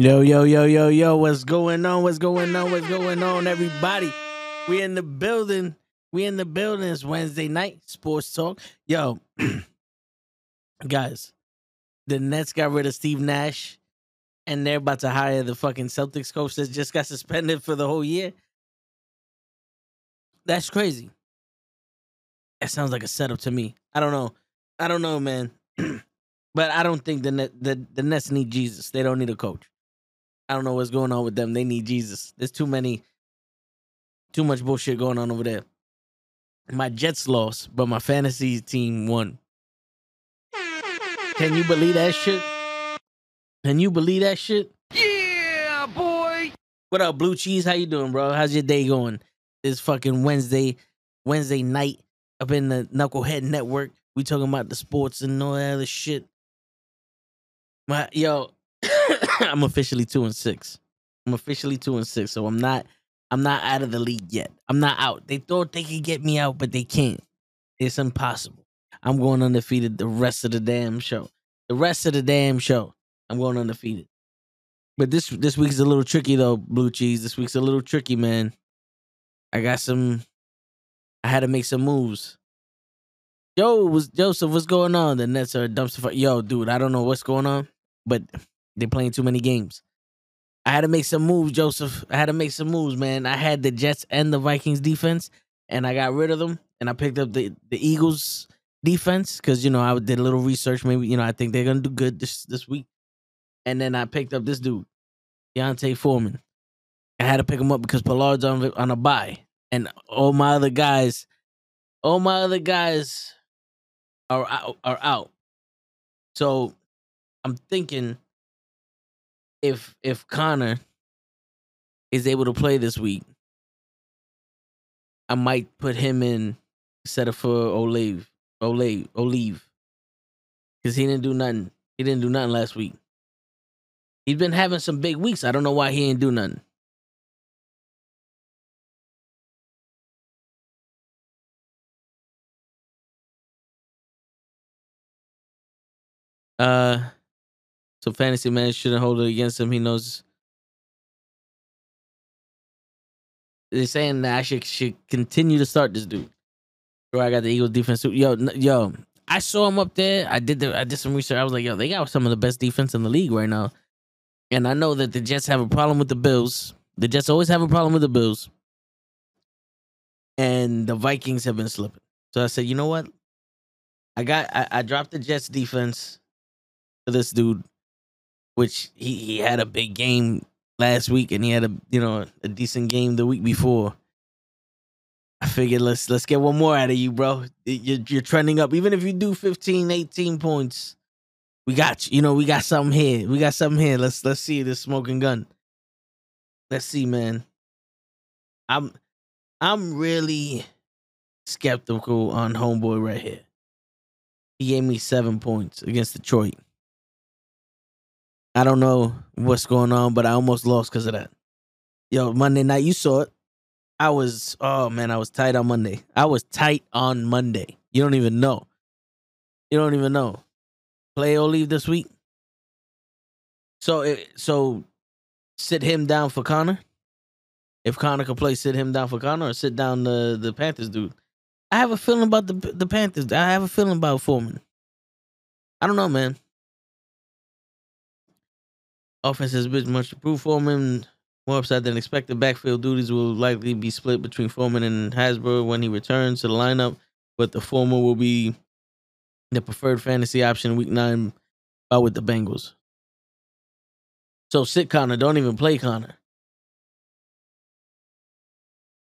Yo, yo, yo, yo, yo, what's going on? What's going on? What's going on, everybody? We in the building. We in the building. It's Wednesday night, sports talk. Yo, guys, the Nets got rid of Steve Nash, and they're about to hire the fucking Celtics coach that just got suspended for the whole year. That's crazy. That sounds like a setup to me. I don't know. I don't know, man. but I don't think the Net, the the Nets need Jesus. They don't need a coach. I don't know what's going on with them. They need Jesus. There's too many, too much bullshit going on over there. My Jets lost, but my fantasy team won. Can you believe that shit? Can you believe that shit? Yeah, boy. What up, Blue Cheese? How you doing, bro? How's your day going? It's fucking Wednesday, Wednesday night up in the Knucklehead Network. We talking about the sports and all that other shit. My yo, I'm officially two and six. I'm officially two and six, so I'm not. I'm not out of the league yet. I'm not out. They thought they could get me out, but they can't. It's impossible. I'm going undefeated the rest of the damn show. The rest of the damn show, I'm going undefeated. But this this week's a little tricky though, blue cheese. This week's a little tricky, man. I got some. I had to make some moves. Yo, was Joseph? What's going on? The Nets are a dumpster fire. Yo, dude, I don't know what's going on, but they're playing too many games. I had to make some moves, Joseph. I had to make some moves, man. I had the Jets and the Vikings defense, and I got rid of them, and I picked up the the Eagles defense because you know I did a little research. Maybe you know I think they're gonna do good this this week, and then I picked up this dude, D'Onta Foreman. I had to pick him up because Pollard's on on a buy, and all my other guys, all my other guys are out, are out. So I'm thinking if if Conner is able to play this week, I might put him in instead of for Olive, Olive, Olive, because he didn't do nothing. He didn't do nothing last week. He's been having some big weeks. I don't know why he ain't do nothing. Uh, so fantasy man shouldn't hold it against him. He knows. They're saying that I should should continue to start this dude. Bro, I got the Eagles defense. Yo, yo, I saw him up there. I did the I did some research. I was like, yo, they got some of the best defense in the league right now. And I know that the Jets have a problem with the Bills. The Jets always have a problem with the Bills. And the Vikings have been slipping. So I said, you know what? I got I, I dropped the Jets defense for this dude, which he, he had a big game last week and he had a you know a decent game the week before. I figured let's let's get one more out of you, bro. You're, you're trending up. Even if you do 15, 18 points, we got you. You know, we got something here. We got something here. Let's let's see this smoking gun. Let's see, man. I'm I'm really skeptical on homeboy right here. He gave me seven points against Detroit. I don't know what's going on, but I almost lost because of that. Yo, Monday night, you saw it. I was, oh man, I was tight on Monday. I was tight on Monday. You don't even know. You don't even know. Play or leave this week. So, it, so sit him down for Conner. If Conner could play, sit him down for Conner, or sit down the the Panthers dude. I have a feeling about the the Panthers. I have a feeling about Foreman. I don't know, man. Offense has been much improved. Foreman more upside than expected. Backfield duties will likely be split between Foreman and Hasbro when he returns to the lineup, but the former will be the preferred fantasy option week nine uh, with the Bengals. So sit Conner. Don't even play Conner.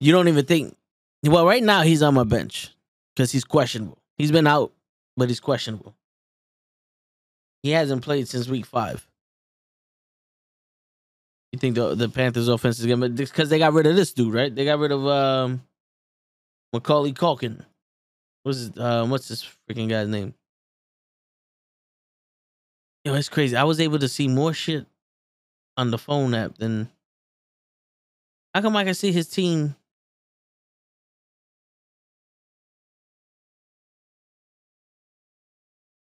You don't even think. Well, right now he's on my bench because he's questionable. He's been out, but he's questionable. He hasn't played since week five. You think the the Panthers offense is gonna because they got rid of this dude, right? They got rid of um Macaulay Culkin. What's his, um what's this freaking guy's name? Yo, it's crazy. I was able to see more shit on the phone app than how come I can see his team?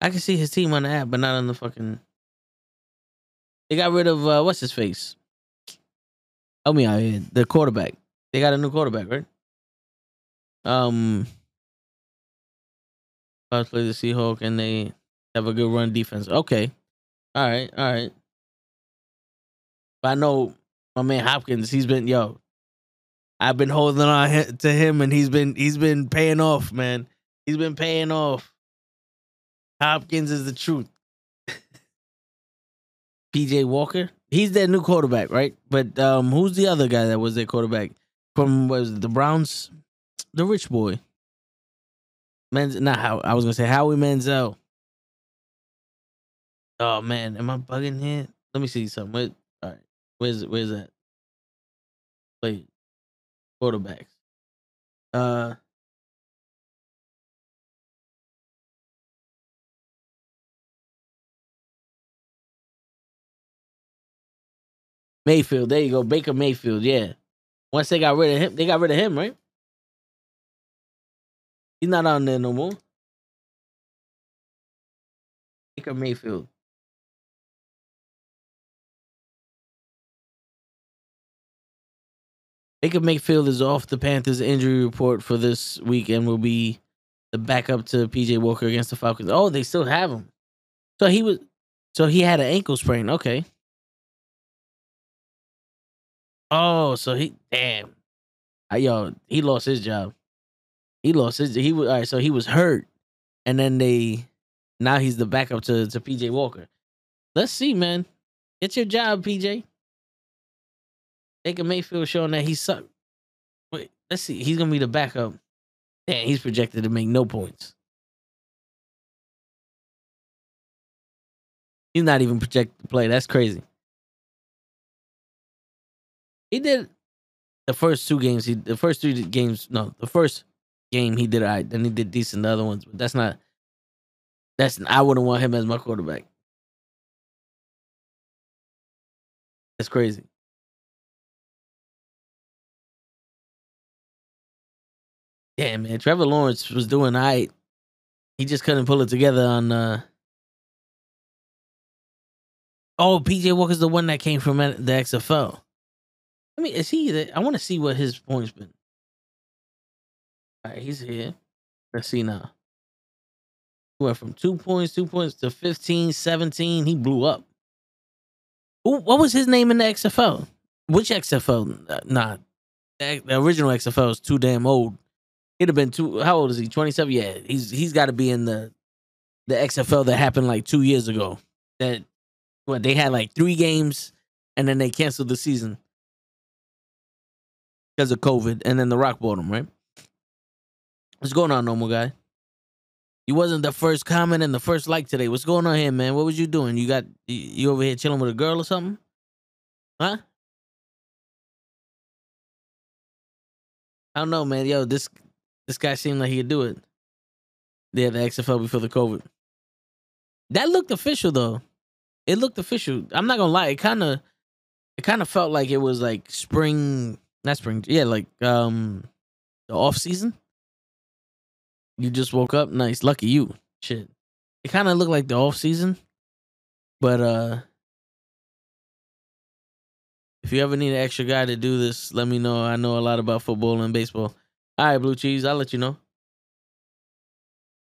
I can see his team on the app, but not on the fucking They got rid of uh, what's his face? Help me out here. The quarterback. They got a new quarterback, right? Um, I play the Seahawk and they have a good run defense. Okay, all right, all right. But I know my man Hopkins. He's been yo. I've been holding on to him, and he's been he's been paying off, man. He's been paying off. Hopkins is the truth. PJ Walker, he's their new quarterback, right? But um, who's the other guy that was their quarterback from was the Browns? The rich boy. Menz, not how I was gonna say Howie Manziel. Oh man, am I bugging here? Let me see something. Where, all right, where's where's that? Wait, quarterbacks. Uh, Mayfield. There you go, Baker Mayfield. Yeah. Once they got rid of him, they got rid of him, right? He's not on there no more. Baker Mayfield. Baker Mayfield is off the Panthers injury report for this week and will be the backup to PJ Walker against the Falcons. Oh, they still have him. So he was so he had an ankle sprain. Okay. Oh, so he damn. Uh, yo, he lost his job. He lost his he was all right, so he was hurt. And then they now he's the backup to, to PJ Walker. Let's see, man. It's your job, PJ. Baker Mayfield showing that he sucked. Wait, let's see. He's gonna be the backup. Damn, he's projected to make no points. He's not even projected to play. That's crazy. He did the first two games. He the first three games. No, the first game he did all right. Then he did decent. The other ones, but that's not. That's I wouldn't want him as my quarterback. That's crazy. Damn man, Trevor Lawrence was doing all right. He just couldn't pull it together on. uh Oh, PJ Walker's the one that came from the XFL. I mean, is he? The, I want to see what his points been. All right, he's here. Let's see now. He went from two points, two points to 15, 17. He blew up. What was his name in the XFL? Which XFL? Nah, the, the original XFL is too damn old. He'd have been too. How old is he? Twenty seven. Yeah, he's he's got to be in the the XFL that happened like two years ago. That what they had like three games and then they canceled the season because of COVID, and then the Rock bottom, right? What's going on, normal guy? You wasn't the first comment and the first like today. What's going on here, man? What was you doing? You got you, you over here chilling with a girl or something? Huh? I don't know, man. Yo, this this guy seemed like he could do it. They had the XFL before the COVID. That looked official though. It looked official. I'm not gonna lie. It kind of, it kind of felt like it was like spring, not spring. Yeah, like um, the off season. You just woke up. Nice, lucky you. Shit. It kind of looked like the off season, but uh, if you ever need an extra guy to do this, let me know. I know a lot about football and baseball. All right, blue cheese. I'll let you know.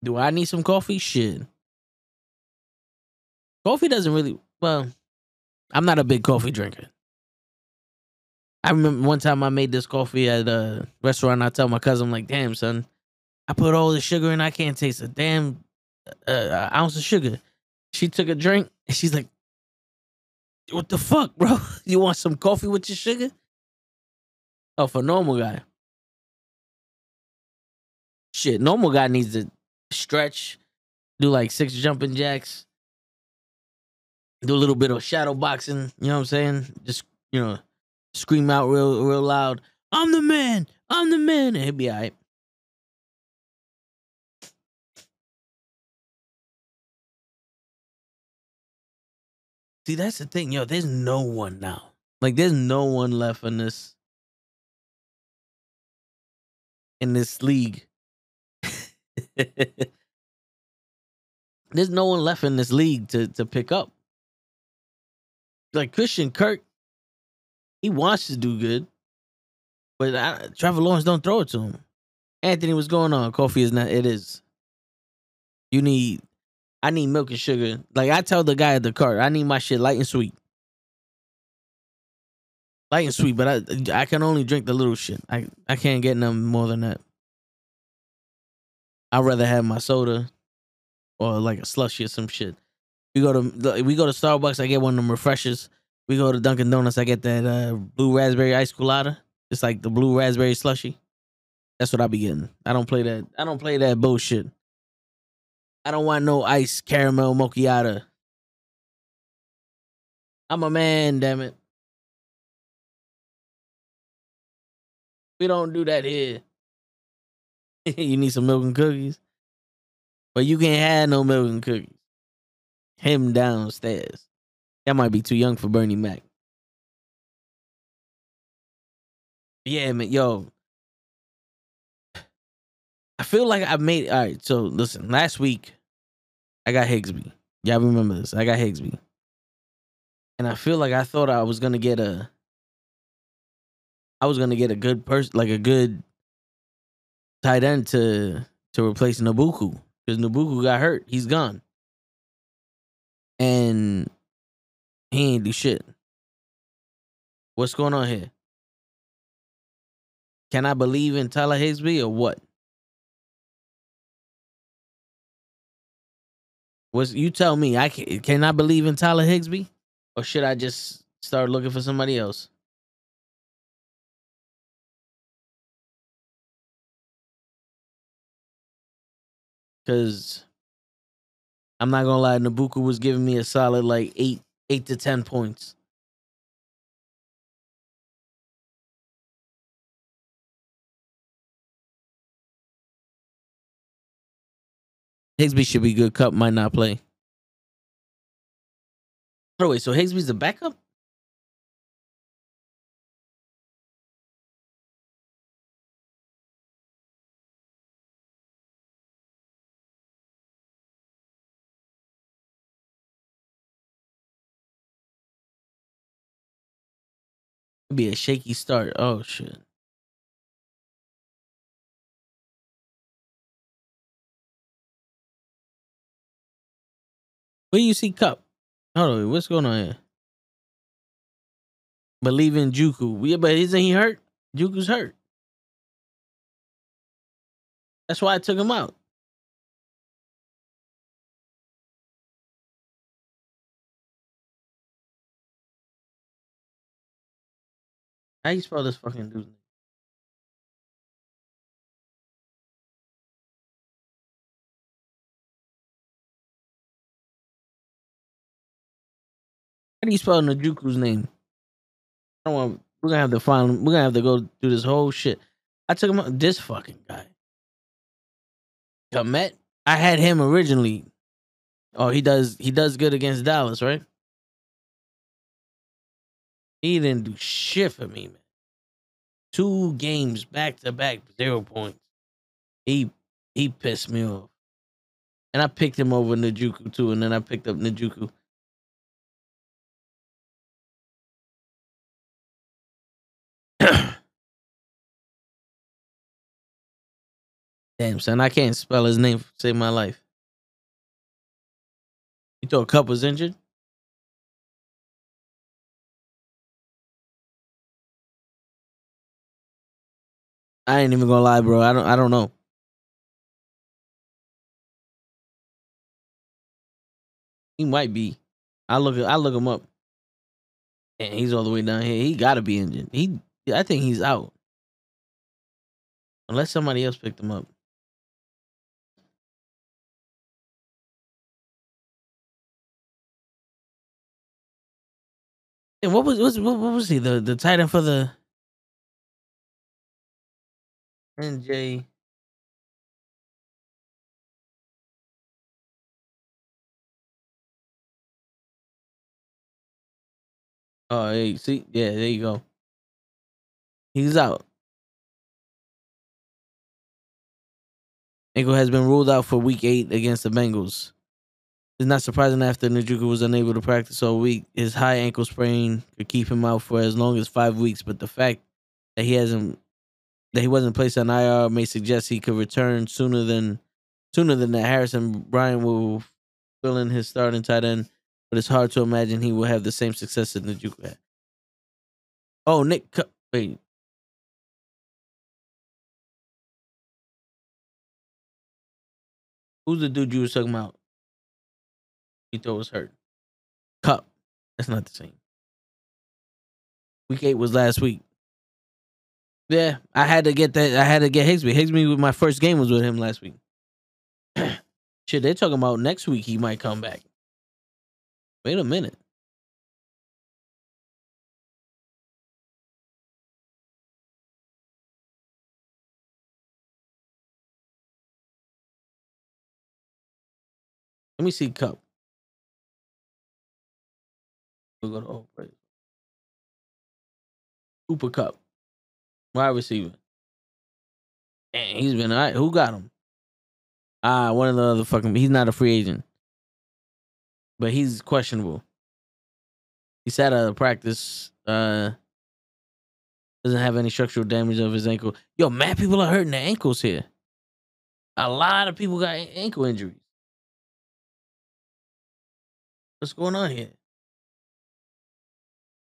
Do I need some coffee? Shit. Coffee doesn't really. Well, I'm not a big coffee drinker. I remember one time I made this coffee at a restaurant. I tell my cousin, I'm like, damn, son, I put all the sugar in. I can't taste a damn uh, ounce of sugar. She took a drink and she's like, what the fuck, bro? You want some coffee with your sugar? Oh, for normal guy. Shit, normal guy needs to stretch, do like six jumping jacks, do a little bit of shadow boxing. You know what I'm saying? Just you know, scream out real, real loud. I'm the man. I'm the man. And he'll be all right. See, that's the thing, yo. There's no one now. Like, there's no one left in this in this league. there's no one left in this league to to pick up. like Christian Kirk, he wants to do good, but I, Trevor Lawrence don't throw it to him. Anthony, what's going on? Coffee is not. It is. You need. I need milk and sugar. Like I tell the guy at the cart, I need my shit light and sweet. Light and sweet, but I I can only drink the little shit. I I can't get no more than that. I'd rather have my soda or like a slushy or some shit. We go to we go to Starbucks. I get one of them refreshers. We go to Dunkin' Donuts. I get that uh, blue raspberry ice colada. It's like the blue raspberry slushy. That's what I be getting. I don't play that. I don't play that bullshit. I don't want no ice caramel mochiata. I'm a man, damn it. We don't do that here. you need some milk and cookies. But you can't have no milk and cookies. Him downstairs. That might be too young for Bernie Mac. Yeah, man, yo. I feel like I made all right. So listen, last week I got Higsby. Y'all remember this? I got Higsby, and I feel like I thought I was gonna get a. I was gonna get a good person, like a good tight end to to replace Nabuku because Nabuku got hurt. He's gone, and he ain't do shit. What's going on here? Can I believe in Tyler Higsby or what? Was you tell me I can, can I believe in Tyler Higsby, or should I just start looking for somebody else? Because I'm not gonna lie, Nabuku was giving me a solid like eight, eight to ten points. Higsby should be good. Kupp might not play. Oh wait, so Higsby's the backup? Be a shaky start. Oh shit. Where you see Kupp? Hold on, what's going on here? Believe in Juku. Yeah, but isn't he hurt? Juku's hurt. That's why I took him out. How you spell this fucking dude's name? How do you spell Najuku's name? I don't want. We're gonna have to find. We're gonna have to go through this whole shit. I took him. This fucking guy. Kmet. I had him originally. Oh, he does. He does good against Dallas, right? He didn't do shit for me, man. Two games back to back, zero points. He he pissed me off. And I picked him over Najuku too, and then I picked up Najuku. Damn, son, I can't spell his name. Save my life. You thought Kupp was injured? I ain't even gonna lie, bro. I don't. I don't know. He might be. I look. I look him up. And he's all the way down here. He got to be injured. He. I think he's out. Unless somebody else picked him up. And what was what, what was he the the tight end for the NJ? Oh, hey, see, yeah, there you go. He's out. Ankle has been ruled out for Week Eight against the Bengals. It's not surprising after Njoku was unable to practice all week. His high ankle sprain could keep him out for as long as five weeks, but the fact that he hasn't that he wasn't placed on IR may suggest he could return sooner than sooner than that. Harrison Bryant will fill in his starting tight end, but it's hard to imagine he will have the same success that Njoku had. Oh, Nick, wait. Who's the dude you was talking about? He thought was hurt. Kupp. That's not the same. Week eight was last week. Yeah, I had to get that. I had to get Higsby. Higsby, with my first game was with him last week. Shit, they're talking about next week he might come back. Wait a minute. Let me see Kupp. We'll go to oh, right. Cooper Kupp. Wide receiver. And he's been all right. Who got him? Ah, one of the other fucking. He's not a free agent, but he's questionable. He sat out of practice. Uh, doesn't have any structural damage of his ankle. Yo, mad people are hurting their ankles here. A lot of people got ankle injuries. What's going on here?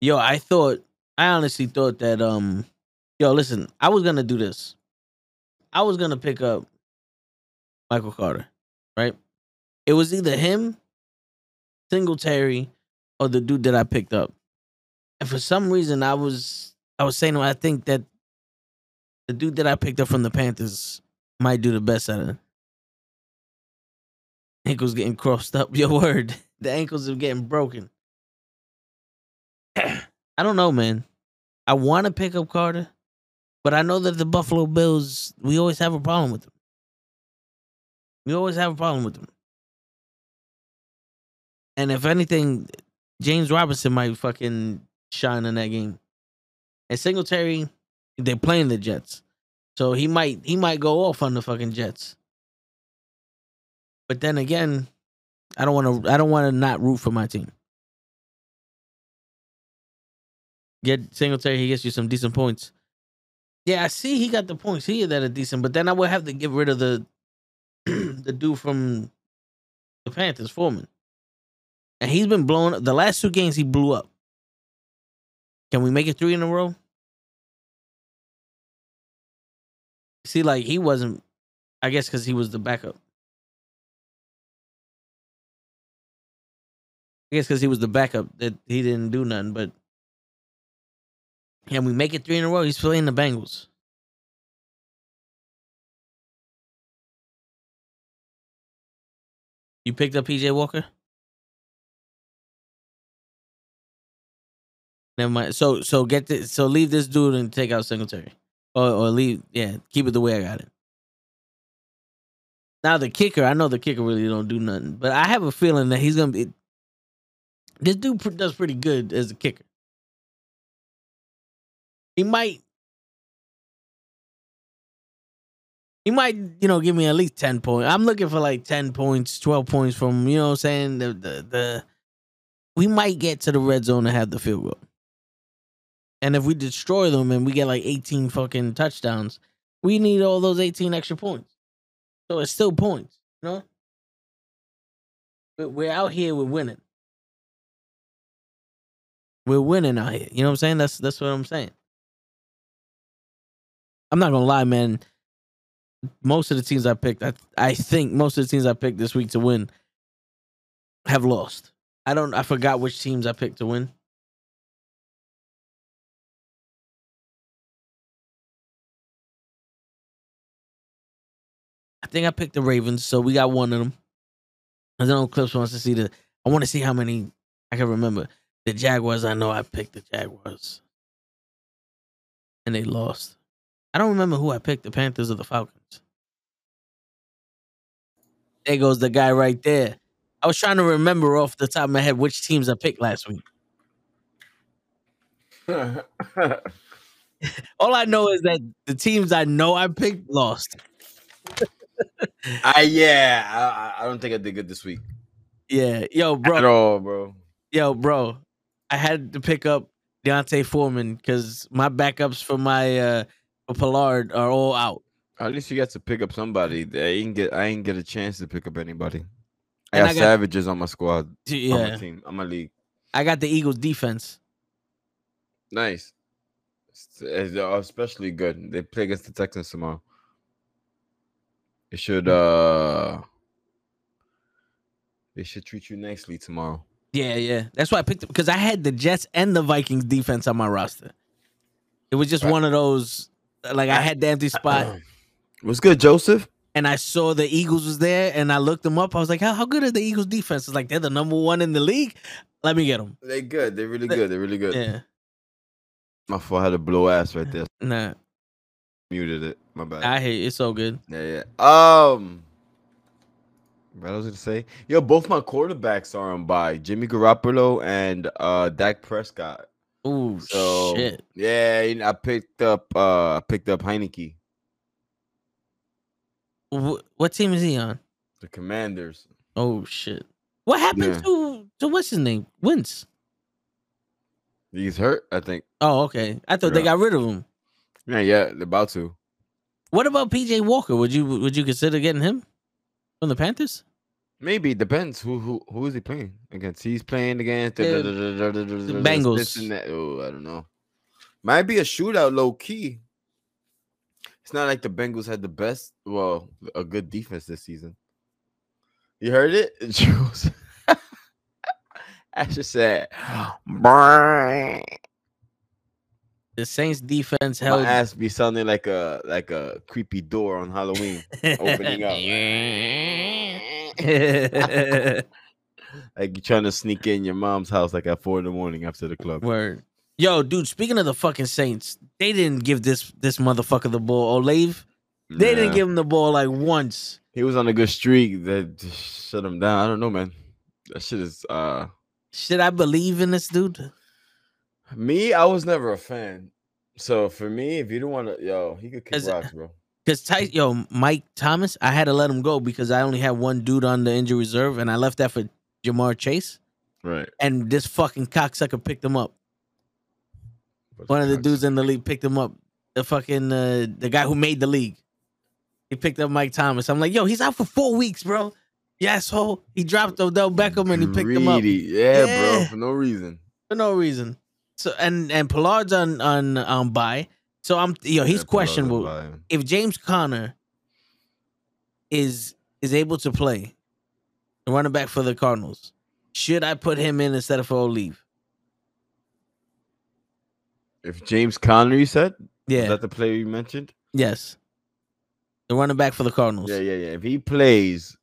Yo, I thought, I honestly thought that, um, yo, listen, I was gonna do this. I was gonna pick up Michael Carter, right? It was either him, Singletary, or the dude that I picked up. And for some reason, I was, I was saying, I think that the dude that I picked up from the Panthers might do the best out of it. Ankles getting crossed up. Your word. The ankles are getting broken. I don't know, man. I want to pick up Carter, but I know that the Buffalo Bills, we always have a problem with them. We always have a problem with them. And if anything, James Robinson might fucking shine in that game. And Singletary, they're playing the Jets. So he might he might go off on the fucking Jets. But then again, I don't want to I don't want to not root for my team. Get Singletary, he gets you some decent points. Yeah, I see he got the points here that are decent, but then I would have to get rid of the the dude from the Panthers, Foreman. And he's been blown up. the last two games he blew up. Can we make it three in a row? See, like he wasn't, I guess because he was the backup. I guess because he was the backup that he didn't do nothing. But can we make it three in a row? He's playing the Bengals. You picked up PJ Walker? Never mind. So so get this so leave this dude and take out Singletary. Or or leave yeah, keep it the way I got it. Now the kicker, I know the kicker really don't do nothing, but I have a feeling that he's gonna be this dude does pretty good as a kicker. He might he might, you know, give me at least 10 points. I'm looking for like 10 points, 12 points from, you know what I'm saying? The the, the we might get to the red zone and have the field goal. And if we destroy them and we get like 18 fucking touchdowns, we need all those 18 extra points. So it's still points, you know? But we're out here, we're winning. We're winning out here. You know what I'm saying? That's that's what I'm saying. I'm not gonna lie, man. Most of the teams I picked, I I think most of the teams I picked this week to win have lost. I don't I forgot which teams I picked to win. I think I picked the Ravens, so we got one of them. I know if Clips wants to see the. I want to see how many I can remember. The Jaguars, I know I picked the Jaguars, and they lost. I don't remember who I picked, the Panthers or the Falcons. There goes the guy right there. I was trying to remember off the top of my head which teams I picked last week. All I know is that the teams I know I picked lost. I yeah, I, I- I don't think I did good this week. Yeah, yo, bro, at bro, all, bro. yo, bro. I had to pick up D'Onta Foreman because my backups for my uh for Pollard are all out. At least you got to pick up somebody. I ain't get. I ain't get a chance to pick up anybody. I got, I got- savages on my squad. D- On my team. On my league. I got the Eagles defense. Nice. It's- uh, especially good. They play against the Texans tomorrow. It should. uh They should treat you nicely tomorrow. Yeah, yeah. That's why I picked it because I had the Jets and the Vikings defense on my roster. It was just Right. one of those like I had the empty spot What's good, Joseph? and I saw the Eagles was there and I looked them up. I was like, how, how good are the Eagles defense? It's like they're the number one in the league. Let me get them. They good. They're really good. They're really good. Yeah. My fault. I had a blow ass right there. Nah. Muted it. My bad. I hate it's so good. Yeah, yeah. Um, what I was gonna say, yo, both my quarterbacks are on by Jimmy Garoppolo and uh Dak Prescott. Ooh So shit. yeah, I picked up uh I picked up Heinicke, Wh- what team is he on? the Commanders. Oh shit. What happened Yeah. to to what's his name? Wentz. He's hurt, I think. Oh, okay. I thought they got rid of him. Yeah, yeah, they're about to. What about PJ Walker? Would you would you consider getting him from the Panthers? Maybe depends who who who is he playing against. He's playing against the, Uh, the Bengals. This and that. Oh, I don't know. Might be a shootout, low key. It's not like the Bengals had the best, well, a good defense this season. You heard it, Jules. I just said, my The Saints defense held ass be sounding like a like a creepy door on Halloween, opening up. like you trying to sneak in your mom's house like at four in the morning after the club. Word. Yo, dude, speaking of the fucking Saints, they didn't give this this motherfucker the ball. Olave, they didn't give him the ball like once. He was on a good streak that shut him down. I don't know, man. That shit is uh Should I believe in this dude? me. I was never a fan. So for me, if you don't want to, yo, he could kick rocks, bro. Because Ty, yo, Mike Thomas, I had to let him go because I only had one dude on the injury reserve, and I left that for Ja'Marr Chase, Right. and this fucking cocksucker picked him up. But One of the Cox- dudes in the league picked him up. The fucking uh, the guy who made the league. He picked up Mike Thomas. I'm like, yo, he's out for four weeks, bro. Yeah, asshole. He dropped Odell Beckham and he picked him up Yeah, Yeah. bro, for no reason. for no reason. So and and Pollard's on on on bye. So I'm yo, he's questionable. If James Conner is is able to play, the running back for the Cardinals, should I put him in instead of Olive? If James Conner, you said, Yeah. is that the player you mentioned? yes. The running back for the Cardinals. Yeah, yeah, yeah. If he plays,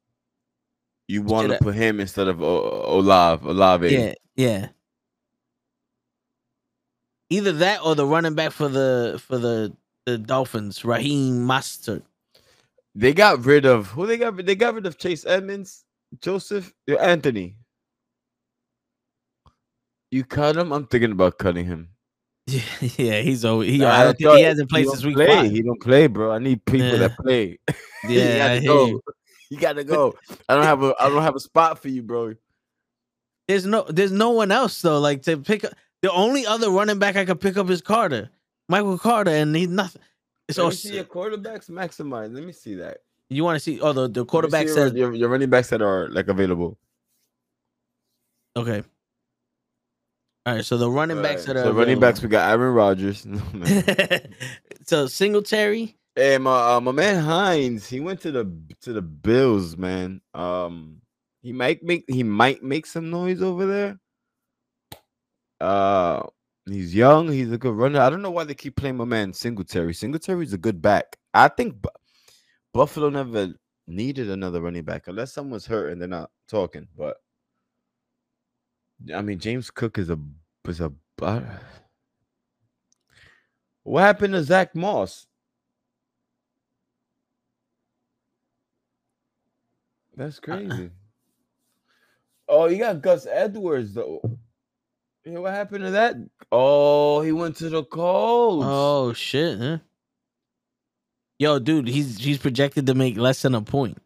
you want to put him instead of o- Olave. Olave. Yeah, yeah. Either that or the running back for the for the the Dolphins, Raheem Mostert. They got rid of who they got. rid- They got rid of Chase Edmonds, Joseph, Anthony. You cut him. I'm thinking about cutting him. yeah, he's over. He, I don't think he hasn't played since week play. five. He don't play, bro. I need people Yeah. that play. you Yeah, I gotta go. you. You gotta go. I don't have a. I don't have a spot for you, bro. There's no there's no one else though. Like to pick up the only other running back I could pick up is Carter, Michael Carter, and he's nothing. It's Let me see your quarterbacks maximize. Let me see that. you want to see. Oh, the, the Let me quarterback see says your, your, running backs that are like available. okay. All right, so the running backs Alright, that are so running backs, we got Aaron Rodgers. So Singletary, Hey, my uh, my man Hines, he went to the to the Bills, man. Um, he might make he might make some noise over there. Uh, he's young. He's a good runner. I don't know why they keep playing my man Singletary. Singletary's a good back. I think Bu- Buffalo never needed another running back unless someone's hurt and they're not talking. But I mean, James Cook is a is a. Uh, what happened to Zack Moss? That's crazy. Oh, you got Gus Edwards though. Yeah, what happened to that? Oh, he went to the Colts. Oh shit, huh? Yo, dude, he's he's projected to make less than a point.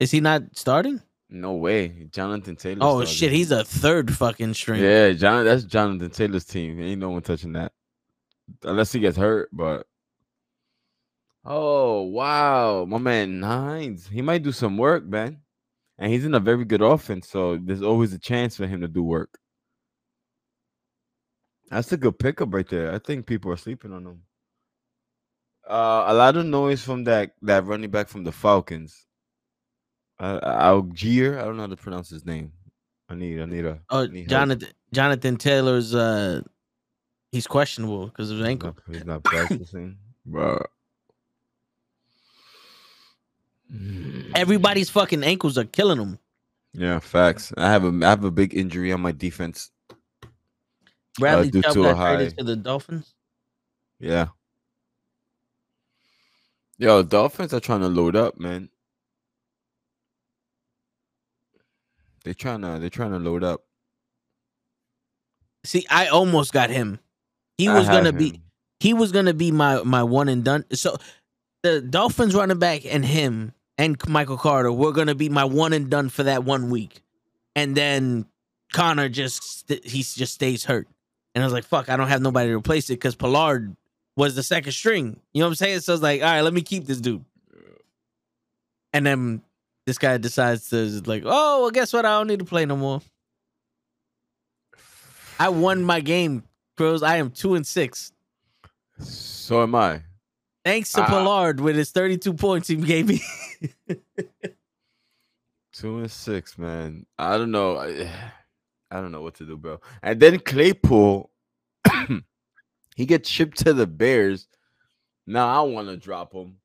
Is he not starting? No way, Jonathan Taylor. Oh started. shit, he's a third fucking string. yeah, John. That's Jonathan Taylor's team. Ain't no one touching that unless he gets hurt. But oh wow, my man Hines, he might do some work, man. And he's in a very good offense, so there's always a chance for him to do work. That's a good pickup right there. I think people are sleeping on him. Uh, a lot of noise from that that running back from the Falcons. Uh, Allgeier, I don't know how to pronounce his name. I need, I need a. Oh, help. Jonathan Jonathan Taylor's uh he's questionable because of his He's ankle. not, he's not practicing, bro. Everybody's fucking ankles are killing him. Yeah, facts. I have a I have a big injury on my defense. Bradley uh, due Chubb got traded to the Dolphins. Yeah. Yo, Dolphins are trying to load up, man. They trying to they're trying to load up. See, I almost got him. He was gonna have be he was gonna be my my one and done. So the Dolphins running back and him and Michael Carter were gonna be my one and done for that one week, and then Conner just he just stays hurt, and I was like, fuck, I don't have nobody to replace it because Pollard was the second string. You know what I'm saying? So I was like, all right, let me keep this dude, and then this guy decides to like, oh, well, guess what? I don't need to play no more. I won my game, pros. I am two and six. So am I. Thanks to Ah. Pollard with his 32 points he gave me. Two and six, man. I don't know. I, I don't know what to do, bro. And then Claypool, he gets shipped to the Bears. Now I want to drop him.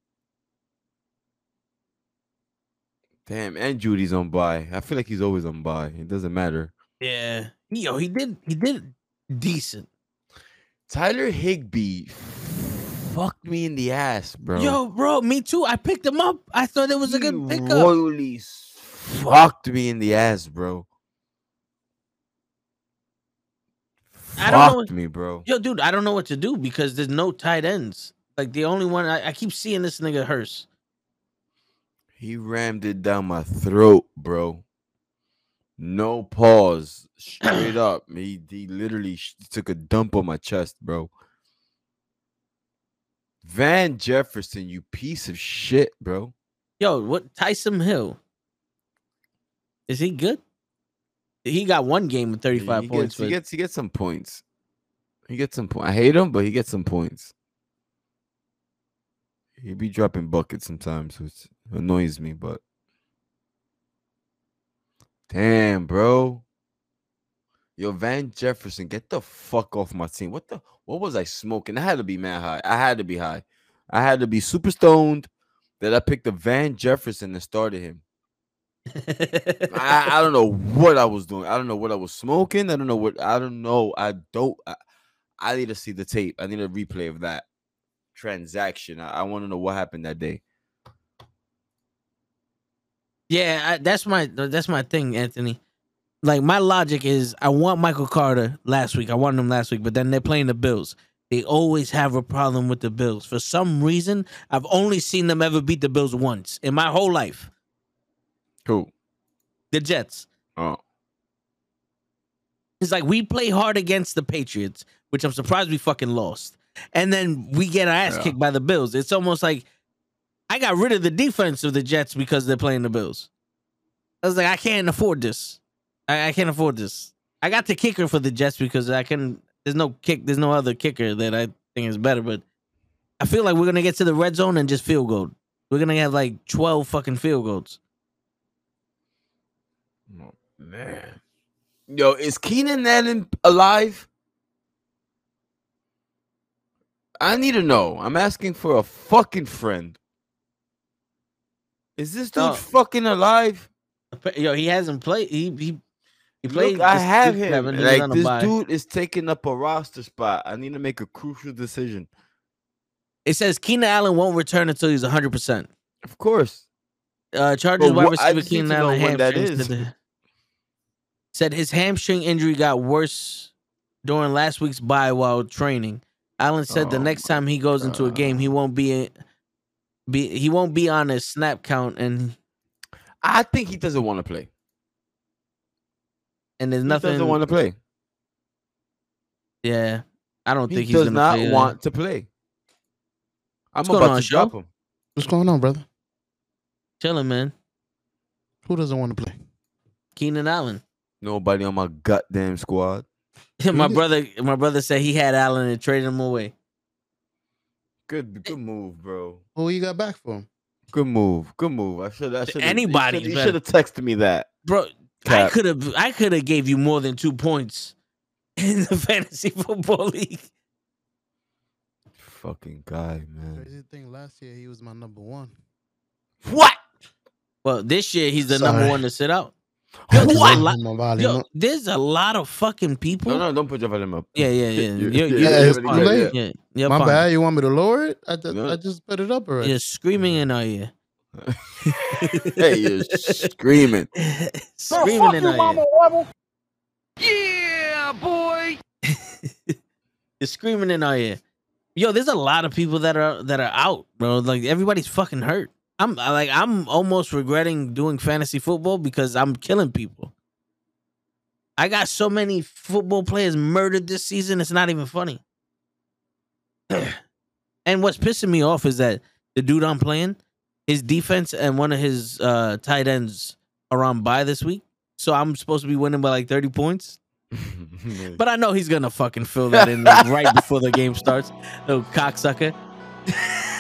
Damn, and Jeudy's on buy. I feel like he's always on buy. It doesn't matter. yeah. Yo, he did he did decent. Tyler Higbee fucked me in the ass, bro. Yo, bro, me too. I picked him up. I thought it was a good He pickup. Royally fucked me in the ass, bro. I don't know Fucked me, bro. Yo, dude, I don't know what to do because there's no tight ends. Like the only one I, I keep seeing this nigga Hurst. He rammed it down my throat, bro. No pause, straight up. He, he literally took a dump on my chest, bro. Van Jefferson, you piece of shit, bro. Yo, what Taysom Hill? Is he good? He got one game with 35 he points. Gets, he gets he gets some points. He gets some points. I hate him, but he gets some points. He be dropping buckets sometimes, which annoys me, but damn, bro. Yo, Van Jefferson, get the fuck off my team. What the what was I smoking? I had to be mad high. I had to be high. I had to be super stoned that I picked the Van Jefferson and started him. I, I don't know what I was doing. I don't know what I was smoking. I don't know what I don't know. I don't. I, I need to see the tape. I need a replay of that transaction. I, I want to know what happened that day. Yeah, that's my that's my thing, Anthony. Like my logic is, I want Michael Carter last week. I wanted him last week, but then they're playing the Bills. They always have a problem with the Bills for some reason. I've only seen them ever beat the Bills once in my whole life. Cool. The Jets. Oh, It's like we play hard against the Patriots, which I'm surprised we fucking lost, and then we get our ass Yeah. kicked by the Bills. It's almost like I got rid of the defense of the Jets because they're playing the Bills. I was like, I can't afford this. I, I can't afford this. I got the kicker for the Jets because I can. There's no kick. There's no other kicker that I think is better. But I feel like we're gonna get to the red zone and just field goal. We're gonna have like 12 fucking field goals. Oh, man. Yo, is Keenan Allen alive? I need to know. I'm asking for a fucking friend. Is this dude No. fucking alive? Yo, he hasn't played. He he he played. Look, I have him. seven, he was Like this bye. dude is taking up a roster spot. I need to make a crucial decision. It says Keenan Allen won't return until he's 100. percent Of course. Uh, Chargers But wide receiver Keenan Allen when that hamstrings is. To the- said his hamstring injury got worse during last week's bye while training. Allen said the Oh next time he goes into a game, he won't be be he won't be on his snap count, and I think he doesn't want to play. And there's nothing. He nothing. doesn't want to play. yeah, I don't He think he's does gonna not play, uh, want to play. I'm What's going about on, to drop Joe? him. What's going on, brother? chilling, man. Who doesn't want to play? Keenan Allen. Nobody on my goddamn squad. my brother, my brother said he had Allen and traded him away. Good, good move, bro. Who you got back for him? Good move. Good move. I should. I should. anybody, You should have texted me that. Bro, I could have, I could have gave you more than two points in the fantasy football league. Fucking guy, man. Crazy thing, last year he was my number one. What? Well, this year he's the number one to sit out. Yo, there's, a What? lot, yo, there's a lot of fucking people. No, no, don't put your volume up. Yeah, yeah, yeah. You- You're, you- you're, Yeah, you're fine. too late. Yeah, you're My fine. bad. You want me to lower it? I just, No. I just put it up already. You're screaming in our ear. hey, you're screaming. screaming in our ear. Yeah, boy. You're screaming in our ear. Yo, there's a lot of people that are that are out, bro. Like everybody's fucking hurt. I'm like I'm almost regretting doing fantasy football because I'm killing people. I got so many football players murdered this season. It's not even funny. and what's pissing me off is that the dude I'm playing, his defense and one of his uh, tight ends are on bye this week. So I'm supposed to be winning by like 30 points. But I know he's gonna fucking fill that in right before the game starts. Little cocksucker.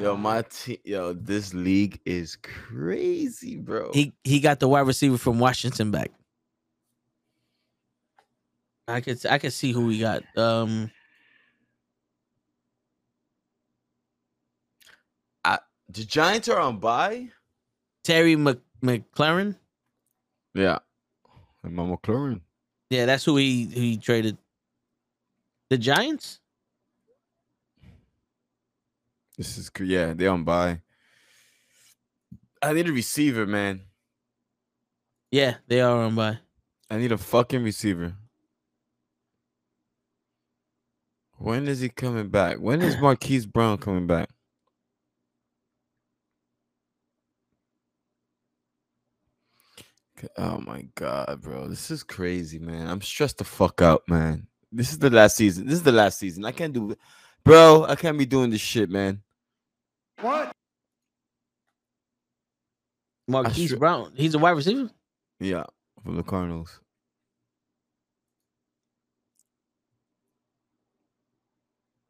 yo, my team, yo, this league is crazy, bro. He he got the wide receiver from Washington back. I could I could see who we got. Um I the Giants are on bye. Terry Mc, McLaurin. Yeah, and my McLaurin. Yeah, that's who he he traded. The Giants? This is yeah, they on bye. I need a receiver, man. Yeah, they are on bye. I need a fucking receiver. When is he coming back? When is Marquise Brown coming back? Oh my god, bro. This is crazy, man. I'm stressed the fuck out, man. This is the last season. This is the last season. I can't do Bro, I can't be doing this shit, man. What? Marquise sure- Brown. He's a wide receiver? Yeah, from the Cardinals.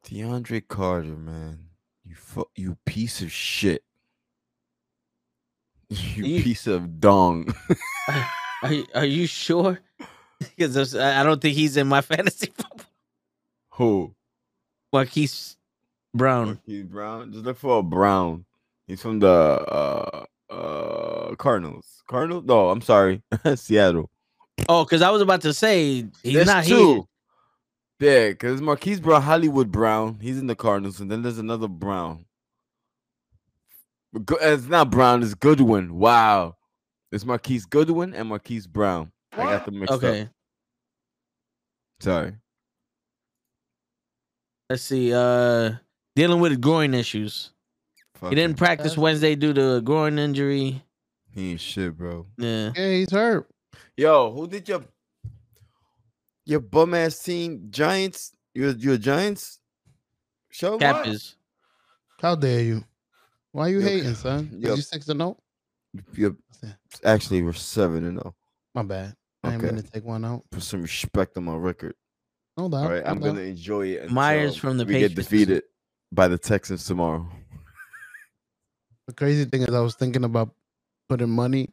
DeAndre Carter, man. You fu- you piece of shit. You You- piece of dong. Are you, are you sure? Because I I don't think he's in my fantasy football. Who? Marquise Brown. Marquise Brown. Just look for a Brown. He's from the uh uh Cardinals. Cardinals? No, I'm sorry. Seattle. Oh, because I was about to say he's There's not two. Yeah, because Marquise Brown, Hollywood Brown, he's in the Cardinals, and then there's another Brown. But Go- It's not Brown, it's Goodwin. Wow. It's Marquise Goodwin and Marquise Brown. I got them here. mixed Okay. up. Sorry. Let's see. Uh dealing with groin issues. Fuck He didn't him. practice Wednesday due to a groin injury. He ain't shit, bro. Yeah. Yeah, he's hurt. Yo, who did your your bum ass team? Giants? You you Giants show? Captors. How dare you? Why are you Yo, hating, son? yo. Is you six to no? You actually we're seven and oh. My bad. I ain't gonna take one out. Put some respect on my record. No doubt. All right, no I'm doubt. gonna enjoy it. Until Meyers from the we get Patriots. defeated by the Texans tomorrow. The crazy thing is, I was thinking about putting money.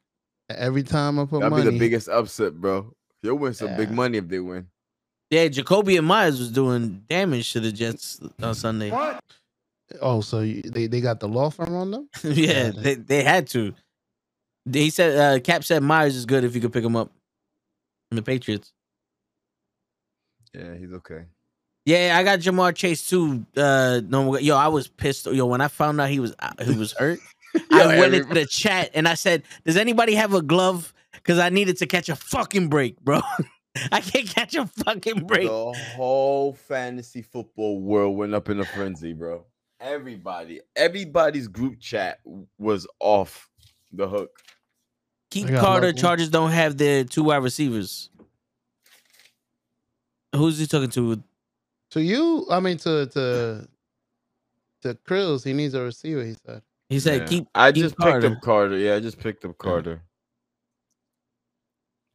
Every time I put money. That'd money, be the biggest upset, bro. You'll win some big money if they win. Yeah, Jacoby and Meyers was doing damage to the Jets on Sunday. What? oh, so you, they they got the law firm on them? yeah, Yeah, they, they had to. He said uh Cap said Meyers is good if you could pick him up. From the Patriots. Yeah, he's okay. Yeah, I got Ja'Marr Chase too. Uh no yo, I was pissed. Yo, when I found out he was uh, he was hurt, I went into the chat and I said, "Does anybody have a glove? Because I needed to catch a fucking break, bro. I can't catch a fucking break. The whole fantasy football world went up in a frenzy, bro. Everybody, everybody's group chat was off the hook. Keep I got Carter. local. Chargers don't have their two wide receivers. Who's he talking to? To you, I mean to to to Krills, he needs a receiver. He said. He said, Yeah. "Keep." I keep just Carter. picked up Carter. Yeah, I just picked up Carter.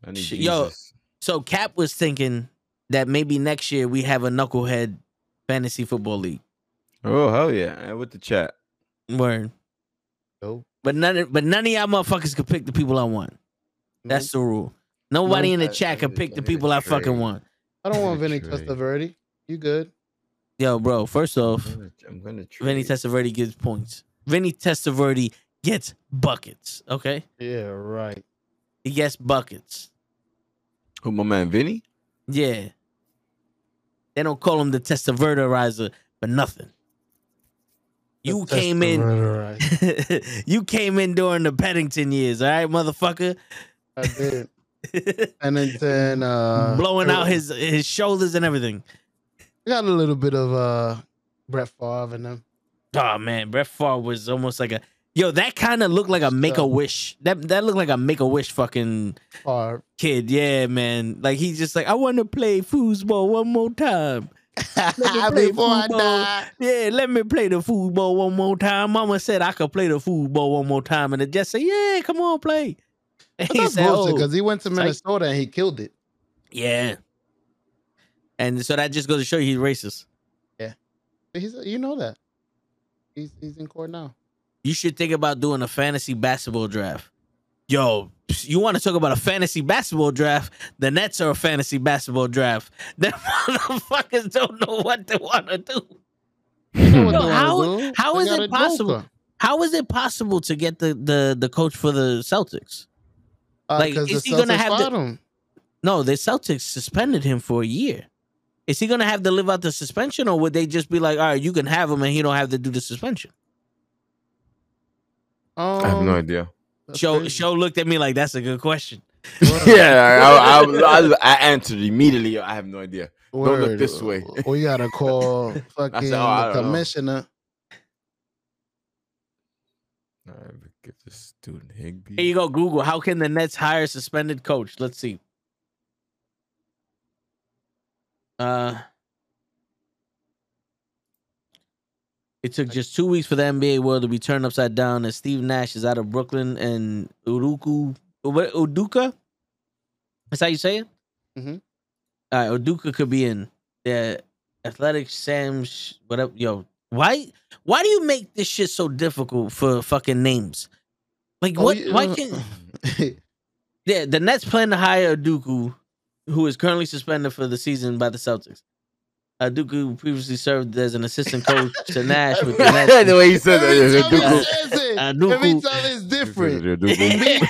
I need yo, Jesus. So Cap was thinking that maybe next year we have a knucklehead fantasy football league. Oh hell yeah! With the chat. Word. Nope. But none, of, but none of y'all motherfuckers could pick the people I want. That's the rule. Nobody Nope. in the chat I can pick I the people I fucking want. I don't want Good Vinny trade. Testaverde. You good? Yo, bro. First off, I'm gonna, I'm gonna Vinny trade. Testaverde gets points. Vinny Testaverde gets buckets. Okay, Yeah, right. he gets buckets. Who my man Vinny? Yeah. They don't call him the Testaverderizer for nothing. You The came in. You came in during the Paddington years, all right, motherfucker. I did. And then, then uh, Blowing out his his shoulders and everything. Got a little bit of uh Brett Favre in them. Oh man, Brett Favre was almost like a yo. That kind of looked like a make a wish. That that looked like a make a wish fucking Favre. kid. Yeah, man. Like he's just like I want to play foosball one more time. play Before I die. Yeah, let me play the football one more time. Mama said I could play the football one more time, and it just said, "Yeah, come on, play." And he said, "Oh, because he went to. Minnesota and he killed it. yeah." And so that just goes to show you he's racist. Yeah. He's you know that. He's he's in court now. You should think about doing a fantasy basketball draft. Yo, you want to talk about a fantasy basketball draft? The Nets are a fantasy basketball draft. Them motherfuckers don't know what they want to do. You Yo, how- do. how They is got it possible? How is it possible to get the the the coach for the Celtics? Uh, Like, 'cause is the he gonna have the- fired him. No, the Celtics suspended him for a year. Is he gonna have to live out the suspension, or would they just be like, "All right, you can have him, and he don't have to do the suspension"? Um, I have no idea. Show crazy. Show looked at me like that's a good question. yeah, I, I, I, I answered immediately. I have no idea. Don't look this way. We gotta call fucking "Oh, the don't know." commissioner. All right, get this student Higby. Here you go, Google. How can the Nets hire a suspended coach? Let's see. Uh, it took just two weeks for the NBA world to be turned upside down as Steve Nash is out of Brooklyn and Uruku what Uduka. That's how you say it. Mhm. All right, Uduka could be in the Athletic Shams whatever. Yo, why why do you make this shit so difficult for fucking names? Like Oh, what? yeah. Why can't? Yeah, the Nets plan to hire Dooku, who is currently suspended for the season by the Celtics. Uh, Dooku previously served as an assistant coach to Nash with the Nets. the way he said that. Every yeah, time he Dooku. says it, Uh, every time it's different.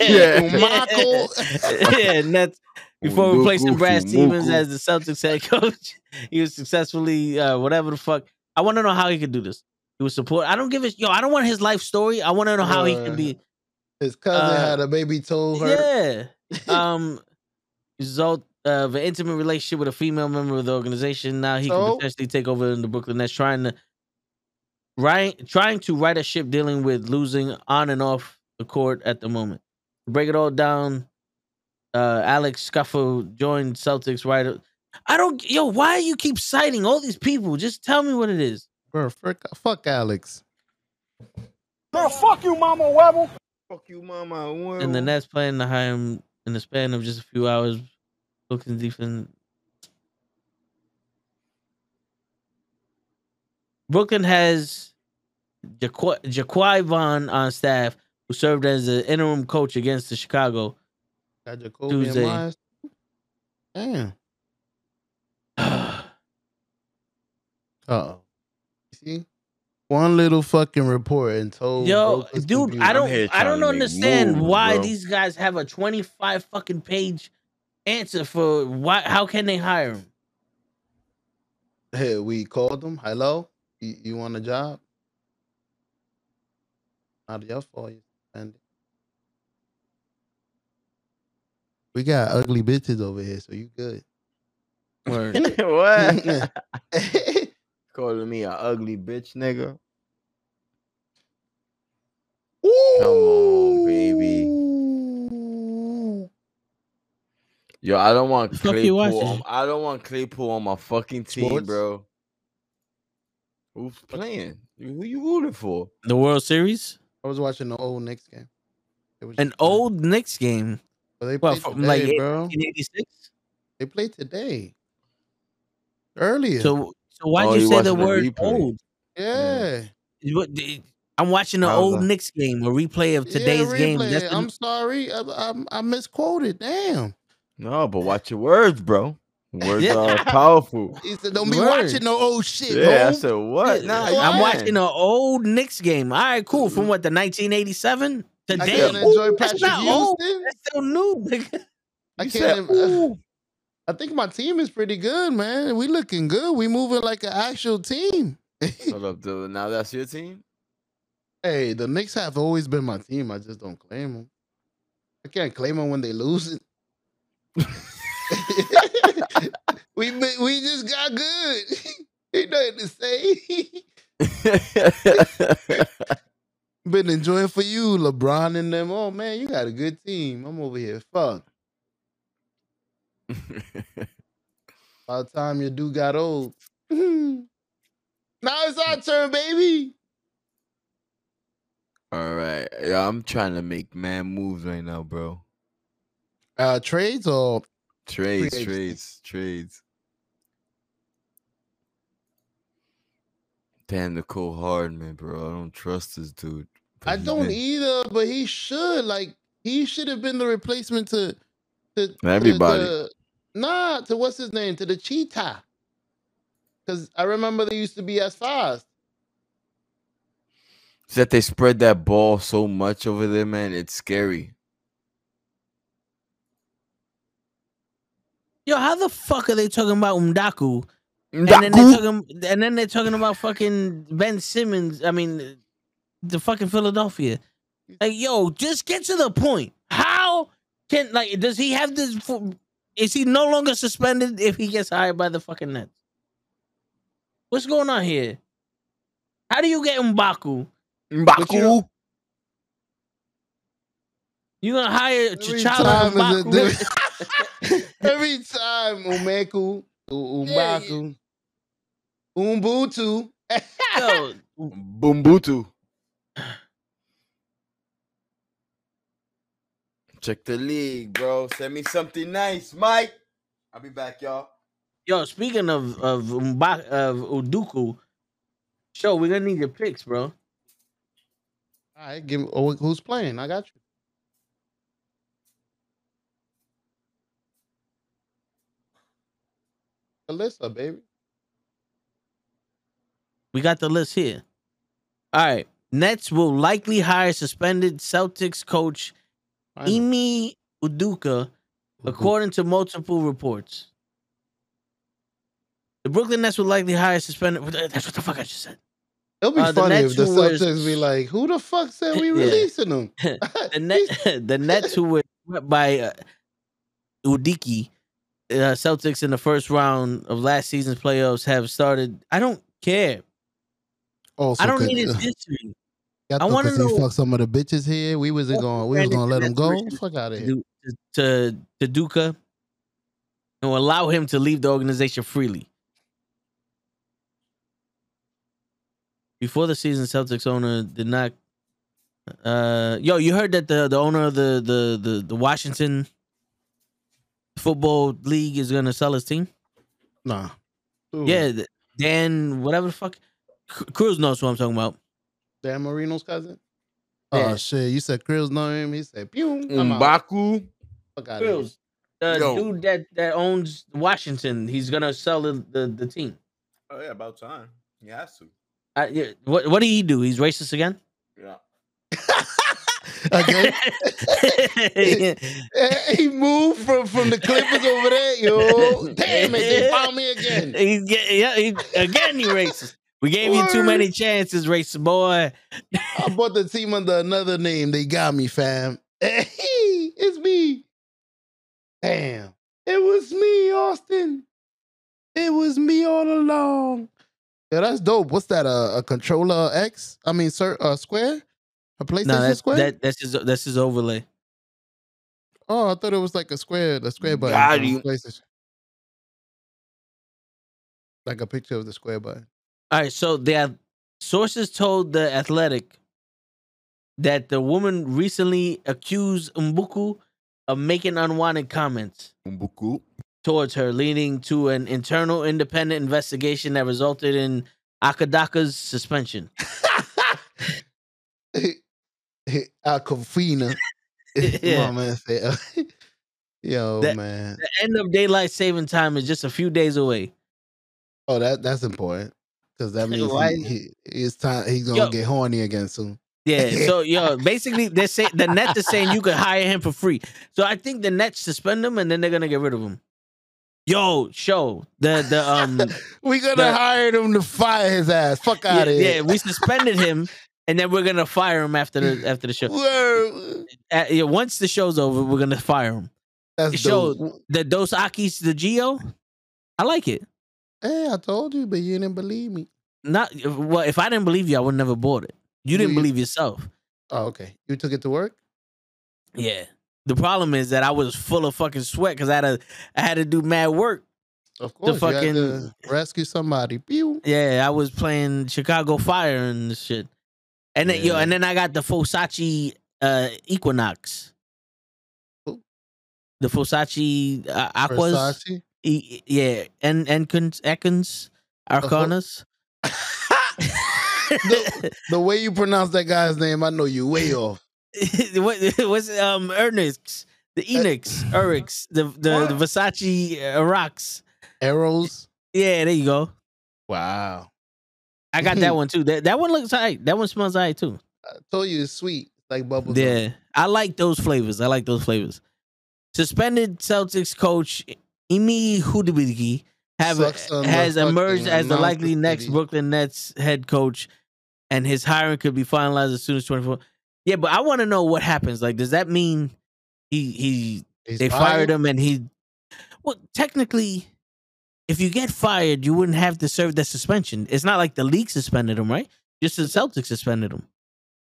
Yeah. Yeah, Nets before replacing Brad Dooku, Stevens as the Celtics head coach. He was successfully uh, whatever the fuck. I want to know how he could do this. He was support. I don't give a yo. I don't want his life story. I want to know how he can be. His cousin Uh, had a baby Told her. Yeah. Um, result of an intimate relationship with a female member of the organization. Now he So? can potentially take over in the Brooklyn Nets, trying to right trying to right a ship dealing with losing on and off the court at the moment. To break it all down, uh, Alex Scuffle joined Celtics right. I don't yo. Why you keep citing all these people? Just tell me what it is. Bro, fuck, fuck Alex. Girl, fuck you, Mama Webble. Fuck you, mama. And the Nets playing to hire him in the span of just a few hours. Looking defense. Brooklyn has Jaquai Jaquai Vaughn on staff, who served as the interim coach against the Chicago. Got Jacoby Tuesday. and Damn. Uh oh. See? One little fucking report and told Yo, broke his dude, computer. I don't, I don't trying to make understand moves, why bro. these guys have a twenty-five fucking page answer for why. How can they hire him? Hey, we called them. Hello? You, you want a job? Not your fault. You suspended. We got ugly bitches over here, so you good. What? Calling me a ugly bitch, nigga. Come on, baby. Yo, I don't want The Claypool. On, I don't want Claypool on my fucking team, Sports? bro. Who's playing? Who you rooting for? The World Series, I was watching the old Knicks game. It was an just old Knicks game. But they Well, played from today, like bro. 1986. They played today. Earlier. So, so why'd Oh, you you say the word replay. old? yeah. What- the- I'm watching the How's old that? Knicks game, a replay of Yeah, today's game. That's the- I'm sorry. I, I, I misquoted. Damn. No, but watch your words, bro. Words Yeah. are powerful. He said, "Don't be Word. watching no old shit." Yeah, I said what? Nah, Yeah. I'm watching can. an old Knicks game. All right, cool. From what the 1987 I today. can't enjoy That's Patrick not old. That's still new. nigga. I You can't. said, uh, I think my team is pretty good, man. We looking good. We moving like an actual team. Hold up, dude. Now that's your team. hey, the Knicks have always been my team. I just don't claim them. I can't claim them when they lose it. we we just got good. Ain't nothing to say. been enjoying for you, LeBron and them. Oh man, you got a good team. I'm over here. Fuck. By the time your dude got old. now it's our turn, baby. All right, yeah, I'm trying to make man moves right now, bro. Uh trades or Trades, trades, trades. Damn, Mecole Hardman, bro. I don't trust this dude. I don't been- either, but he should. Like he should have been the replacement to to to Everybody. nah, to what's his name? To the cheetah. Cause I remember they used to be as fast. It's that they spread that ball so much over there, man. It's scary. Yo, how the fuck are they talking about Umdaku? And then they're talking, and then they're talking about fucking Ben Simmons. I mean, the fucking Philadelphia. Like, yo, just get to the point. How can like does he have this? Is he no longer suspended if he gets hired by the fucking Nets? What's going on here? How do you get Mbaku? But you gonna hire T'Challa time is a Mbaku? different- Every time Umeku, U- Yeah, Umbaku, Umbutu. Yo, Bumbutu. Check the league, bro. Send me something nice, Mike. I'll be back, y'all. Yo, speaking of of Mba- of Uduku, show we're gonna need your picks, bro. All right, give me oh, who's playing. I got you. Alyssa, baby. We got the list here. All right, Nets will likely hire suspended Celtics coach I know. Emi Uduka, according to multiple reports. The Brooklyn Nets will likely hire suspended. That's what the fuck I just said. It'll be uh, the funny Nets if the who were- Celtics be like, "Who the fuck said we releasing them?" The net, the Nets who were by uh, Udiki, uh, Celtics in the first round of last season's playoffs have started. I don't care. Also, I don't need his history. I 'cause he know- fucked some of the bitches here. We wasn't Also going. We was gonna let him go. Fuck out of here. to, to to Duca and allow him to leave the organization freely. Before the season, Celtics owner did not. Uh, yo, you heard that the the owner of the the the, the Washington football league is gonna sell his team. Nah. Ooh. Yeah, th- Dan, whatever the fuck, Cruz knows what I'm talking about. Dan Marino's cousin. Yeah. Oh shit! You said Krill know him. He said, "Pew." I'm Fuck out of here. Cruz, the Yo. dude that that owns Washington, he's gonna sell the the, the team. Oh yeah, about time. He has to. Uh, yeah, what what did he do? He's racist again. Yeah. Eh, he moved from from the Clippers over there. Yo, damn it! They found me again. He's get, yeah, he, again he racist. We gave you too many chances, racist boy. I bought the team under another name. They got me, fam. Hey, it's me. Damn, it was me, Austin. It was me all along. Yeah, that's dope. What's that? A, a controller X? I mean, sir, uh, square. A PlayStation No, that, Square? that that's his that's his overlay. oh, I thought it was like a square, the square mm, button. Got from you. PlayStation. Like a picture of the square button. All right, so the sources told the Athletic that the woman recently accused Mbuku of making unwanted comments Umbuku. towards her, leading to an internal independent investigation that resulted in Akadaka's suspension. Aquafina. Yeah. My man said, Yo, That- man. The end of daylight saving time is just a few days away. Oh, that that's important. Because that means he, he, it's time he's gonna Yo. get horny again soon. Yeah, so yo, basically they're saying the net is saying you could hire him for free. So I think the Nets suspend him and then they're gonna get rid of him. Yo, show the the um We gonna The- hire him to fire his ass. Fuck out of yeah, here. Yeah, we suspended him and then we're gonna fire him after the after the show. Word. Uh, yeah, once the show's over, we're gonna fire him. That's Show-. The Dos Akis, the Geo, I like it. Hey, I told you, but you didn't believe me. Not well. If I didn't believe you, I would never bought it. You didn't We- believe yourself. Oh, okay. You took it to work? Yeah. The problem is that I was full of fucking sweat because I had to I had to do mad work. Of course. you had fucking- to rescue somebody. Pew. Yeah, I was playing Chicago Fire and shit. And then yo, and then I got the Fosachi uh Equinox. The Fosachi uh, Aquas. Versace. E- yeah, and Enkins, Ekins, Arcanas. the, the way you pronounce that guy's name, I know you way off. what what's um Ernix, the Enix, Erix, the the, the Versace uh, rocks. Arrows. Yeah, there you go. Wow. I got that one too. That that one looks alright. That one smells alright too. I told you it's sweet. It's like bubble gum. Yeah, I like those flavors. I like those flavors. Suspended Celtics coach Imi Hudibigi have has emerged as the likely next Diddy. Brooklyn Nets head coach, and his hiring could be finalized as soon as twenty four. Yeah, but I want to know what happens. Like, does that mean he he He's they fired him and he? Well, technically, if you get fired, you wouldn't have to serve that suspension. It's not like the league suspended him, right? Just the Celtics suspended him.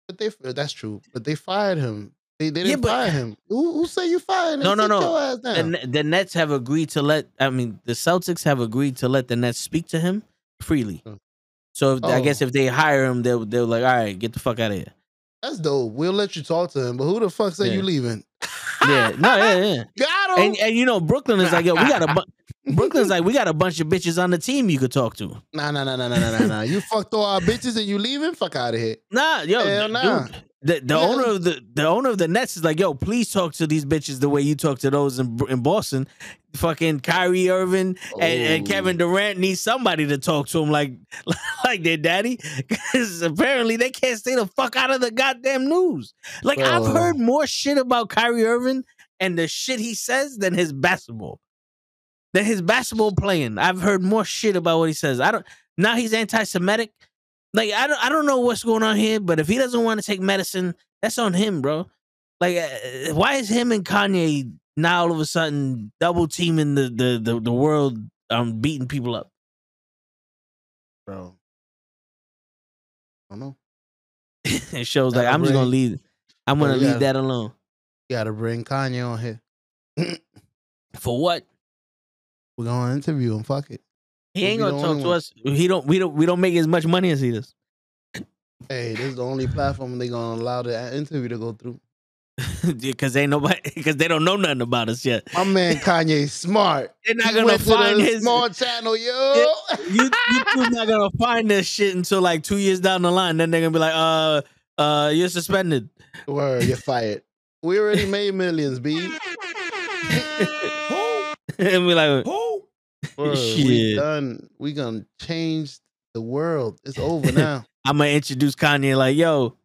But they that's true. But they fired him. They, they didn't but- fire him. Who, who say you fired him? No, no, no. The, the Nets have agreed to let. I mean, the Celtics have agreed to let the Nets speak to him freely. Hmm. So if, I guess Oh. if they hire him, they'll they'll like, all right, get the fuck out of here. That's dope. We'll let you talk to him. But who the fuck say Yeah. you leaving? Yeah, no, yeah, yeah. And and you know, Brooklyn is like, yo, we got a bu- Brooklyn's like, we got a bunch of bitches on the team you could talk to. Nah, nah, nah, nah, nah, nah, nah, nah. You fucked all our bitches and you leaving? Fuck out of here. Nah, yo, Hell dude, nah. the the Yeah. owner of the the owner of the Nets is like, yo, please talk to these bitches the way you talk to those in in Boston. Fucking Kyrie Irving and, and Oh. Kevin Durant need somebody to talk to him like like their daddy, because apparently they can't stay the fuck out of the goddamn news. Like I've heard more shit about Kyrie Irving and the shit he says than his basketball. Than his basketball playing, I've heard more shit about what he says. I don't. Now he's anti-Semitic. Like I don't. I don't know what's going on here, but if he doesn't want to take medicine, that's on him, bro. Like, uh, why is him and Kanye now all of a sudden double teaming the the the, the world, um, beating people up? Bro. I don't know. it shows like I'm just gonna leave. I'm gonna leave that alone. You gotta bring Kanye on here. For what? We're gonna interview him. Fuck it. He ain't gonna talk to one. us. He don't. We don't. We don't make as much money as he does. Hey, this is the only platform they gonna allow the interview to go through. Because ain't nobody. Because they don't know nothing about us yet. My man Kanye smart. They're not He gonna to find his. small channel, yo. You YouTube's not gonna find this shit until like two years down the line. Then they're gonna be like, uh, uh, you're suspended. Word, you're fired. We already made millions, B. and we like, Who? Word, we Shit. done. We gonna change the world. It's over now. I'm gonna introduce Kanye like, yo,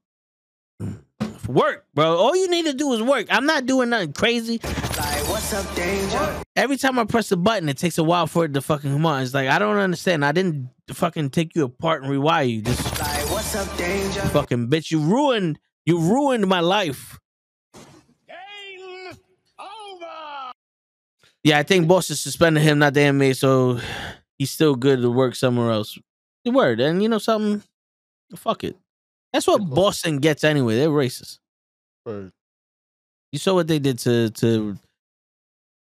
work, bro. All you need to do is work. I'm not doing nothing crazy. Like, what's up, danger? Every time I press the button, it takes a while for it to fucking come on. It's like I don't understand. I didn't fucking take you apart and rewire you. Just Like, what's up, danger? fucking bitch. You ruined. You ruined my life. Game over. Yeah, I think Boston suspended him, not the NBA, so he's still good to work somewhere else. The word, and you know something, fuck it. That's what Boston gets anyway. They're racist. Word. You saw what they did to to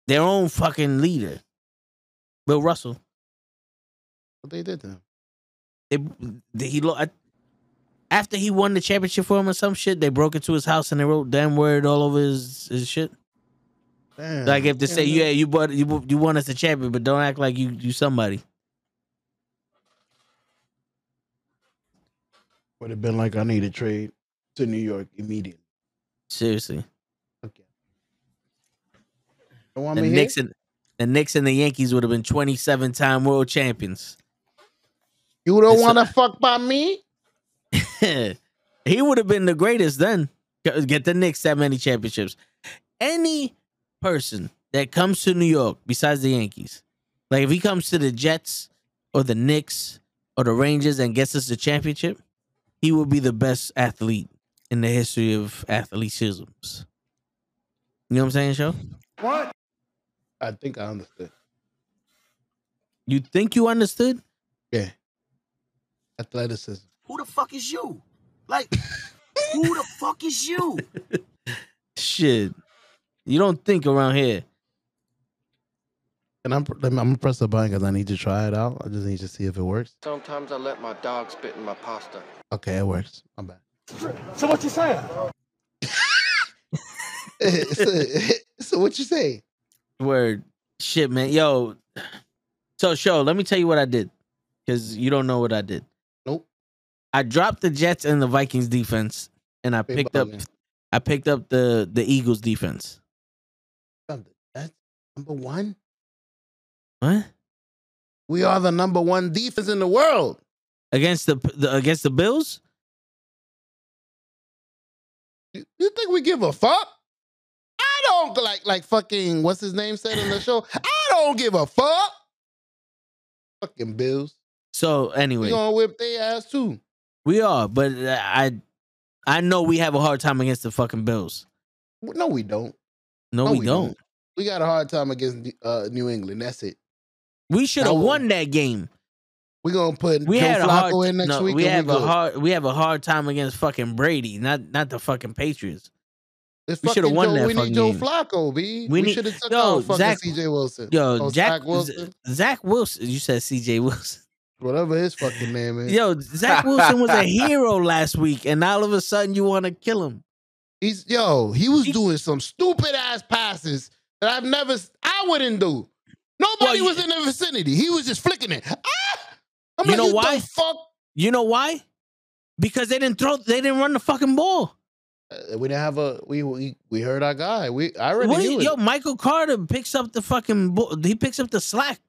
their own fucking leader, Bill Russell. What they did to him? They, they he I- after he won the championship for him or some shit. They broke into his house and they wrote damn word all over his his shit. Damn. Like if they say, Yeah. yeah, you bought you you won us a champion, but don't act like you you somebody. Would have been like I need a trade to New York immediately. Seriously, Okay. Don't want the me here? Knicks and the Knicks and the Yankees would have been twenty seven time world champions. You don't It's a- want to fuck by me? he would have been the greatest then. Get get the Knicks that many championships. Any person that comes to New York besides the Yankees, like if he comes to the Jets or the Knicks or the Rangers and gets us the championship, he will be the best athlete in the history of athleticisms. You know what I'm saying, Show? What? I think I understood. You think you understood? Yeah. Athleticism. Who the fuck is you? Like, who the fuck is you? Shit. You don't think around here. And I'm I'm gonna press the button because I need to try it out. I just need to see if it works. Sometimes I let my dog spit in my pasta. Okay, it works. I'm back. So what you saying? so, so what you say? Word. Shit, man. Yo. So, show, let me tell you what I did. Because you don't know what I did. Nope. I dropped the Jets and the Vikings defense, and I Big picked up bugging. I picked up the the Eagles defense. Number one. What? We are the number one defense in the world. Against the, the against the Bills? You, you think we give a fuck? I don't like like fucking what's his name said in the show. I don't give a fuck. Fucking Bills. So anyway, We gonna whip their ass too. we are, but uh, I I know we have a hard time against the fucking Bills. No, we don't. No, we, don't. We got a hard time against uh, New England. That's it. We should have won that game. We gonna put We Joe had a Flacco hard in next no, week. we have a good. hard we have a hard time against fucking Brady, not not the fucking Patriots. It's we shoulda won Joe, that We fucking need Joe game. Flacco, B. We We, should have took Yo, fucking Zach- CJ Wilson. Yo, Oh, Jack Zach Wilson, Zach Wilson. You said C.J. Wilson. whatever his fucking name is. Yo, Zach Wilson was a hero last week, and all of a sudden you want to kill him. He's yo, he was He- doing some stupid ass passes that I've never, I wouldn't do. Nobody Well, was in the vicinity. He was just flicking it. Ah! I'm You like, know you why? The fuck? You know why? Because they didn't throw. They didn't run the fucking ball. Uh, we didn't have a. We we, we heard our guy. We I already What knew you- it. yo, Michael Carter picks up the fucking. Ball. He picks up the slack.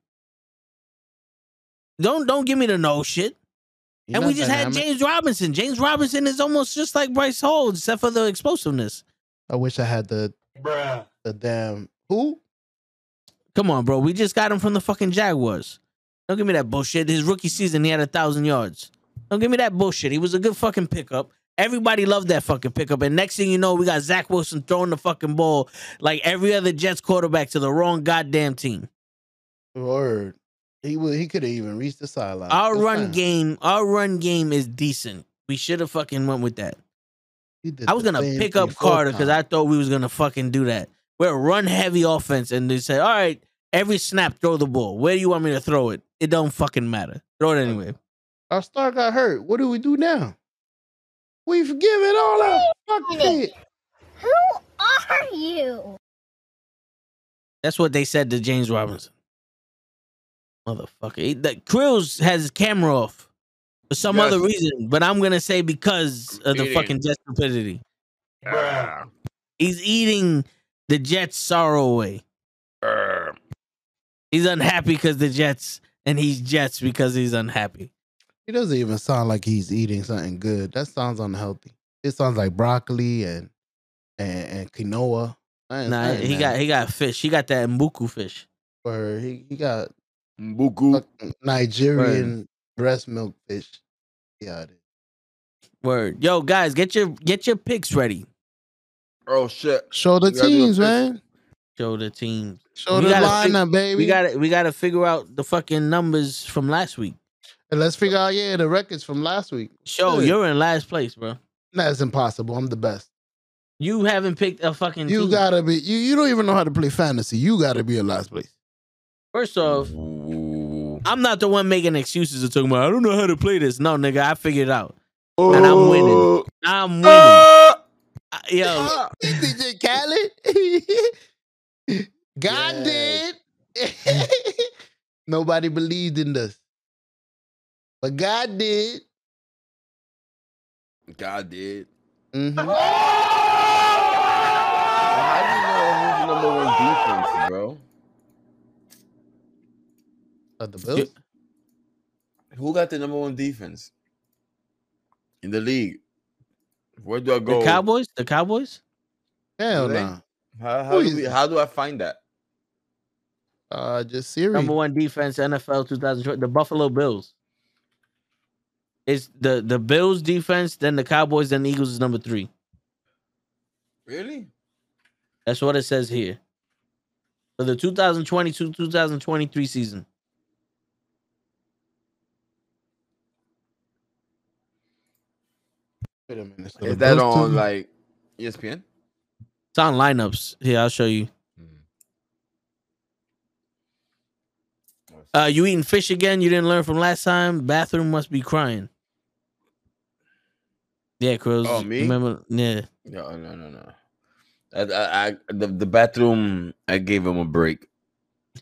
Don't don't give me the no shit. He's and we not just had. James Robinson. James Robinson is almost just like Breece Hall, except for the explosiveness. I wish I had the Bruh. the damn who. Come on, bro. We just got him from the fucking Jaguars. Don't give me that bullshit. His rookie season, he had a thousand yards. Don't give me that bullshit. He was a good fucking pickup. Everybody loved that fucking pickup. And next thing you know, we got Zach Wilson throwing the fucking ball like every other Jets quarterback to the wrong goddamn team. Word. He would. He could have even reached the sideline. Our That's run fine. game, our run game is decent. We should have fucking went with that. I was gonna pick up Carter because I thought we was gonna fucking do that. We're a run heavy offense, and they said, "All right, every snap, throw the ball. Where do you want me to throw it? It don't fucking matter. Throw it anyway." our star got hurt. What do we do now? We forgive it all up. Fuck it. Who are you? That's what they said to James Robinson. Motherfucker, He- the Krills has his camera off for some Yes. other reason, but I'm gonna say because of the Eating. fucking Jets stupidity. Ah, He's eating the Jets' sorrow away. He's unhappy because the Jets, and he's Jets because he's unhappy. He doesn't even sound like he's eating something good. That sounds unhealthy. It sounds like broccoli and and, and quinoa. I Nah, he mad. got he got fish. He got that mbuku fish. or he, he got Mbuku. fucking mm, Nigerian breast milk fish. Yeah. Word, yo guys, get your get your picks ready. Oh shit. Show the We gotta do a teams, man. Show the teams. Show We the gotta fig- lineup, baby. We got to we got to figure out the fucking numbers from last week. And let's figure out, yeah, the records from last week. Show Good. you're in last place, bro. That's impossible. I'm the best. You haven't picked a fucking. You team. gotta be. You, you don't even know how to play fantasy. You gotta be in last place. First off, Ooh. I'm not the one making excuses of talking about. I don't know how to play this. No, nigga, I figured it out. And I'm winning. Oh. I'm winning. Ah! I- Yo, DJ Khaled. God Yes. did. Nobody believed in us. But God did. God did. Mhm. How do you know who's the number one defense, bro? Uh, the Bills. Who got the number one defense in the league? Where do I go? the Cowboys. The Cowboys. Hell Do they? no. How, how, do we, how do I find that? Uh, just Siri. Number one defense, NFL 2020. The Buffalo Bills. It's the the Bills defense, then the Cowboys, then the Eagles is number three. Really? That's what it says here. For the 2022-2023 season. Wait a minute. So Is that on two- like ESPN? It's on lineups. Here, I'll show you. Uh, you eating fish again? You didn't learn from last time. Bathroom must be crying. Yeah, Chris. Oh, me? Remember? Yeah. No, no, no, no. I, I, I, the, the bathroom, I gave him a break.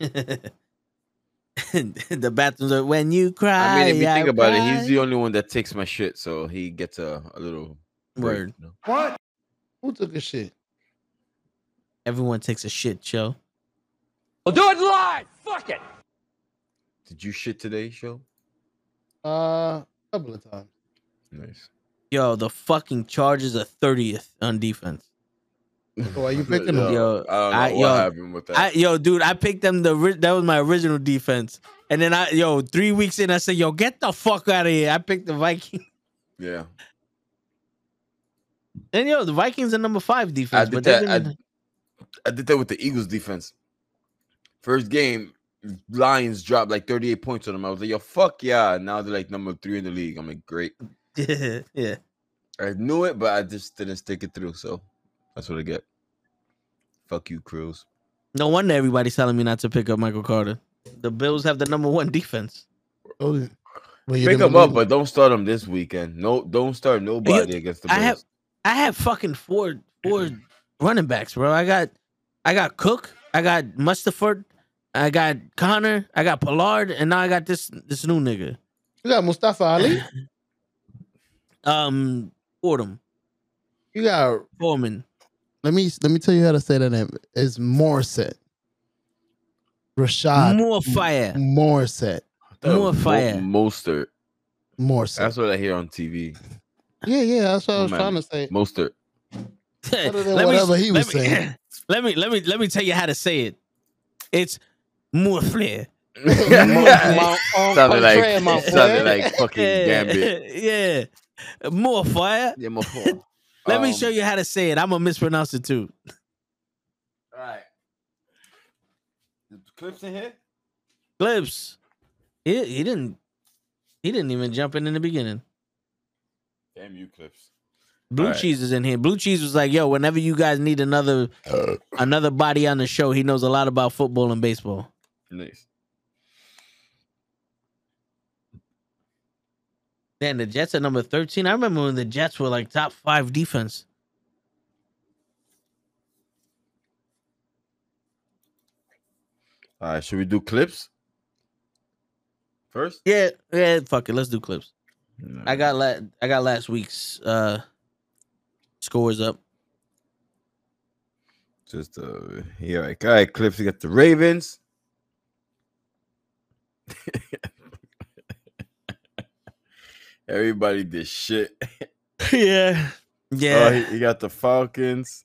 the bathrooms are when you cry. I mean, if you think about it, he's the only one that takes my shit, so he gets a, a little Word. you know? What? Who took a shit? Everyone takes a shit, show. We'll do it live. Fuck it. Did you shit today, show? Uh, a couple of times. Nice. Yo, the fucking Chargers are 30th on defense. Why you picking Yo, them? Yo, I don't know I- what yo, happened with that. I, yo, dude, I picked them. The ri- that was my original defense, and then I, yo, three weeks in, I said, yo, get the fuck out of here. I picked the Vikings, yeah. and yo, the Vikings are number five I defense, did but they've that. I, I did that with the Eagles defense. First game, Lions dropped like 38 points on them. I was like, yo, fuck yeah. Now they're like number three in the league. I'm like, great. yeah, yeah. I knew it, but I just didn't stick it through. So that's what I get. Fuck you, Cruz. No wonder everybody's telling me not to pick up Michael Carter. The Bills have the number one defense. Oh. Well, Pick didn't him up, but don't start him this weekend. No, don't start nobody against the Bills. I have- I have fucking four four running backs, bro. I got I got Cook, I got Mustaford, I got Conner, I got Pollard, and now I got this this new nigga. You got Mustafa Ali. Um Fordham. You got. Foreman. Let me let me tell you how to say that name. It's Morset. Rashad More fire. Morset. I thought more was Mo- fire. Mostert. Morset. That's what I hear on TV. yeah, yeah. That's what I was man. trying to say. Mostert. Better than whatever he was let me, saying. Let me let me let me tell you how to say it. It's more flair. My sounded like contraire, sounded like fucking Gambit. yeah. More fire. Yeah, my Let me Um, show you how to say it. I'm gonna mispronounce it too. All right. The clips in here. Clips. He, he didn't he didn't even jump in in the beginning. Damn you, clips. Blue Alright. Cheese is in here. Blue Cheese was like, "Yo, whenever you guys need another another body on the show, he knows a lot about football and baseball." Nice. Then the Jets are number thirteen. I remember when the Jets were like top five defense. All right, should we do clips first? Yeah, yeah. Fuck it. Let's do clips. No. I got la- I got last week's uh scores up. just uh here. Like, all right, clips. We got the Ravens. Everybody did shit. yeah, Oh, yeah. he, he got the Falcons.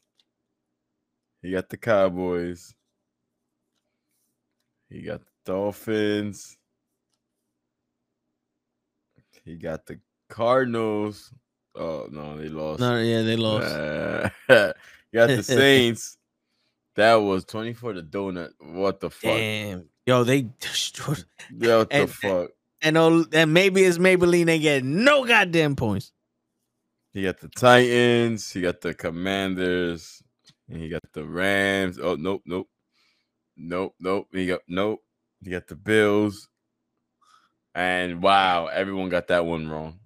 He got the Cowboys. He got the Dolphins. He got the Cardinals. Oh no, they lost. no, yeah, they lost. Uh, got the Saints. That was 20 for the donut. What the fuck? Damn, yo, they destroyed. What the And- fuck? And oh, and maybe it's Maybelline ain't getting no goddamn points. He got the Titans. He got the Commanders. And he got the Rams. Oh nope, nope, nope, nope. He got nope. He got the Bills. And wow, everyone got that one wrong.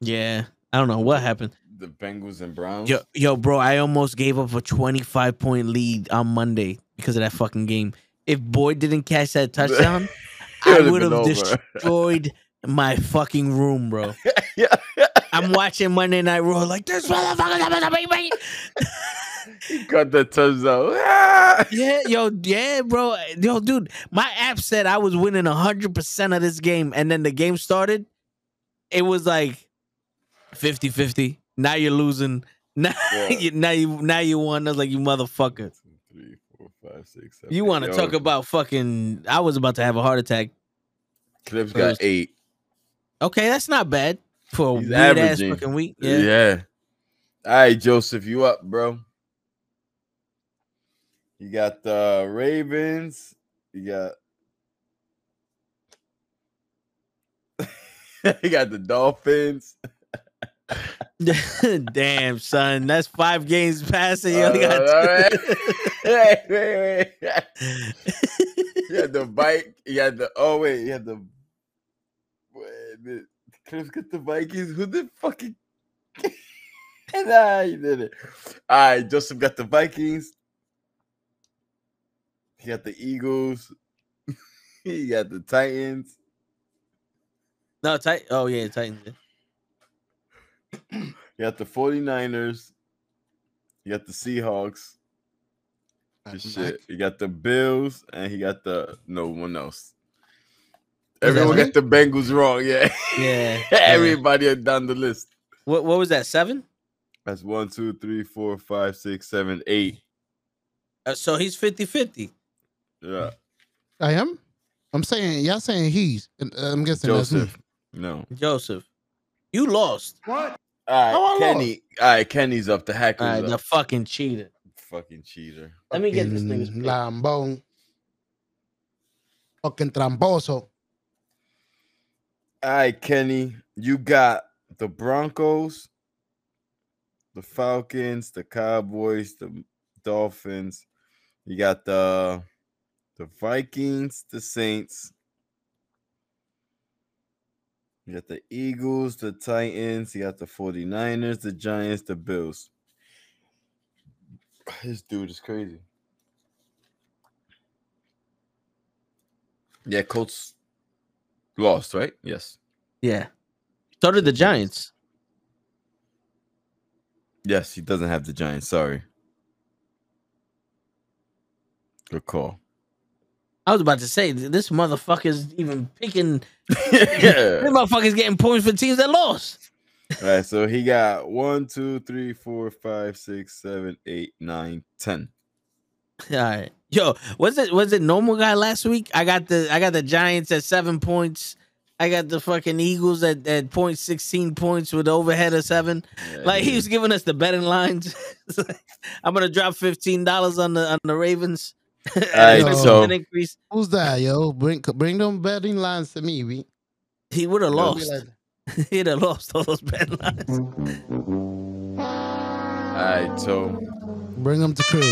Yeah, I don't know what happened. The Bengals and Browns. Yo, yo, bro, I almost gave up a 25 point lead on Monday because of that fucking game. If Boyd didn't catch that touchdown, I would have destroyed my fucking room, bro. yeah. I'm watching Monday Night Raw like this motherfucker. da- da- da- bang, bang." he got the. Ah! Yeah, yo, yeah, bro. Yo, dude, my app said I was winning 100% of this game. And then the game started. It was like 50 50. Now you're losing. Now, Yeah. you, now you now you won. I was like, you motherfucker. Three, four, five, six, seven. You want to talk about fucking. I was about to have a heart attack. Clips got eight. Okay, that's not bad for a weird ass fucking week. Yeah. Yeah. All right, Joseph, you up, bro? You got the Ravens. You got. you got the Dolphins. Damn, son. That's five games passing. You Uh, only got all right. wait, wait, wait. You had the bike. You had the. Oh wait, you had the. Wait, the Clips got the Vikings. Who the fucking? nah, you did it. All right, Joseph got the Vikings. He got the Eagles. he got the Titans. no, tight. Oh, yeah, Titans. You got the 49ers. You got the Seahawks. Good shit. You got the Bills and he got the no one else. That Everyone got the Bengals wrong. Yeah. Yeah. Everybody down the list. What, what was that? Seven? That's one, two, three, four, five, six, seven, eight. Uh, so he's 50 50. Yeah. I am. I'm saying y'all saying he's. uh, I'm guessing that's me. Joseph. No. Joseph, you lost. What? All right, Oh, Kenny. All right, Kenny's up. The All All right, right, the fucking cheater. Fucking cheater. Let me get this thing. nigga's pick. Lambón. Fucking tramposo. All right, Kenny. You got the Broncos, the Falcons, the Cowboys, the Dolphins. You got the the Vikings, the Saints. You got the Eagles, the Titans, you got the 49ers, the Giants, the Bills. This dude is crazy. Yeah, Colts lost, right? Yes. Yeah. So did the Giants. Yes, he doesn't have the Giants. Sorry. Good call. I was about to say, th- this motherfucker's even picking. yeah. This motherfucker's getting points for teams that lost. All right, so he got one, two, three, four, five, six, seven, eight, nine, ten. All right. Yo, was it was it normal guy last week? I got the I got the Giants at seven points. I got the fucking Eagles at, at point sixteen points with overhead of seven. Yeah, Like he was giving us the betting lines. Like, I'm gonna drop fifteen dollars on the on the Ravens. And right, expect so- increase. Who's that, yo? Bring bring them betting lines to me. We He would have Yeah. lost. He'd have lost all those betting lines. All right, so Bring them to crew.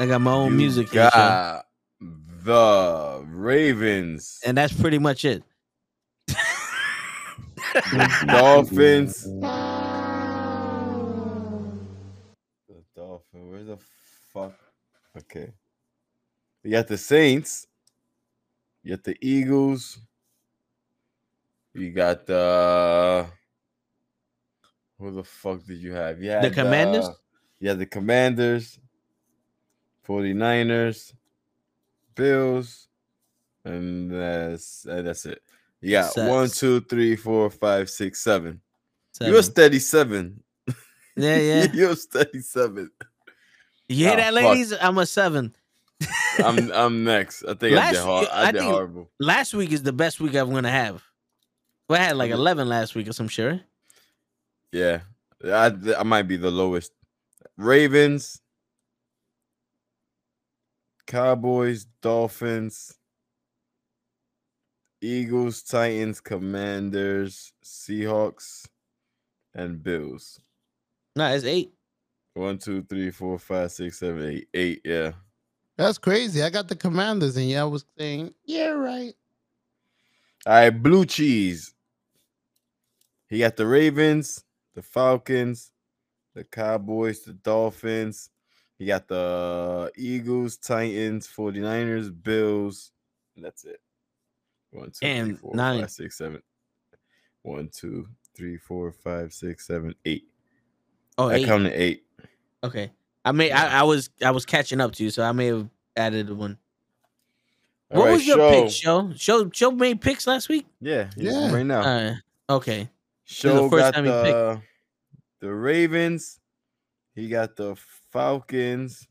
I got my own you music here, got the Ravens, and that's pretty much it. Dolphins. The Dolphin. Where the fuck? Okay. You got the Saints. You got the Eagles. You got the. Who the fuck did you have? Yeah, The Commanders? You had the Commanders, 49ers, Bills, and that's and that's it. Yeah, one, two, three, four, five, six, seven. Seven. You're a steady seven. yeah, yeah. You're a steady seven. You hear Oh, that, fuck. ladies? I'm a seven. I'm I'm next. I think I Last did, hor- I I did think- horrible. Last week is the best week I'm gonna have. Well, I had like mm-hmm. 11 last week or some sure. Yeah, I I might be the lowest. Ravens, Cowboys, Dolphins, Eagles, Titans, Commanders, Seahawks, and Bills. No, it's eight. One, two, three, four, five, six, seven, eight. Eight, yeah. That's crazy. I got the commanders, and y'all was saying, yeah, right. All right, blue cheese. He got the Ravens, the Falcons, the Cowboys, the Dolphins. He got the Eagles, Titans, 49ers, Bills. And that's it. One, two, three, Damn, four, nine. five, six, seven. One, two, three, four, five, six, seven, eight. Oh, I eight. counted eight. Okay. I may I, I was I was catching up to you, so I may have added one. All what right, was your show. pick, show? Show show made picks last week? Yeah, Yeah. right now. Uh, okay. Show first got time the, the Ravens. He got the Falcons,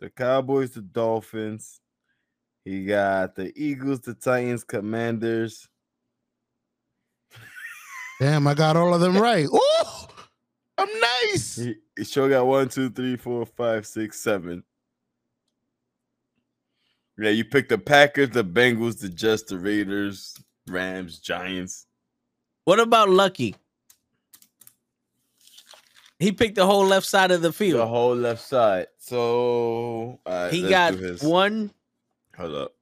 the Cowboys, the Dolphins. He got the Eagles, the Titans, Commanders. Damn, I got all of them right. Ooh, I'm nice. He, he sure got one, two, three, four, five, six, seven. Yeah, you picked the Packers, the Bengals, the Jets, the Raiders, Rams, Giants. What about Lucky? He picked the whole left side of the field. The whole left side. So all right, he got do one. Hold up.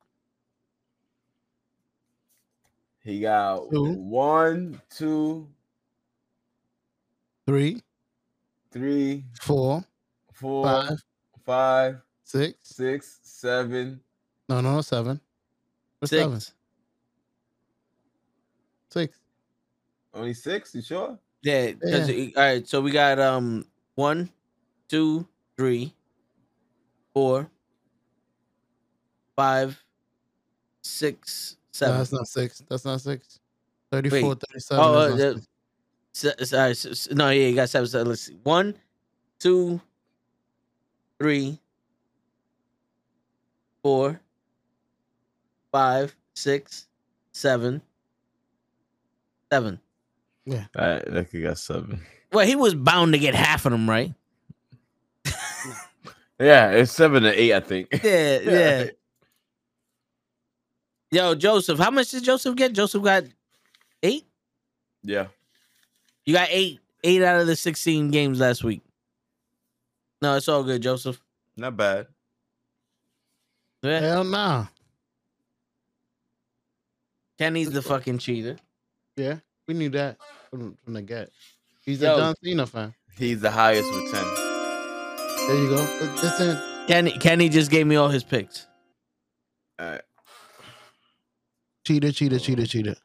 He got Two. one, two, Three, three, four, four, five, five, six. six. No, no, seven. What's Six. seven? Six. Only six? You sure? Yeah, Yeah. all right. So we got um one, two, three, four, five, six, seven. No, that's not six. That's not six. 34, Wait. 37. Oh, uh, not uh, six. Se- s- all right, s- s- no, yeah, you got seven. So let's see. One, two, three, four, five, six, seven, seven. All right, like you got seven. Well, he was bound to get half of them right. Yeah, it's seven to eight, I think. Yeah, yeah. Yo, Joseph, how much did Joseph get? Joseph got eight. Yeah. You got eight, eight out of the sixteen games last week. No, it's all good, Joseph. Not bad. Yeah. Hell nah. Kenny's the fucking cheater. Yeah, we knew that from, from the get. He's Yo. a John Cena fan. He's the highest with 10. There you go. Li- Listen, Kenny, Kenny just gave me all his picks. All right. cheater, cheater, cheater, cheater.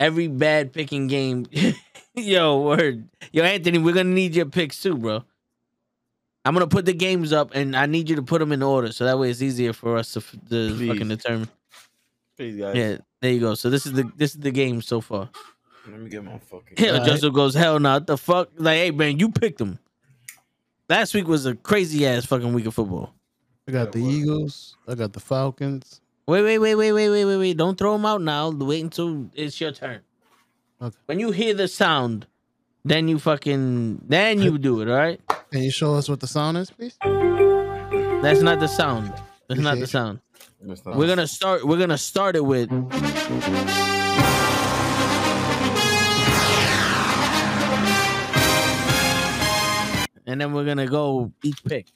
Every bad picking game. Yo, word. Yo, Anthony, we're gonna need your picks too, bro. I'm gonna put the games up, and I need you to put them in order, so that way it's easier for us to, f- to Please. fucking determine. Please, guys. Yeah, there you go. So this is the this is the game so far. Let me get my fucking. Hell, Alright. Joseph goes, hell no, what the fuck? Like, hey man, you picked them. Last week was a crazy ass fucking week of football. I got the Eagles. I got the Falcons. Wait, wait, wait, wait, wait, wait, wait, wait. Don't throw them out now. Wait until it's your turn. Okay. When you hear the sound, then you fucking then you do it, all right? Can you show us what the sound is, please? That's not the sound. That's not the sound. Not- We're gonna start we're gonna start it with and then we're gonna go each pick.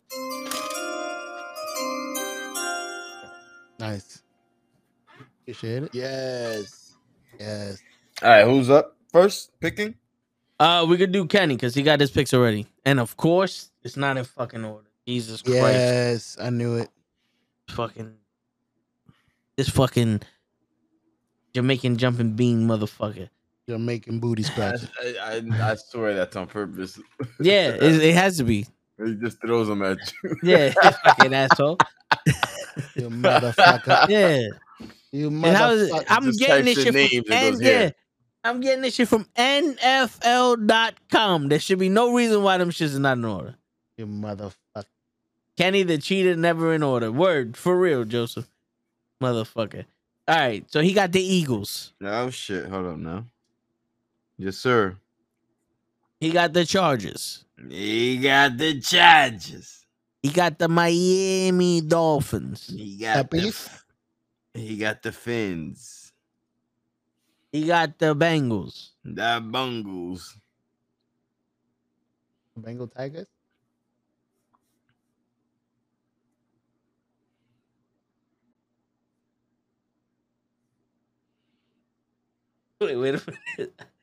Nice. Appreciate it. Yes. Yes. All right, who's up first? Picking? Uh we could do Kenny because he got his picks already. And of course, it's not in fucking order. Jesus Christ. Yes, I knew it. Fucking this fucking Jamaican jumping bean motherfucker. You're making booty I, scratches. I, I, I swear that's on purpose. Yeah, it, it has to be. he just throws them at you. Yeah, fucking asshole. You motherfucker. Yeah. You And how is it? motherfucker. I'm getting this shit from and N- yeah. I'm getting this shit from NFL.com. There should be no reason why them shits is not in order. You motherfucker. Kenny the cheater never in order. Word for real, Joseph. Motherfucker. All right, so he got the Eagles. Oh shit! Hold on now. Yes, sir. He got the Chargers. He got the Chargers. He got the Miami Dolphins. He got the, Happy? f- he got the Fins. He got the Bengals. That Bungles. Bengal Tigers. Wait, wait a minute.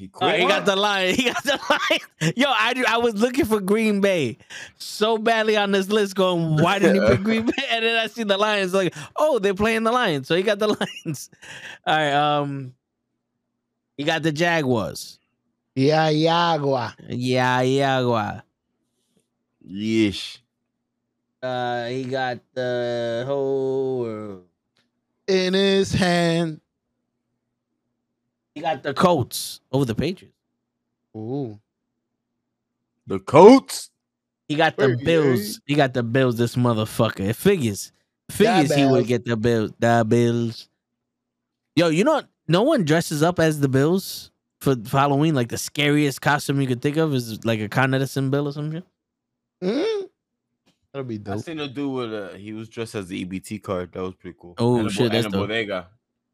He Oh, quit. he got the lion. He got the lion. Yo, I I was looking for Green Bay so badly on this list. Going, why didn't he pick Green Bay? And then I see the Lions. Like, oh, they're playing the Lions, so he got the Lions. All right. Um, he got the Jaguars. Yeah, Yagua. Yeah, Jaguar. Yeesh. Uh, he got the whole. In his hand. He got the Colts over the Patriots. Ooh. The Colts. He got the Bills. He got the Bills. This motherfucker. It figures. Figures he would get the Bills. The Bills. Yo, you know, no one dresses up as the Bills for, for Halloween. Like the scariest costume you could think of is like a Con Edison Bill or something. Mm? That'll be dope. I dope. seen a dude with a. He was dressed as the EBT card. That was pretty cool. Oh, And shit, bo- that's and a dope. bodega.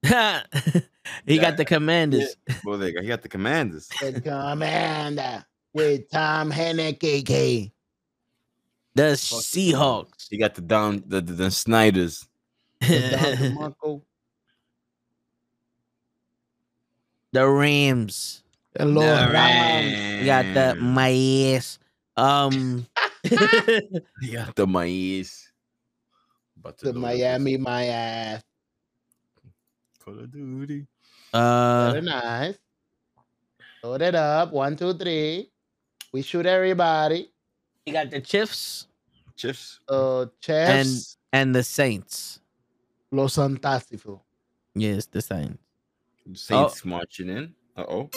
he got Yeah. the Commanders. Bodega. He got the commanders. The commander with Tom Heinicke. The Seahawks. He got the down the the, the Snyders. The Don the Rams. The Lord The Rams. We got the Rams. Um, He got the maize. About to The Miami, my ass. this Call of Duty. uh, Very nice. Load it up. One, two, three. We shoot everybody. he got the Chiefs Chiefs. Uh, chefs. and the Saints. Los Fantástico. Yes, the Saints. Saints marching in. Uh oh.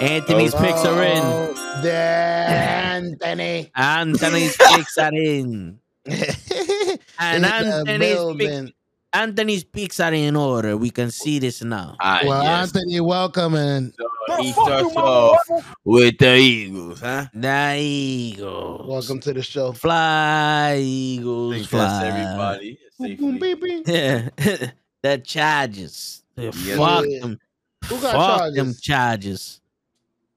Anthony's picks are in. Oh, the Anthony. Anthony's picks are in. And In Anthony's picks, building. Anthony's picks are in order. We can see this now. Ah, Well, yes. Anthony, welcome and So he starts off with the Eagles, huh? The Eagles. welcome to the show. Fly, Eagles, think fly. that's everybody Boom, boom, safely. beep, beep. Yeah. the Chargers. Yeah, Yes. Fuck Yeah. them. Who got Fuck them charges? Chargers.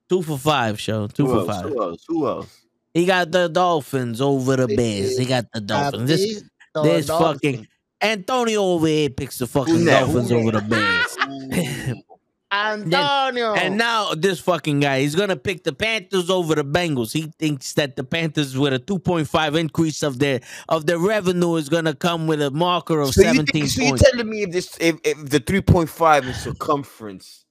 Two for five, show. Two Who for else? five. Who else? Who else? He got the Dolphins over the Bears. He got the Dolphins. This Happy the this Dolphins. fucking Antonio over here picks the fucking that? Dolphins over the? Bears. Antonio. And now this fucking guy, he's gonna pick the Panthers over the Bengals. He thinks that the Panthers with a 2.5 increase of their of their revenue is gonna come with a marker of So you, 17 think, so you points. telling me if this if, if the three point five in circumference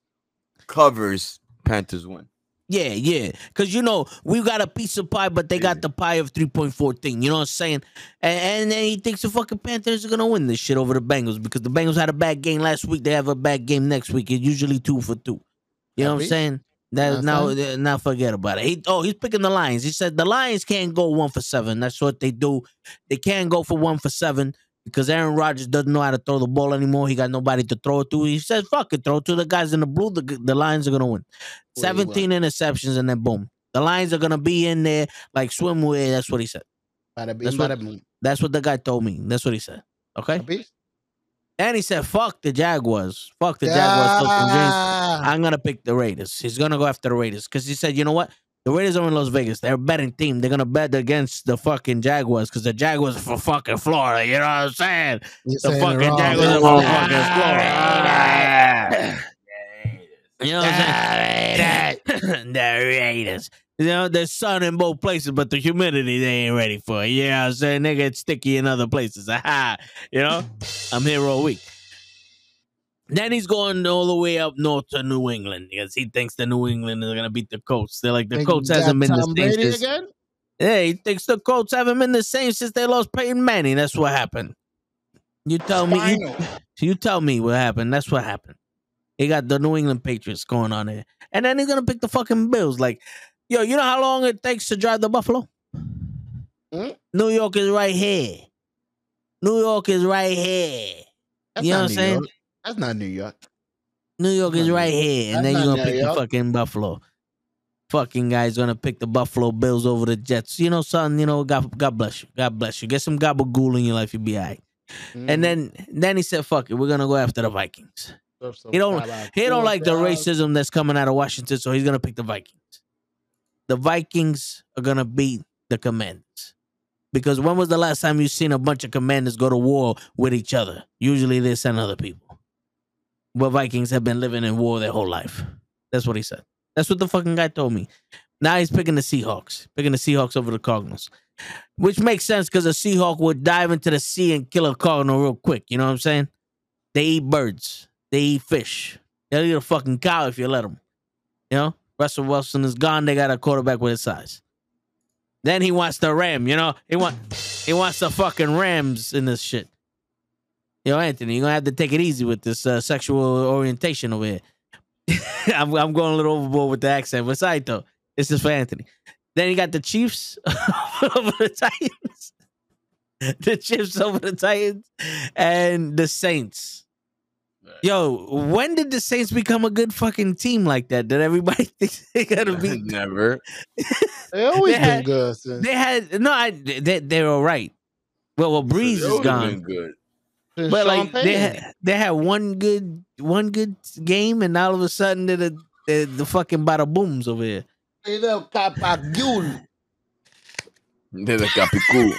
covers Panthers win? Yeah, yeah. Cause you know, we got a piece of pie, but they got the pie of 3.14. You know what I'm saying? And, and then he thinks the fucking Panthers are gonna win this shit over the Bengals because the Bengals had a bad game last week. They have a bad game next week. It's usually two for two. You know what I'm saying? That now, uh, now forget about it. He, oh, he's picking the Lions. He said the Lions can't go one for seven. That's what they do. They can't go for one for seven because Aaron Rodgers doesn't know how to throw the ball anymore. He got nobody to throw it to. He said, "Fuck it, throw it to the guys in the blue. The, the Lions are gonna win." 17 interceptions and then boom. The Lions are gonna be in there like swimwear. That's what he said. Bada That's what- bada. That's what the guy told me. That's what he said. Okay. And he said, "Fuck the Jaguars. Fuck the Jaguars." Fuck them James. Yeah. I'm gonna pick the Raiders. He's gonna go after the Raiders because he said, "You know what? The Raiders are in Las Vegas. They're a betting team. They're gonna bet against the fucking Jaguars because the Jaguars are for fucking Florida. You know what I'm saying? You're The saying fucking. Jaguars are Wrong. for fucking Florida. You know what I'm saying? the Raiders. You know, there's sun in both places, but the humidity they ain't ready for. it. You know what I'm saying? They get sticky in other places. Aha. You know? I'm here all week. Then he's going all the way up north to New England because he thinks the New England is gonna beat the Colts. They're like the Think Colts hasn't been the same Brady since. again? Yeah, he thinks the Colts haven't been the same since they lost Peyton Manning. That's what happened. You tell me. You, you tell me what happened. That's what happened. He got the New England Patriots going on there, and then he's gonna pick the fucking Bills. Like, yo, you know how long it takes to drive to Buffalo? Hmm? New York is right here. New York is right here. That's You know what I'm saying? York. That's not New York. New York is right here, and then you're gonna New pick the fucking Buffalo. Fucking guy's gonna pick the Buffalo Bills over the Jets. You know, son. You know, God, God bless you. God bless you. Get some gabagool in your life, you'll be alright. Mm. And then, then he said, "Fuck it, we're gonna go after the Vikings." He don't- He don't like the racism that's coming out of Washington, so he's gonna pick the Vikings. The Vikings are gonna beat the Commanders. Because when was the last time you seen a bunch of commanders go to war with each other? Usually they send other people. But Vikings have been living in war their whole life. That's what he said. That's what the fucking guy told me. Now he's picking the Seahawks, picking the Seahawks over the Cardinals, which makes sense because a Seahawk would dive into the sea and kill a Cardinal real quick. You know what I'm saying? They eat birds, they eat fish. They'll eat a fucking cow if you let them. You know, Russell Wilson is gone. They got a quarterback with his size. Then he wants the Ram. You know, he want he wants the fucking Rams in this shit. Yo, Anthony, you're gonna have to take it easy with this uh, sexual orientation over here. I'm, I'm going a little overboard with the accent, but side though, this is for Anthony. Then you got the Chiefs over the Titans, the Chiefs over the Titans, and the Saints. Yo, when did the Saints become a good fucking team like that? That everybody thinks they gotta be. Never. They always They been good since. They had no, I they they're all right. Well, well, Brees They is gone. been Good. Since but Sean like they had, they had one good one good game, and all of a sudden they're the they're the fucking bada booms over here. They the Capagul. They're the capicú.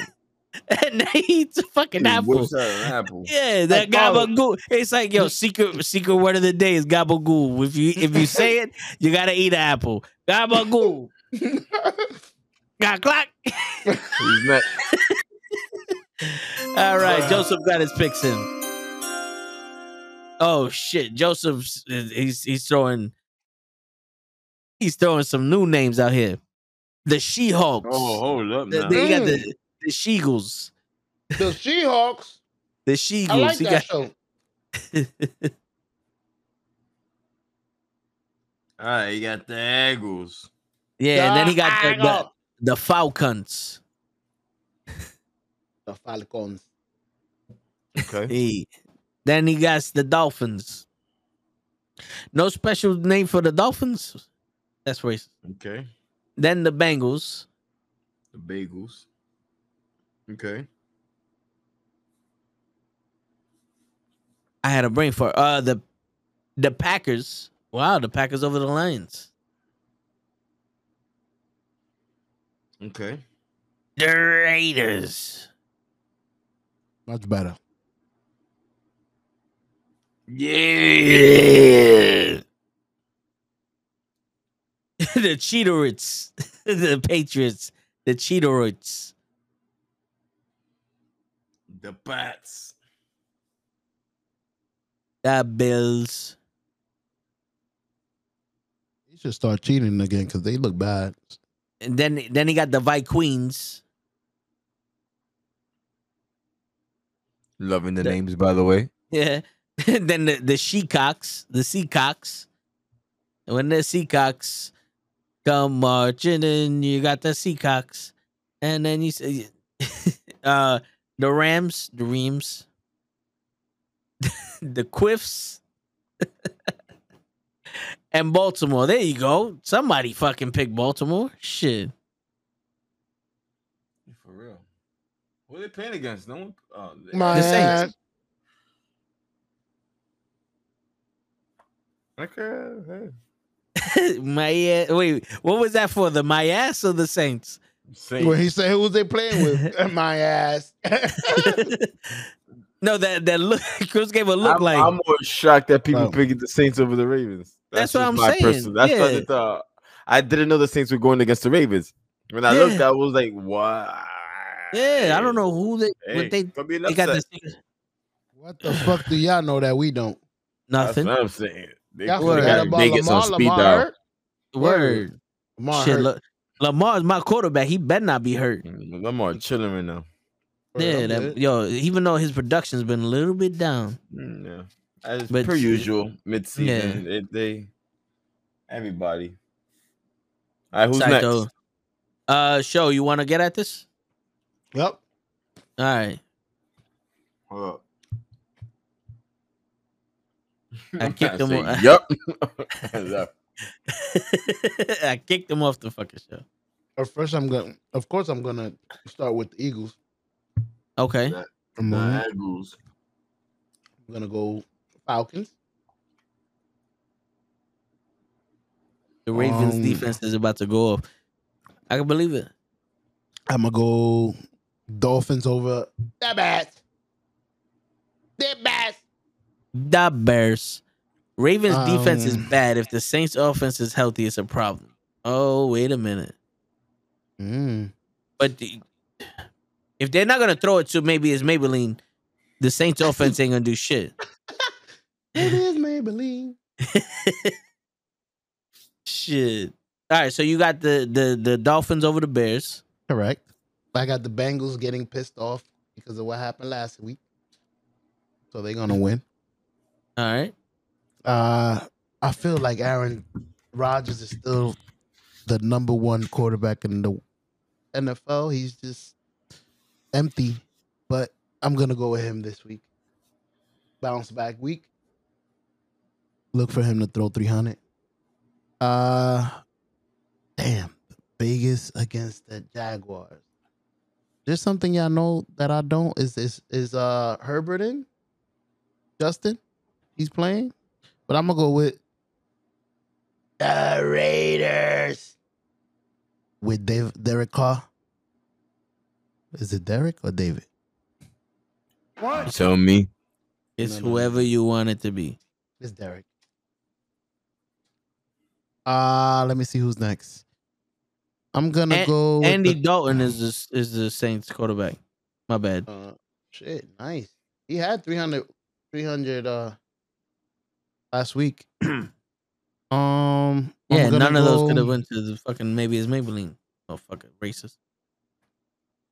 And they eat the fucking apple. That? An apple. Yeah, that Like, gabagool. It's like yo, secret secret word of the day is gabagool. If you if you say it, you gotta eat an apple. Gabagool. Got clock. He's not. All right, Joseph got his picks in. Oh shit, Joseph's he's he's throwing he's throwing some new names out here. The She-Hulks. Oh, hold up The- now. then you got the mm. the Sheagles. the Seahawks. The I Sheagles. like You that got- show. All right, you got the Eagles. yeah, and then he got the, the, the Falcons. The Falcons. Okay. Hey. Then he got the Dolphins. No special name for the Dolphins. That's racist. Okay. Then the Bengals. The Bagels. Okay. I had a brain for uh the the Packers. Wow, the Packers over the Lions. Okay. The Raiders. Much better. Yeah. the Cheetorites. the Patriots. The Cheetorites. The Bats. The Bills. He should start cheating again because they look bad. And then then he got the Vikings. Loving the The- names, by the way. Yeah. then the, the Sheacocks, the Seacocks. When the Seacocks come marching in, you got the Seacocks. And then you say uh the Rams, the Reams, the Quiffs, and Baltimore. There you go. Somebody fucking pick Baltimore. Shit. For real. Who are they playing against? No one. Oh, they- My The Saints. Okay. hey. my ass. Wait, what was that for? The my ass or the Saints? Saints. When he said who was they playing with, my ass. no, that that look. Chris gave a look I'm, like I'm more shocked that people Oh. picking the Saints over the Ravens. That's what I'm my saying, personal- that's what yeah. I thought. I didn't know the Saints were going against the Ravens. When I Yeah. looked, I was like, "What?" Yeah, I don't know who they Hey, what they could be an they got this what the fuck do y'all know that we don't? That's nothing. what I'm saying. They Y'all coulda forgot got about Vegas Lamar. on speed Lamar dial. hurt? Word. Lamar Shit, hurt. look, Lamar's my quarterback. He better not be hurt. Mm, Lamar chilling right now. Yeah, that, yo, even though his production's been a little bit down. Mm, yeah, as But- per usual, mid season, it, they everybody. All right, who's Saito. next? Uh, show you want to get at this? Yep. All right. Hold up. I kicked him. Off. Yep. I kicked him off the fucking show. First, I'm gonna. Of course, I'm gonna start with the Eagles. Okay. The, the Eagles. I'm gonna go Falcons. The Ravens um, defense is about to go off. I can believe it. I'm gonna go Dolphins over the Bears. The Bears. The Bears. Ravens defense is Um, bad. If the Saints offense is healthy, it's a problem. Oh, wait a minute. Mm. But the, if they're not gonna throw it to maybe it's Maybelline, the Saints offense ain't gonna do shit. It is Maybelline. Shit. All right, so you got the the the Dolphins over the Bears. Correct. I got the Bengals getting pissed off because of what happened last week. So they're gonna win. All right. Uh I feel like Aaron Rodgers is still the number one quarterback in the NFL. He's just empty. But I'm gonna go with him this week. Bounce back week. Look for him to throw 300. Uh damn. Vegas against the Jaguars. There's something y'all know that I don't. Is is is uh Herbert in? Justin? He's playing? But I'm gonna go with the Raiders. With Dave Derek Carr. Is it Derek or David? What? Tell me. It's No, no, no. whoever you want it to be. It's Derek. Uh let me see who's next. I'm gonna An- go with Andy the- Dalton is the, is the Saints quarterback. My bad. Uh, shit, nice. He had 300, 300 uh last week. um, Yeah, gonna none of those could have went to the fucking maybe it's Maybelline. Oh fuck it, racist.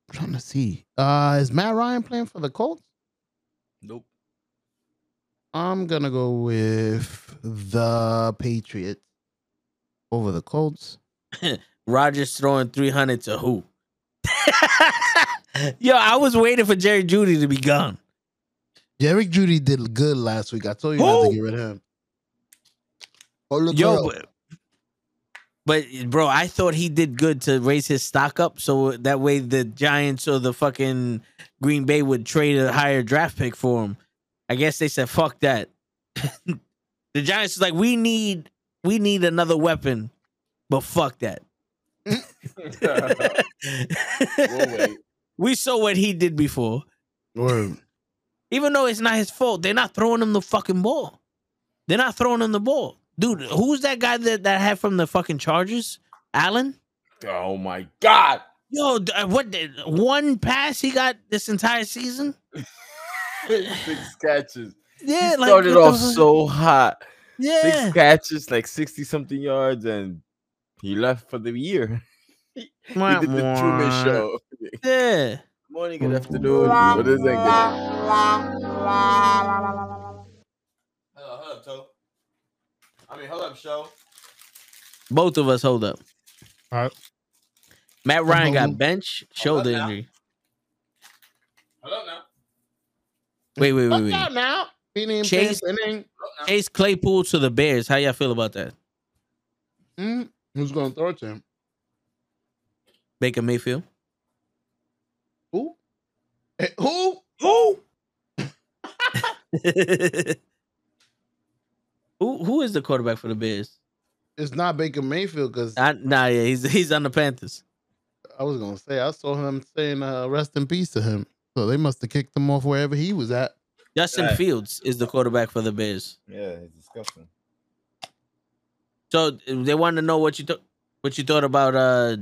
I'm trying to see. Uh, is Matt Ryan playing for the Colts? Nope. I'm gonna go with the Patriots over the Colts. Rodgers throwing three hundred to who? Yo, I was waiting for Jerry Jeudy to be gone. Jerry Jeudy did good last week. I told you not to get rid of him. Oh, look Yo, but, but bro, I thought he did good to raise his stock up so that way the Giants or the fucking Green Bay would trade a higher draft pick for him. I guess they said fuck that. the Giants is like we need we need another weapon, but fuck that. Wait. We saw what he did before. Word. Even though it's not his fault, they're not throwing him the fucking ball. They're not throwing him the ball. Dude, who's that guy that, that had from the fucking Chargers? Allen? Oh my god. Yo, uh, what the- one pass he got this entire season? Six catches. Yeah, he like started what off fuck? so hot. Yeah. Six catches, like 60 something yards, and he left for the year. he Wah, did the Truman show. Yeah. Morning, good afternoon. What is that? Hello, hold up, Toe. I mean, hold up, show. Both of us hold up. All right. Matt Ryan got bench, shoulder now. injury. Hold up now. Wait, wait, wait, wait. out now. Inning, Chase- fifth. Hold up now. Chase Claypool to the Bears. How y'all feel about that? Mm, who's gonna throw it to him? Baker Mayfield. Who? Eh, who? Who? who who is the quarterback for the Bears? It's not Baker Mayfield because nah, yeah, he's he's on the Panthers. I was gonna say I saw him saying uh, "rest in peace" to him. So they must have kicked him off wherever he was at. Justin Right. Fields is the quarterback for the Bears. Yeah, it's disgusting. So they want to know what you thought what you thought about uh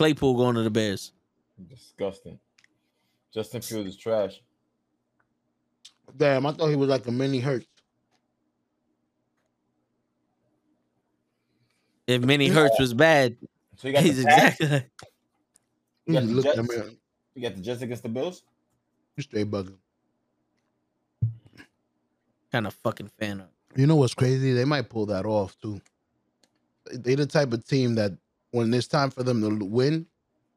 Claypool going to the Bears. Disgusting. Justin Fields is trash. Damn, I thought he was like a mini hurt. If Minnie Hurts was bad, So you got he's the Pats, exactly You got You the at Jets? me, You got the Jets against the Bills. you straight bugging. kind of fucking fan of. You know what's crazy? They might pull that off too. They the type of team that when it's time for them to win,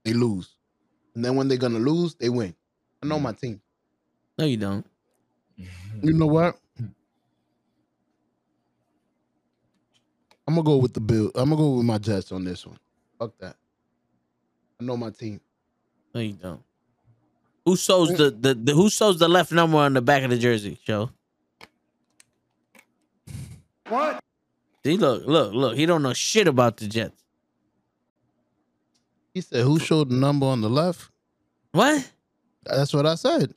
they lose, and then when they're gonna lose, they win. I know mm. my team. No, you don't. You know what? I'm gonna go with the bill. I'm gonna go with my Jets on this one. Fuck that. I know my team. No, you don't. Who sews the, the, the who sews the left number on the back of the jersey? Joe. What? See, look, look, look. He don't know shit about the Jets. He said, "Who showed the number on the left?" What? That's what I said.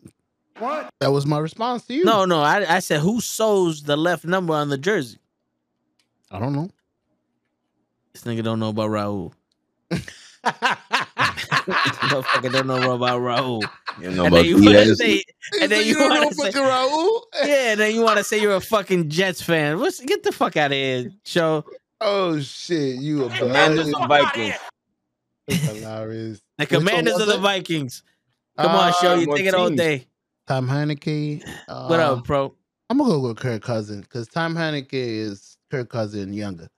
What? That was my response to you. No, no. I, I said who sews the left number on the jersey. I don't know. This nigga don't know about Raul. Motherfucker don't know about Raul. You know And about then you want to say, and then said you don't know want to say, Raul. yeah, and then you want to say you're a fucking Jets fan. What's get the fuck out of here, show. Oh shit, you a Commanders bad. Vikings. Hilarious. The Commanders of the? Vikings. Come on, show Uh, you take it all day. Tom Heinicke. Uh, What up, bro? I'm gonna go with Kirk Cousins because Tom Heinicke is Kirk Cousin younger.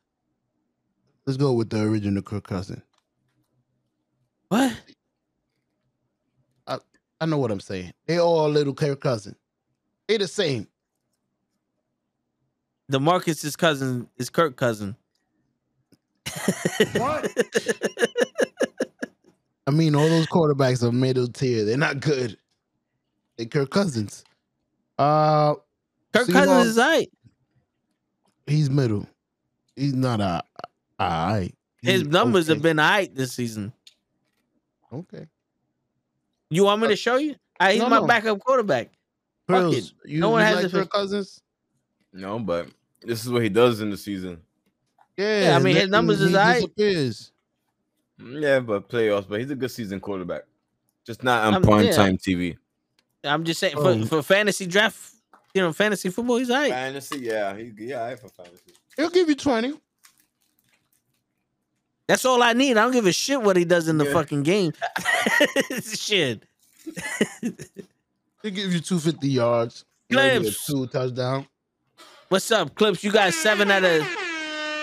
Let's go with the original Kirk Cousin. What? I know what I'm saying. They all little Kirk Cousin. They the same. The Marcus's cousin is Kirk cousin. What? I mean, all those quarterbacks are middle tier. They're not good. They Kirk Cousins. Uh, Kirk Seahawks- Cousins is right. he's middle. He's not uh, a. I. His numbers have been alright this season. okay. You want me to uh, show you? I, he's No, my no. backup quarterback. Fuck it. You, No one you has like Kirk Cousins. No, but this is what he does in the season. Yeah, I mean, his numbers is he aight. disappears. Yeah, but playoffs. But he's a good season quarterback. Just not on Um, prime yeah. time TV. I'm just saying Oh. for, for fantasy draft, you know, fantasy football, he's alright. Fantasy, yeah, he yeah, I for fantasy. He'll give you twenty. That's all I need. I don't give a shit what he does in the Yeah. fucking game. shit. He'll give you two fifty yards. maybe a Clips. two touchdown. What's up, Clips? You got seven out of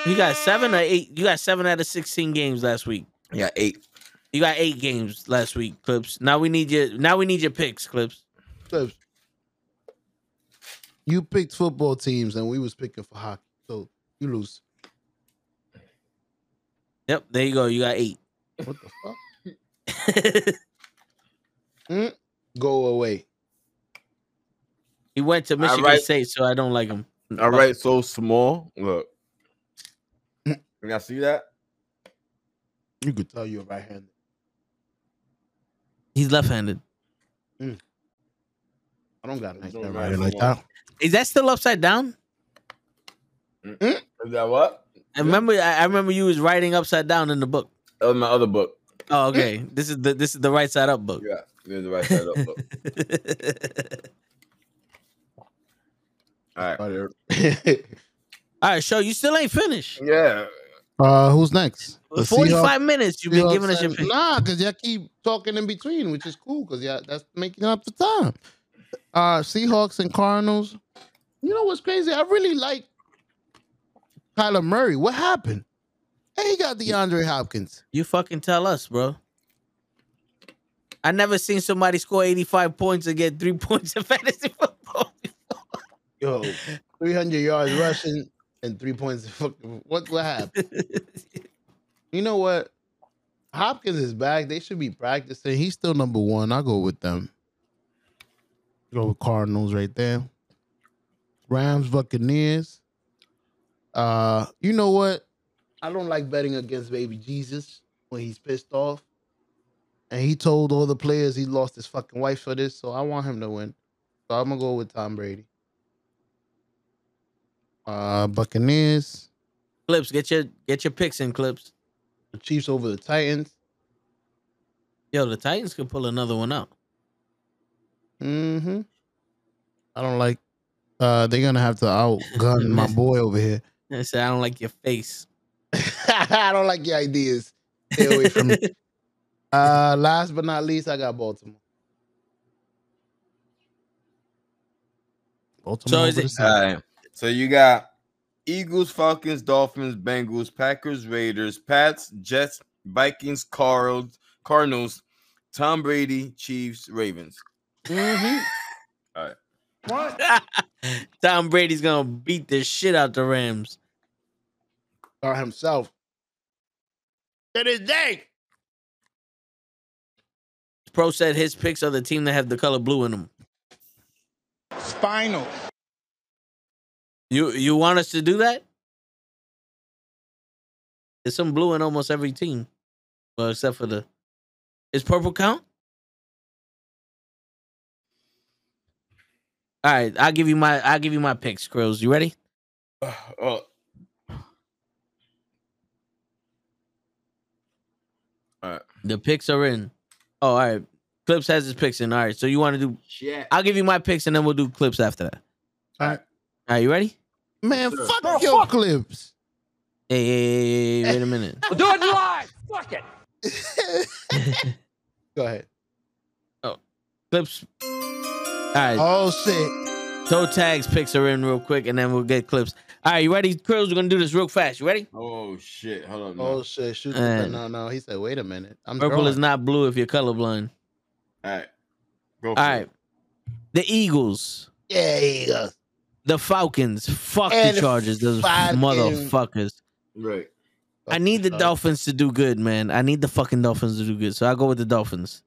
you got seven or eight. You got seven out of sixteen games last week. Yeah, eight. You got eight games last week, Clips. Now we need your now we need your picks, Clips. Clips. You picked football teams, and we was picking for hockey, so you lose. Yep, there you go. You got eight. What the fuck? Mm, Go away. he went to Michigan right. State, so I don't like him. All right, so small. Look, can y'all see that? You could tell you're right handed. He's left-handed. Hmm. I don't got nice Don't right like that. Is that still upside down? Mm. Hmm? Is that what? I remember. I I remember you was writing upside down in the book. That was my other book. Oh, okay. this is the this is the right side up book. Yeah, there's the right side up book. All right. All right, show you still ain't finished. Yeah. Uh, who's next? The Forty-five Seahawks- minutes you've been giving us your pick. Nah, because y'all keep talking in between, which is cool because yeah, that's making up the time. Uh Seahawks and Cardinals. You know what's crazy? I really like Kyler Murray. What happened? Hey, he got DeAndre Hopkins. You fucking tell us, bro. I never seen somebody score eighty-five points and get three points of fantasy football. Yo, 300 yards rushing and three points. What, what happened? you know what? Hopkins is back. They should be practicing. He's still number one. I'll go with them. Go with Cardinals right there. Rams, Buccaneers. Uh, you know what? I don't like betting against baby Jesus when he's pissed off. And he told all the players he lost his fucking wife for this, so I want him to win. So I'm gonna go with Tom Brady. Uh Buccaneers, Clips, get your get your picks in clips. the Chiefs over the Titans. Yo, the Titans could pull another one out. Mm-hmm. I don't like uh they're gonna have to outgun my boy over here. I said I don't like your face. I don't like your ideas. Stay away from me. Uh last but not least, I got Baltimore. Baltimore. So is over it- the All Saints. right. So you got Eagles, Falcons, Dolphins, Bengals, Packers, Raiders, Pats, Jets, Vikings, Cardinals, Cardinals, Tom Brady, Chiefs, Ravens. Mhm. What? Tom Brady's gonna beat the shit out the Rams. Or himself. To this day. Pro said his picks are the team that have the color blue in them. Spinal. You you want us to do that? There's some blue in almost every team. Well, except for the. Is purple count? All right, I'll give you my I'll give you my picks, Krills. You ready? Oh. All right. The picks are in. Oh, all right. Clips has his picks in. All right. So you want to do Shit. I'll give you my picks and then we'll do clips after that. All right. All right, you ready? Man, Sure. fuck No, your fuck. clips. Hey, hey, hey, hey, wait a minute. We'll do it live. Fuck it. Go ahead. Oh, clips. All right. Oh shit. Toe tags picks are in real quick and then we'll get clips. All right, you ready? Krills, we're gonna do this real fast. You ready? Oh shit. Hold on. Oh, man. Oh No. shit. Shoot. No, no. He said, wait a minute. I'm Purple drawing. is not blue if you're colorblind. All right. Go. All right. The Eagles, Yeah, he goes. The Falcons, fuck And the Chargers, those fucking- motherfuckers. Right. I need the Uh, Dolphins to do good, man. I need the fucking Dolphins to do good. So I go with the Dolphins.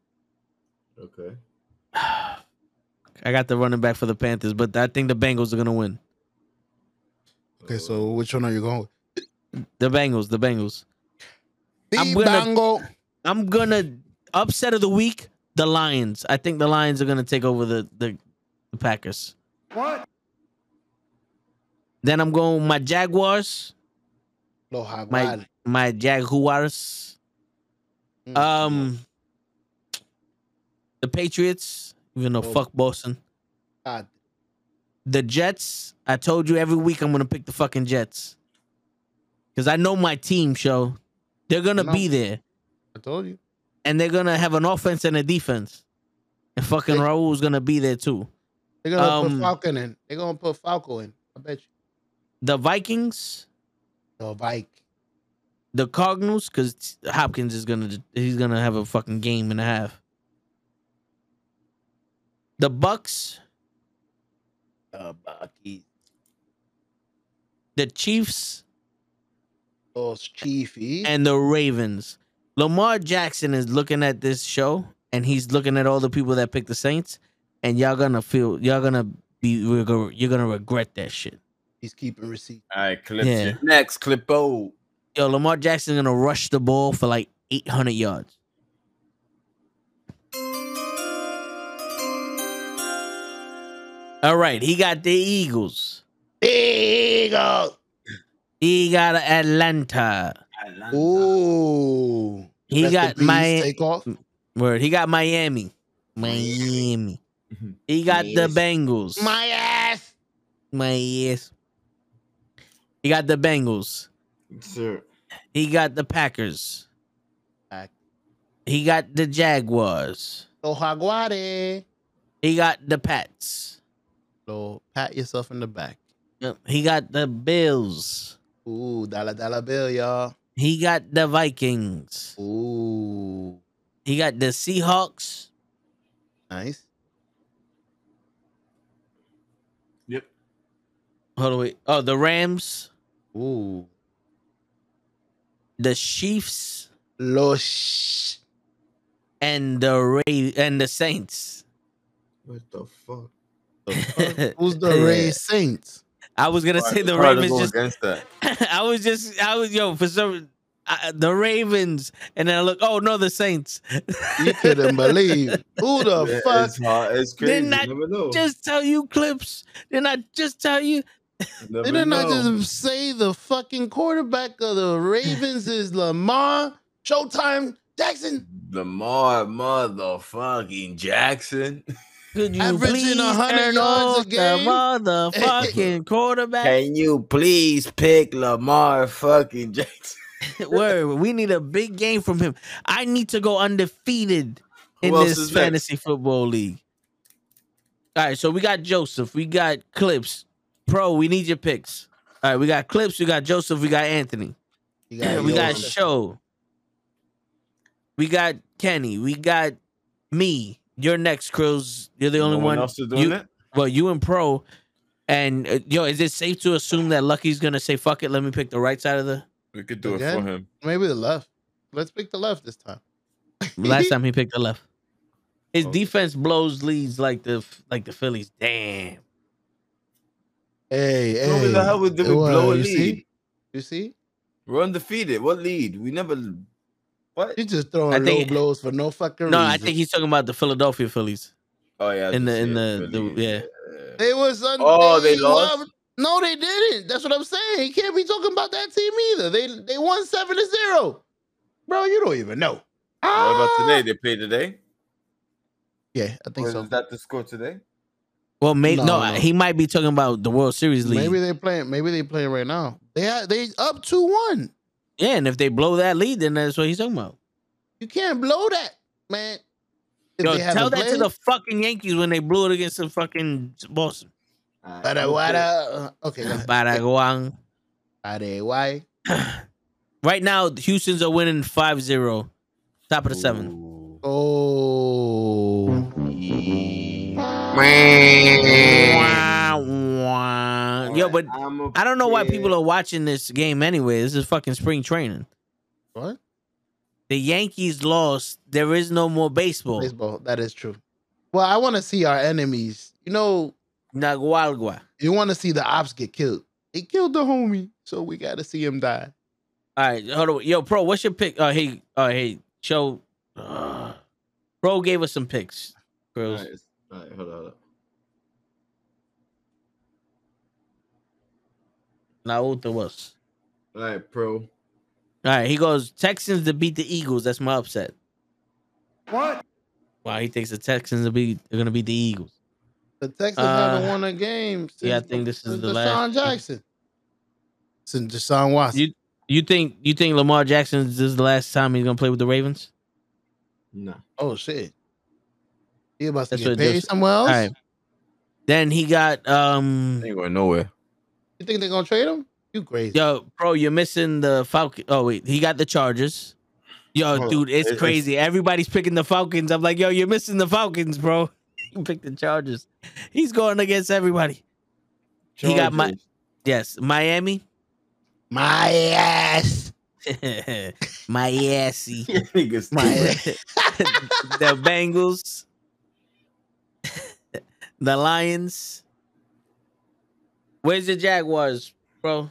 Okay. I got the running back for the Panthers, but I think the Bengals are gonna win. Okay, so which one are you going with? The Bengals, the Bengals. I'm The gonna- Bango. I'm gonna upset of the week. The Lions. I think the Lions are gonna take over the the, the Packers. What? Then I'm going with my Jaguars. My my Jaguars. Mm. Um, the Patriots. Even though Oh. fuck Boston. God. The Jets. I told you every week I'm gonna pick the fucking Jets. Cause I know my team, show. They're gonna No. be there. I told you. And they're gonna have an offense and a defense. And fucking They- Raul's gonna be there too. They're gonna Um, put Falcon in. They're gonna put Falco in. I bet you. The Vikings, The Vike. the Cardinals, because Hopkins is gonna he's gonna have a fucking game and a half. The Bucks, The Buckies. the Chiefs, Those Chiefy. and the Ravens. Lamar Jackson is looking at this show and he's looking at all the people that picked the Saints, and y'all gonna feel y'all gonna be you're gonna regret that shit. He's keeping receipt. All right. Clip. Yeah. Next. Clipo. Yo, Lamar Jackson's gonna rush the ball for like 800 yards. All right, he got the Eagles. Eagle. He got Atlanta. Ooh. He Rest got Miami. Take off. word. He got Miami. Miami. He got the Yes. Bengals. My ass. My yes. He got the Bengals. Sir. He got the Packers. Pack. He got the Jaguars. Lo Jaguare. He got the Pats. So pat yourself in the back. Yep. He got the Bills. Ooh, dollar dollar bill, y'all. He got the Vikings. Ooh, He got the Seahawks. nice. Hold on, wait. Oh, the Rams, Ooh, the Chiefs, Los. and the Ray and the Saints. What the fuck? Who's the Yeah. Ray Saints? I was gonna say the Hard Ravens. Just against that. I was just I was yo for some I, the Ravens, and then I look. Oh no, the Saints. You couldn't believe. Who the Yeah, fuck? It's hard. It's crazy. Didn't I you never know. just tell you clips. Didn't I just tell you? Never Didn't I just say the fucking quarterback of the Ravens is Lamar Showtime Jackson? Lamar motherfucking Jackson. Could you Averaging please 100 turn yards a off the game? motherfucking quarterback? Can you please pick Lamar fucking Jackson? Word, we need a big game from him. I need to go undefeated in this is next? fantasy football league. All right, so we got Joseph, we got Clips, Pro. We need your picks. All right, we got Clips, we got Joseph, we got Anthony, got we got. Show, we got Kenny, we got me. You're next, Krills. You're the only no one. else is doing you- it. Well, you and Pro, and uh, yo, is it safe to assume that Lucky's gonna say "fuck it"? Let me pick the right side of the. We could do it for him. Maybe the left. Let's pick the left this time. Last time he picked the left. His Oh. defense blows leads like the like the Phillies. Damn. Hey, hey. What the hell would do we Well, blow a you lead? see? You see? We're undefeated. What lead? We never. What? You just throwing I low think- blows for no fucking No, reason. I think he's talking about the Philadelphia Phillies. Oh yeah. In the- in see the- it, the- yeah. They was un- Oh, they lost? won- No, they didn't. That's what I'm saying. He can't be talking about that team either. They they won seven to zero. Bro, you don't even know. What about Ah! today? They played today. Yeah, I think Or so. Is that the score today? Well, maybe no, No, no. he might be talking about the World Series lead. Maybe they playing. Maybe they playing right now. They ha- they up two one. yeah, and if they blow that lead, then that's what he's talking about. You can't blow that, man. If Yo, tell that to the fucking Yankees when they blew it against the fucking Boston. Para guara- uh, Okay, go ahead. Baraguan. Para why? Right now, the Houston's are winning 5-0. Top of the seventh. Oh, Wah, wah. Yo, but I don't know why people are watching this game anyway. This is fucking spring training. what? The Yankees lost. There is no more baseball. Baseball. That is true. Well, I want to see our enemies. You know, Nagualgua. you want to see the ops get killed. He killed the homie, so we got to see him die. All right, hold on. Yo, Pro, what's your pick? Oh, hey, oh, hey, show. Uh, Pro gave us some picks. All Girls. right, all right, hold on. Hold on. Naruto was. All right, pro. All right, he goes Texans to beat the Eagles. That's my upset. What? Wow, he thinks the Texans will be are gonna beat the Eagles. The Texans Uh, haven't won a game. Since, yeah, I think this is since the Deshaun last- Jackson. Since Deshaun Watson. You you think you think Lamar Jackson this is the last time he's gonna play with the Ravens? No. oh shit. He about to That's get paid just- somewhere else. All right. Then he got um Ain't going nowhere. You think they're gonna trade him? You crazy? yo, bro, you're missing the Falcon. Oh wait, he got the Chargers. Yo, Oh, dude, it's it's- crazy. Everybody's picking the Falcons. I'm like, yo, you're missing the Falcons, bro. You picked the Chargers. He's going against everybody. He got my yes, Miami. My ass. my assy. Niggas My stupid. the Bengals, the Lions. Where's the Jaguars, bro?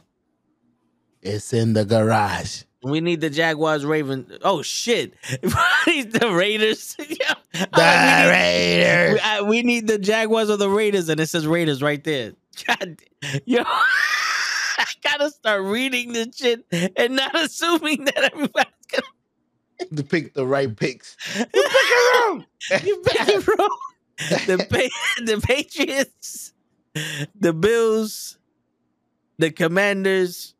It's in the garage. We need the Jaguars, Raven. Oh shit, the Raiders. Yeah. The like, we, need, Raiders. we, I- we need the Jaguars or the Raiders, and it says Raiders right there. God, yo, I gotta start reading this shit and not assuming that everybody's gonna to pick the right picks. you pick it wrong. You pick it wrong. The pa- the Patriots, the Bills, the Commanders,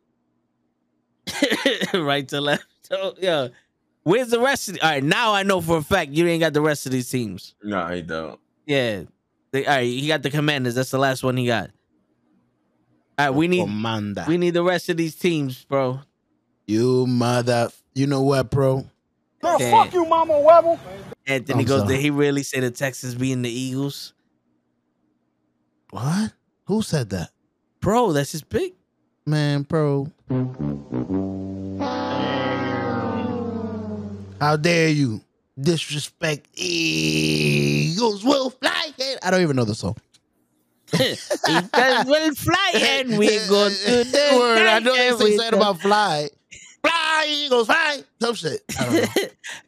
right to left. So yeah, where's the rest of? The- all right, now I know for a fact you ain't got the rest of these teams. No, I don't. Yeah, They- all right, he got the Commanders. That's the last one he got. All right, we need Commander. we need the rest of these teams, bro. you mother. You know what, bro? Girl, Okay. fuck you, Mama Webble. Anthony oh, I'm goes, sorry. did he really say the Texans being the Eagles? What? Who said that? Bro, that's his pick. Man, bro. How dare you disrespect Eagles will fly? I don't even know the song. Eagles will fly and we go to the Word, I know sky they and say we something go- about fly. Fly, Eagles, fly. Some shit. I don't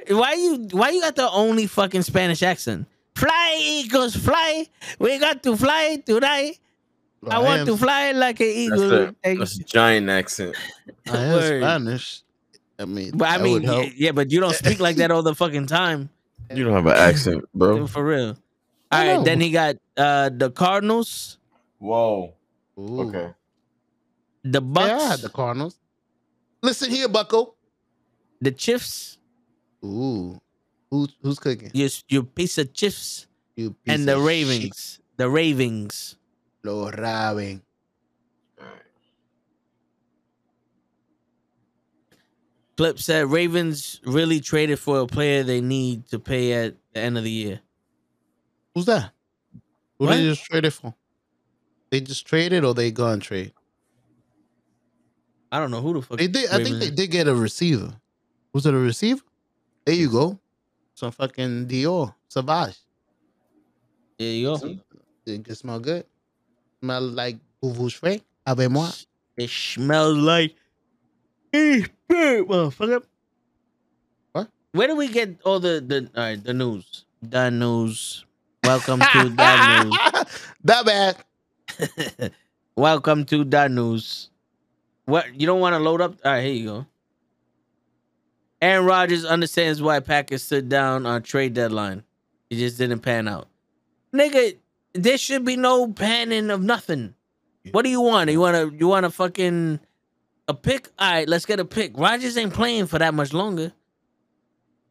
know. why you why you got the only fucking Spanish accent? Fly, Eagles, fly. We got to fly tonight. I want am- to fly like an That's, eagle. a, that's a giant accent. I am Spanish. I mean, But I mean, would help. yeah, but you don't speak like that all the fucking time. You don't have an accent, bro. For real. All I right, know. then he got uh the Cardinals, Whoa. Ooh. Okay. the Yeah, Bucks, I had the Cardinals. Listen here, Bucko. the Chiefs, Ooh, who's who's cooking? your your piece of Chiefs, You piece and the of Ravens. The Ravens. shit. Los Ravens. Flip said Ravens really traded for a player they need to pay at the end of the year. Who's that? Who What? they just traded for? They just traded or they gone trade? I don't know who the fuck. They did. I think they did get a receiver. Was it a receiver? There you go. Some fucking Dior Savage. There you go. It can smell good. Smell like vous frais avec moi. It smells like Spirit, motherfucker. What? Where do we get all the the all right the news? The news. Welcome to the news. that bad. Welcome to the news. What you don't want to load up? All right, here you go. Aaron Rodgers understands why Packers stood down on trade deadline. It just didn't pan out. Nigga, there should be no panning of nothing. What do you want? You want to you want a fucking a pick? All right, let's get a pick. Rodgers ain't playing for that much longer.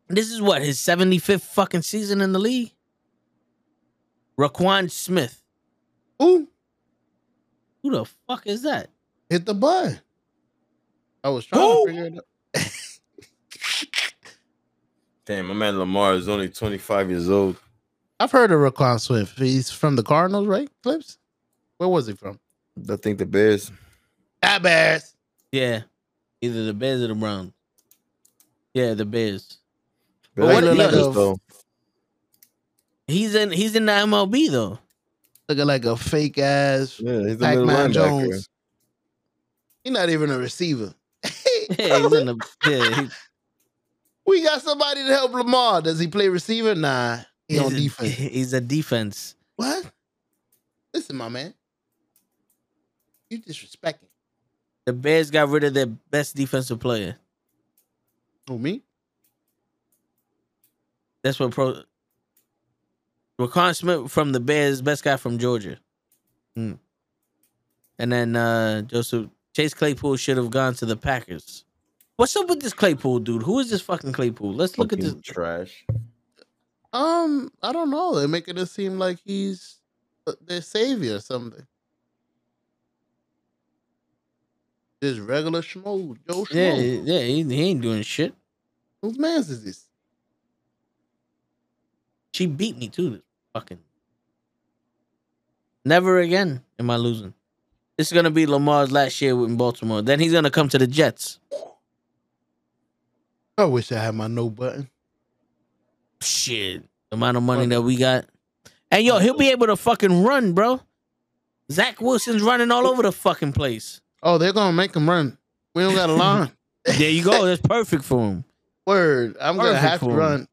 This is what his 75th fucking season in the league. Roquan Smith. Ooh, Who the fuck is that? Hit the button. I was trying Who? to figure it out. Damn, my man Lamar is only 25 years old. I've heard of Raquan Swift. He's from the Cardinals, right? Clips. Where was he from? I think the Bears. That Bears. Yeah. Either the Bears or the Browns. Yeah, the Bears. Bears what are he look nice, like? though. He's in he's in the MLB though. Looking like a fake ass Yeah, he's the middle Pac-Man linebacker. Jones. He's not even a receiver. Yeah, he's in the yeah, we got somebody to help Lamar. Does he play receiver? Nah, he he's on a- defense. He's a defense. What? Listen, my man. You disrespecting. The Bears got rid of their best defensive player. Who me? That's what pro Roquan Smith from the Bears, best guy from Georgia. Hmm. And then uh Joseph Chase Claypool should have gone to the Packers. What's up with this Claypool dude? Who is this fucking Claypool? Let's look at this. Trash. Um, I don't know. They're making it seem like he's uh, their savior or something. This regular schmo, Joe Schmo. Yeah, yeah, he, he ain't doing shit. Whose man's is this? She beat me too. This fucking. Never again am I losing. This is gonna be Lamar's last year in Baltimore. Then he's gonna come to the Jets. I wish I had my no button. Shit, the amount of money that we got. And yo, he'll be able to fucking run, bro. Zach Wilson's running all over the fucking place. Oh, they're gonna make him run. We don't got a line. There you go. That's perfect for him. Word. I'm gonna have to for him. run.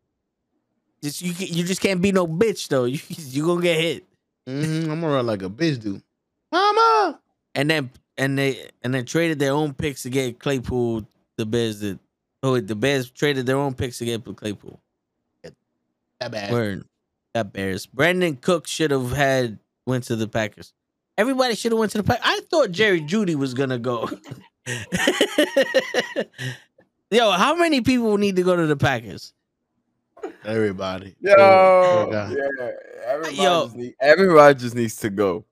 Just you, you just can't be no bitch though. You you gonna get hit. hmm I'm gonna run like a bitch, dude. Mama. And then and they and then traded their own picks to get Claypool. The Bears did. Oh, wait, the Bears traded their own picks to get Claypool. That bad. Word. That Bears. Brandon Cook should have had went to the Packers. Everybody should have went to the Packers. I thought Jerry Jeudy was gonna go. Yo, how many people need to go to the Packers? Everybody. Yo, Oh, yeah, Aaron Yo. Just need, Aaron Rodgers needs to go.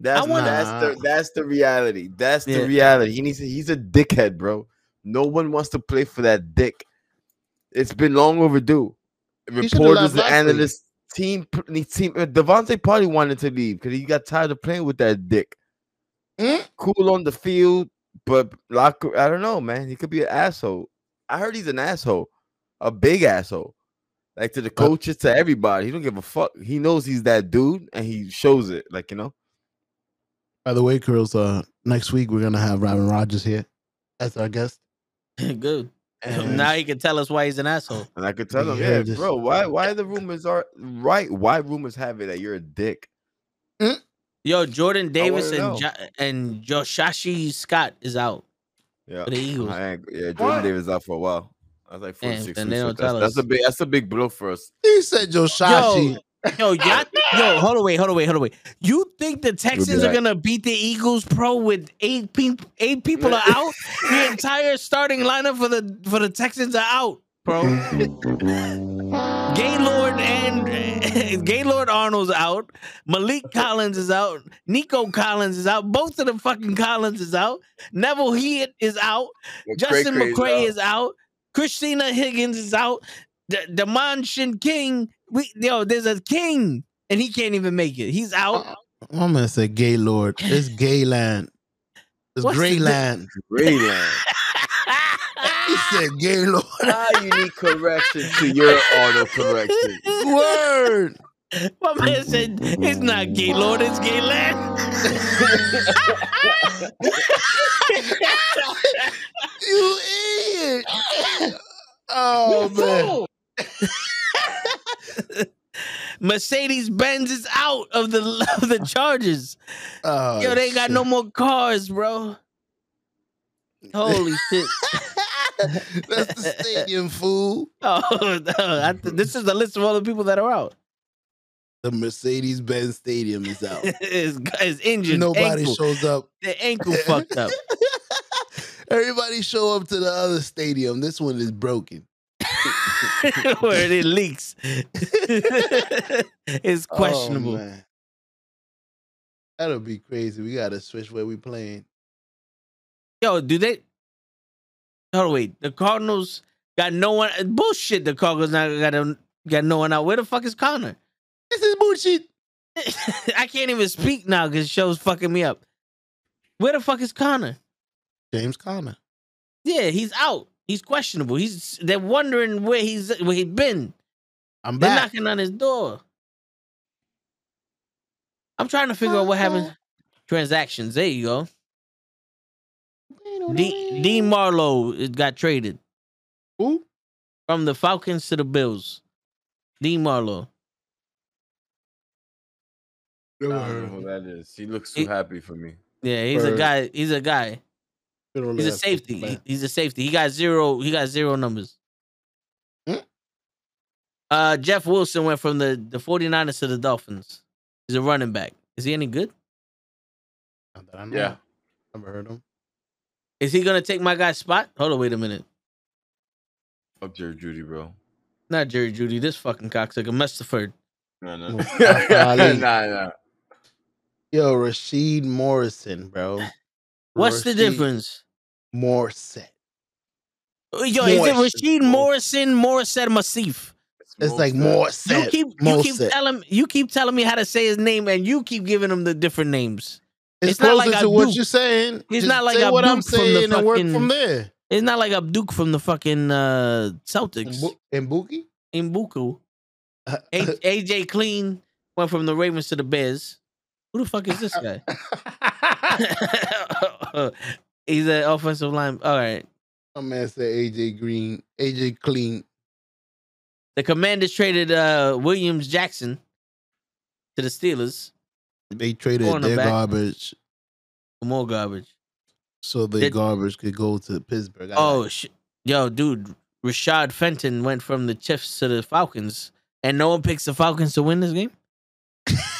That's wanna- that's the that's the reality. That's the Yeah. reality. He needs. to, He's a dickhead, bro. No one wants to play for that dick. It's been long overdue. Reporters and analysts, team, team. uh, Davante probably wanted to leave because he got tired of playing with that dick. Hmm? Cool on the field, but lock. I don't know, man. He could be an asshole. I heard he's an asshole, a big asshole. Like to the coaches, to everybody. He don't give a fuck. He knows he's that dude, and he shows it. Like you know. By the way, girls, uh, next week we're gonna have Robin Rogers here as our guest. Good. And now he can tell us why he's an asshole. And I could tell him, Yeah, yeah, just- bro, why why the rumors are right? Why rumors have it that you're a dick? Yo, Jordan Davis and jo- and Joshashi Scott is out Yeah, for the Eagles. I yeah, Jordan What? Davis out for a while. I was like four Damn, to six then weeks. they so don't That's, tell that's a big that's a big blow for us. he said Joshashi. Yo, y'all, yo, hold on, wait, hold on, wait, hold on, wait. You think the Texans are back. gonna beat the Eagles, pro, with eight people? Eight people are out. the entire starting lineup for the for the Texans are out, bro. Gaylord and Gaylord Arnold's out. Maliek Collins is out. Nico Collins is out. Both of the fucking Collins is out. Neville Heath is out. Justin McCray is out. Christina Higgins is out. D- Damon Shin King. We yo, there's a king, and he can't even make it. He's out. Uh, I'm gonna say Gaylord. It's Gayland. It's What's the di- Grayland. Grayland. He said Gaylord. How you need correction to your auto correction? Word. My man said it's not Gaylord, it's Gayland. You idiot! oh man. Mercedes Benz is out of the of the Chargers. Oh, Yo, they ain't got no more cars, bro. Holy shit! That's the stadium fool. Oh, no, th- this is the list of all the people that are out. The Mercedes Benz Stadium is out. His guy's injured. Nobody ankle. shows up. The ankle fucked up. Everybody show up to the other stadium. This one is broken. Where it leaks. it's oh, questionable. Oh. That'll be crazy. We gotta switch where we playing. Yo, do they? Oh wait, the Cardinals got no one. Bullshit. The Cardinals not got got no one out. Where the fuck is Conner? This is bullshit. I can't even speak now because show's fucking me up. Where the fuck is Conner? James Conner. Yeah, he's out. He's questionable. He's they're wondering where he's where he's been. I'm They're back. knocking on his door. I'm trying to figure out what happened. Transactions. There you go. D- Dean Marlowe it got traded Who? from the Falcons to the Bills. Dean Marlowe. I Never don't heard know who that is. He looks too He- happy for me. Yeah, he's a guy. He's a guy. We don't He's a safety. He- He's a safety. He got zero. He got zero numbers. Hmm? Uh, Jeff Wilson went from the the 49ers to the Dolphins. He's a running back. Is he any good? Not that I know. Yeah. Never heard him. Is he gonna take my guy's spot? Hold on, wait a minute. Fuck Jerry Jeudy, bro. Not Jerry Jeudy. This fucking cocksucker, Mustaford. No, no. Mustafa nah, nah. Yo, Rasheed Morrison, bro. What's the difference? Morrison. Yo, is it Morrison. Rasheed Morrison, Morrison Masif? It's like Most, uh, You keep you keep Morrison. telling you keep telling me how to say his name, and you keep giving him the different names. It's, it's not closer like to what you're saying. It's Just not like say what I'm Abdul from saying and work from there. It's not like Abduk from the fucking uh, Celtics. In Buki? in Buku. AJ Clean went from the Ravens to the Bears. Who the fuck is this guy? He's an offensive line. All right. My man said AJ Green, AJ Clean. The Commanders traded uh, Williams Jackson to the Steelers They traded their Cornerback. garbage for more garbage. so their Did- garbage could go to Pittsburgh. I Oh, like- sh- yo, dude. Rashad Fenton went from the Chiefs to the Falcons, and no one picks the Falcons to win this game.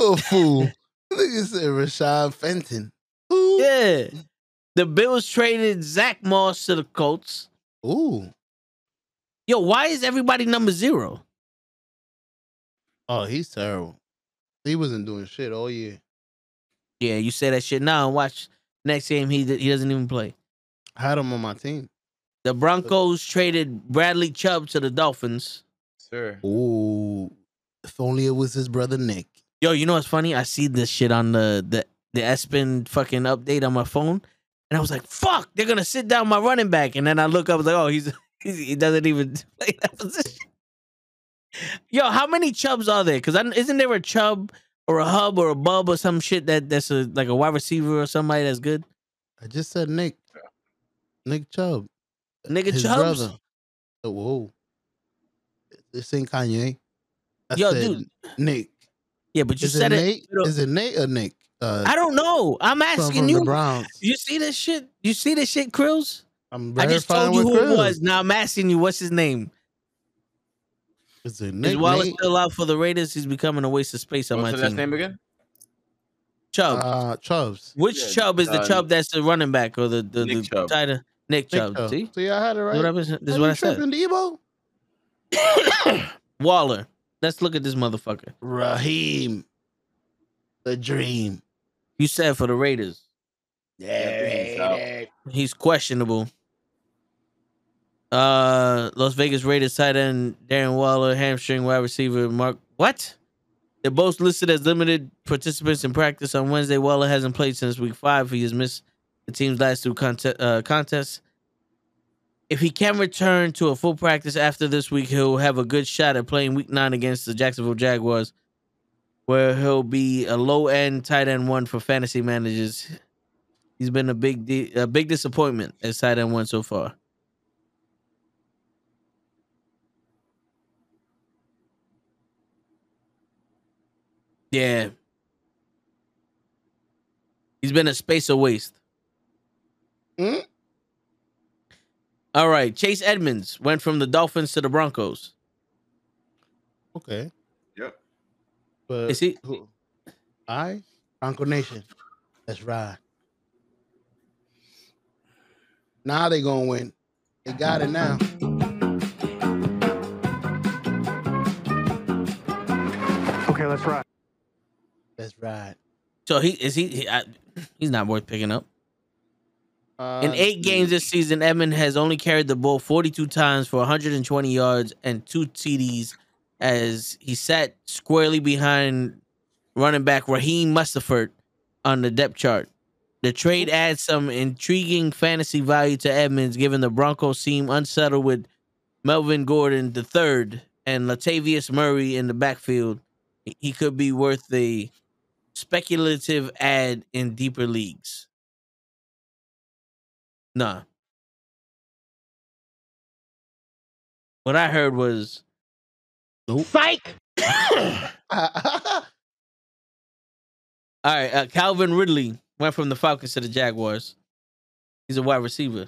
you a fool. Nigga said Rashad Fenton. Who? Yeah. The Bills traded Zack Moss to the Colts. Ooh. Yo, why is everybody number zero? Oh, he's terrible. He wasn't doing shit all year. Yeah, you say that shit now and watch next game. He he doesn't even play. I had him on my team. The Broncos traded Bradley Chubb to the Dolphins. Sir. Ooh. If only it was his brother Nick. Yo, you know what's funny? I see this shit on the the the Espen fucking update on my phone, and I was like, "Fuck!" They're gonna sit down my running back, and then I look up, I was like, "Oh, he's, he's he doesn't even play that position." Yo, how many Chubs are there? Because isn't there a Chub or a Hub or a Bub or some shit that that's a like a wide receiver or somebody that's good? I just said Nick. Nick Chubb. Nigga his Chubbs. brother. Oh, whoa. This ain't Kanye. I Yo, said dude. Nick. Yeah, but you Is said it. Nate? Is it Nate or Nick? Uh, I don't know. I'm asking you. Browns. You see this shit? You see this shit, Krills? I'm I just told you with who it was. Now I'm asking you, what's his name? Is it Nick? Wallace Nate? still out for the Raiders? He's becoming a waste of space on What's my the last team. name again? Chubb. Uh, Chubbs. Which yeah, Chubb is the uh, Chubb that's the running back or the the, Nick the Chubb. tight end? Nick Nick Chubb. Chubb. See? See, I had it right. What I was- this is Are what you I said. Debo? Waller. Let's look at this motherfucker. Raheem. The dream. You said for the Raiders. Yeah, He's questionable. Uh, Las Vegas Raiders tight end Darren Waller, hamstring wide receiver Mark. What? They're both listed as limited participants in practice on Wednesday. Waller hasn't played since week five. He has missed the team's last two contest, uh, contests. If he can return to a full practice after this week, he'll have a good shot at playing week nine against the Jacksonville Jaguars, where he'll be a low end tight end one for fantasy managers. He's been a big a big disappointment at side end one so far. Yeah. He's been a space of waste. Hmm? All right. Chase Edmonds went from the Dolphins to the Broncos. Okay. Yep. But Is he- who- I Bronco Nation. Let's ride. Now they gonna win. They got it now. Okay, let's ride. Let's ride. So he is he, he I, he's not worth picking up. Uh, In eight games this season, Edmond has only carried the ball 42 times for 120 yards and two TDs as he sat squarely behind running back Raheem Mostert on the depth chart. The trade adds some intriguing fantasy value to Edmonds, given the Broncos seem unsettled with Melvin Gordon III and Latavius Murray in the backfield. He- He could be worth a speculative ad in deeper leagues. Nah. What I heard was Psych! all right. Uh, Calvin Ridley went from the Falcons to the Jaguars. He's a wide receiver.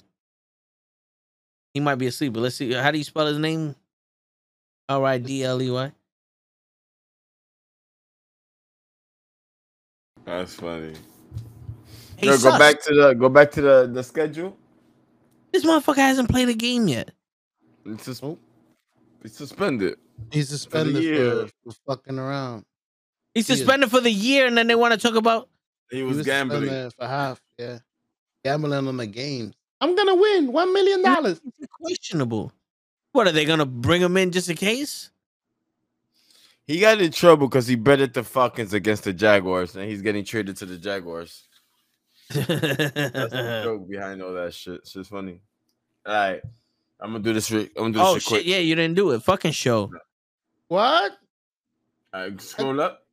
He might be a sleeper. Let's see. How do you spell his name? R I D L E Y. That's funny. He Yo, go back to the go back to the the schedule. This motherfucker hasn't played a game yet. It's sus- it's suspended. He's suspended year. for, for fucking around. He's He suspended for the year, and then they want to talk about. He He was, was gambling. for half. Yeah, gambling on the games. I'm gonna win one million dollars. questionable. What are they gonna bring him in just in case? He got in trouble because he betted the Falcons against the Jaguars, and he's getting traded to the Jaguars. That's the joke behind all that shit. It's just funny. All right, I'm gonna do this. Re- I'm gonna do this oh shit shit! quick. Yeah, you didn't do it. Fucking show. What? All right, scroll up.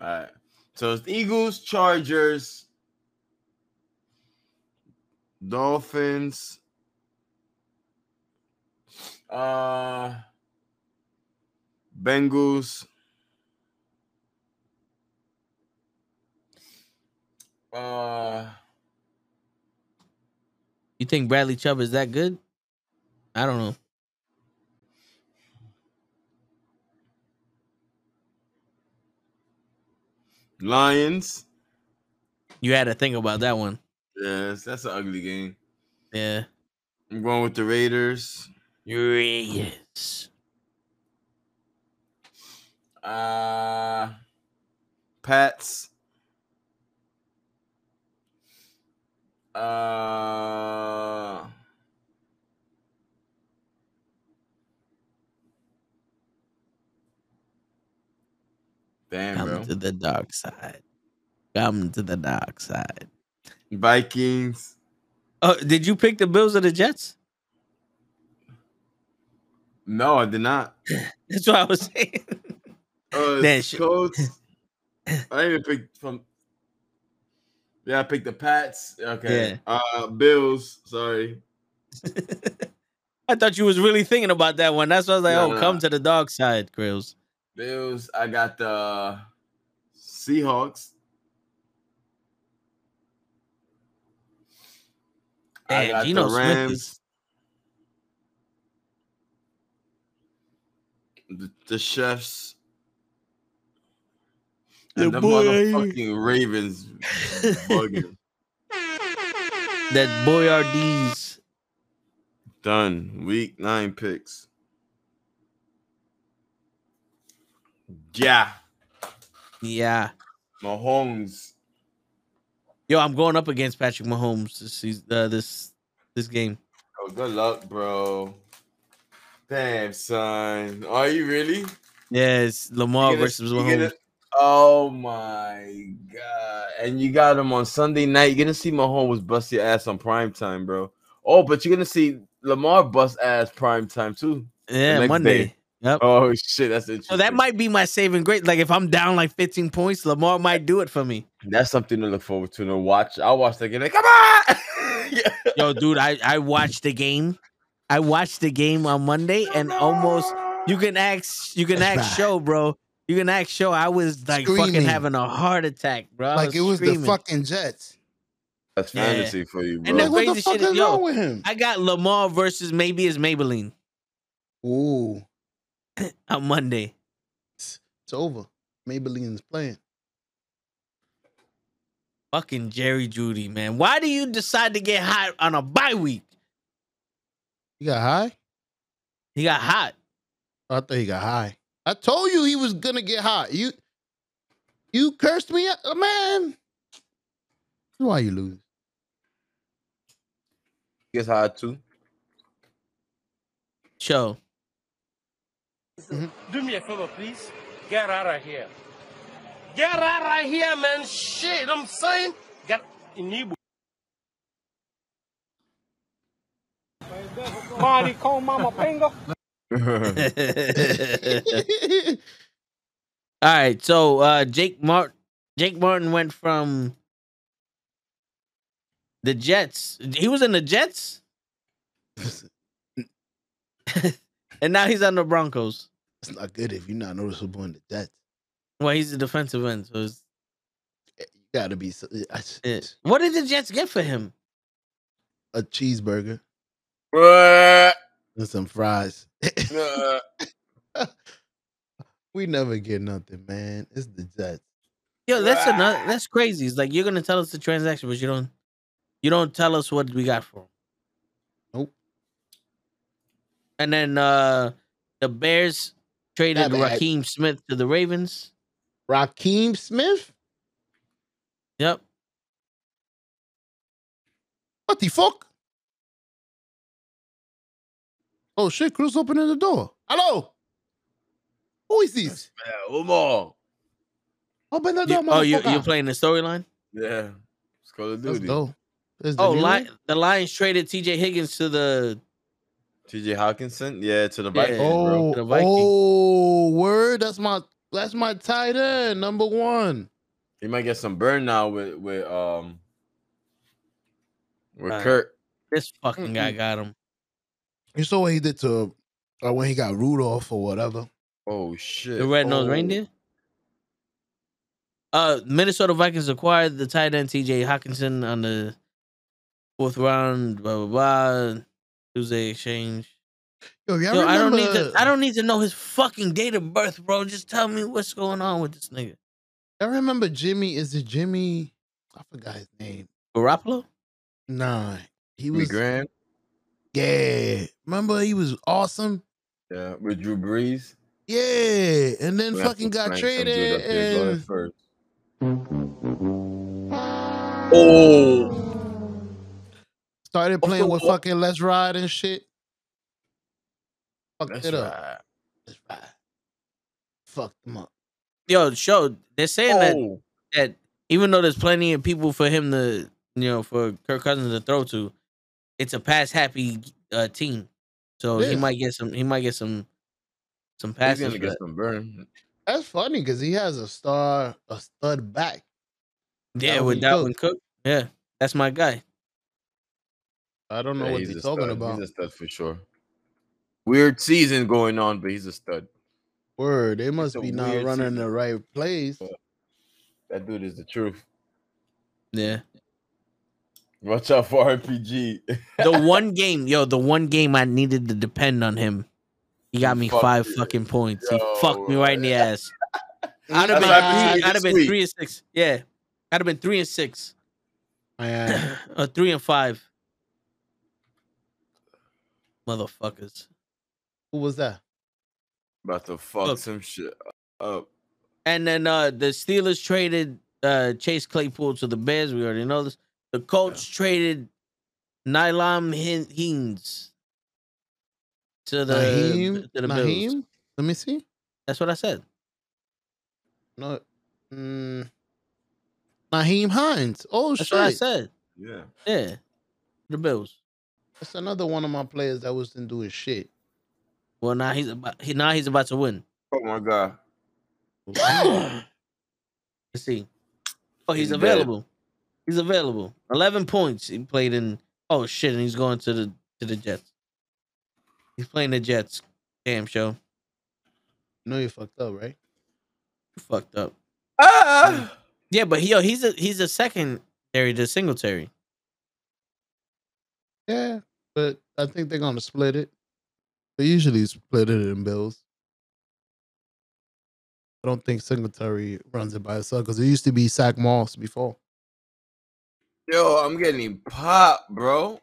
All right. So it's Eagles, Chargers, Dolphins, uh, Bengals, uh, You think Bradley Chubb is that good? I don't know. Lions. You had to think about that one. Yes, that's an ugly game. Yeah. I'm going with the Raiders. Yes. Uh Pats. Uh Damn, Come bro. to the dark side. Come to the dark side. Vikings. Oh, did you pick the Bills or the Jets? No, I did not. That's what I was saying. Uh, That shit- Colts. I even picked from. Yeah, I picked the Pats. Okay. Uh, Bills. Sorry. I thought you was really thinking about that one. That's why I was like, No, oh, no, come to the dark side, Grills. Bills. I got the Seahawks. I got Geno the Rams. is- The, the Chefs. The And the boy- motherfucking Ravens bugging. that Boyardee Done. Week nine picks. Yeah. Yeah. Mahomes. Yo, I'm going up against Patrick Mahomes this uh, this this game. Oh, good luck, bro. Damn, son. Are you really? It's Lamar gonna- versus Mahomes. gonna- oh my god! And you got him on Sunday night. You're gonna see Mahomes bust your ass on prime time, bro. Oh, but you're gonna see Lamar bust ass prime time too. yeah, Monday. day. Yep. Oh shit, that's interesting. So that might be my saving grace. Like if I'm down like 15 points, Lamar might do it for me. that's something to look forward to. To watch, I'll watch the game. Like, come on, yeah. Yo, dude, I I watched the game. I watched the game on Monday and almost you can ask you can That's ask show, bro. You can ask show. I was like fucking having a heart attack, bro. I like it was screaming. the fucking Jets. That's Yeah. fantasy for you, bro. And the Like, what the fuck shit is, is yo, wrong with him? I got Lamar versus maybe it's Maybelline Ooh, on Monday. it's over. Maybelline's playing. Fucking Jerry Jeudy, man. Why do you decide to get hot on a bye week? He got high. He got hot. Oh, I thought he got high. I told you he was gonna get hot. You, you cursed me, out, uh, man. That's why you lose. Gets hard too. Show. Do me a favor, please. Get out of here. Get out of here, man. Shit, I'm saying. Get in Igbo. Marty, call Mama Pingo. All right, so uh Jake Martin Jake Martin went from the Jets. He was in the Jets and now he's on the Broncos. It's not good if you're not noticeable in the Jets. Well, he's a defensive end, so it's, eh, You gotta be so- eh, I- eh, what did the Jets get for him? a cheeseburger Bruh. And some fries. Uh, we never get nothing, man. It's the Jets. Yo, that's another that's crazy. It's like you're gonna tell us the transaction, but you don't you don't tell us what we got for him. Nope. And then uh the Bears traded Yeah, Raheem Smith to the Ravens. Raheem Smith? Yep. What the fuck? Oh shit, Cruz opening the door. Hello. Who is this? yeah, one more. Open the You- door, oh, you, you're playing the storyline? Yeah, it's Call of Let's Duty. go. This the Oh, Li- the Lions traded TJ Higgins to the T.J. Hockenson. Yeah, to the Yeah. Vikings, bro. Oh, The Vikings. oh, word. That's my that's my tight end, number one. He might get some burn now with with um with Alright. Kurt. this fucking guy got him. You saw what he did to uh, when he got Rudolph or whatever. Oh shit! The red nosed Oh. reindeer. Uh, Minnesota Vikings acquired the tight end TJ Hockenson on the fourth round. Blah blah blah. Tuesday exchange. Yo, y'all Yo, I don't need to. I don't need to know his fucking date of birth, bro. Just tell me what's going on with this nigga. I remember Jimmy. Is it Jimmy? I forgot his name. Garoppolo. Nah, he Jimmy was. Graham. Yeah, remember he was awesome. Yeah, with Drew Brees. Yeah, and then We fucking got crank traded up go first. Oh, started playing with Oh. fucking Let's Ride and shit. Fucked that's it up. right. Let's Ride. Fucked him up. Yo, show they're saying that Oh, that even though there's plenty of people for him to, you know, for Kirk Cousins to throw to, it's a pass happy uh, team. So It he might get some. He might get some some he's passes. gonna get some burn. That's funny because he has a star, a stud back. Yeah, with Dalvin Dalvin Cook. Yeah, that's my guy. I don't know Yeah, what he's they're talking stud. about. He's a stud for sure. Weird season going on, but he's a stud. Word, they must be not running season. the right plays. That dude is the truth. Yeah. Watch out for RPG. The one game, yo, the one game I needed to depend on him. He got me Fuck five you. fucking points. He fucked me right in the ass. I'd have That's been, what happened to three, I'd have been three and six. Yeah. I'd have been three and six. Man, or three and five. Motherfuckers. who was that? About to fuck Look. some shit up. And then uh the Steelers traded uh Chase Claypool to the Bears. We already know this. The Colts traded Nylam Hin- Hines to the Naheem? to the Bills. Let me see. That's what I said. No. Mm, Naheem Hines. Oh That's shit. what I said. Yeah. Yeah. The Bills. That's another one of my players that wasn't doing shit. Well, now he's about he now he's about to win. Oh my god. Let's see. Oh, he's He's dead. Available. He's available. Eleven points. He played in. Oh shit! And he's going to the to the Jets. He's playing the Jets. Damn show. You know you fucked up, right? You fucked up. Ah! Yeah, but he, yo, he's a he's a secondary to Singletary. Yeah, but I think they're gonna split it. They usually split it in bills. I don't think Singletary runs it by himself because it used to be Zack Moss before. Yo, I'm getting pop, bro.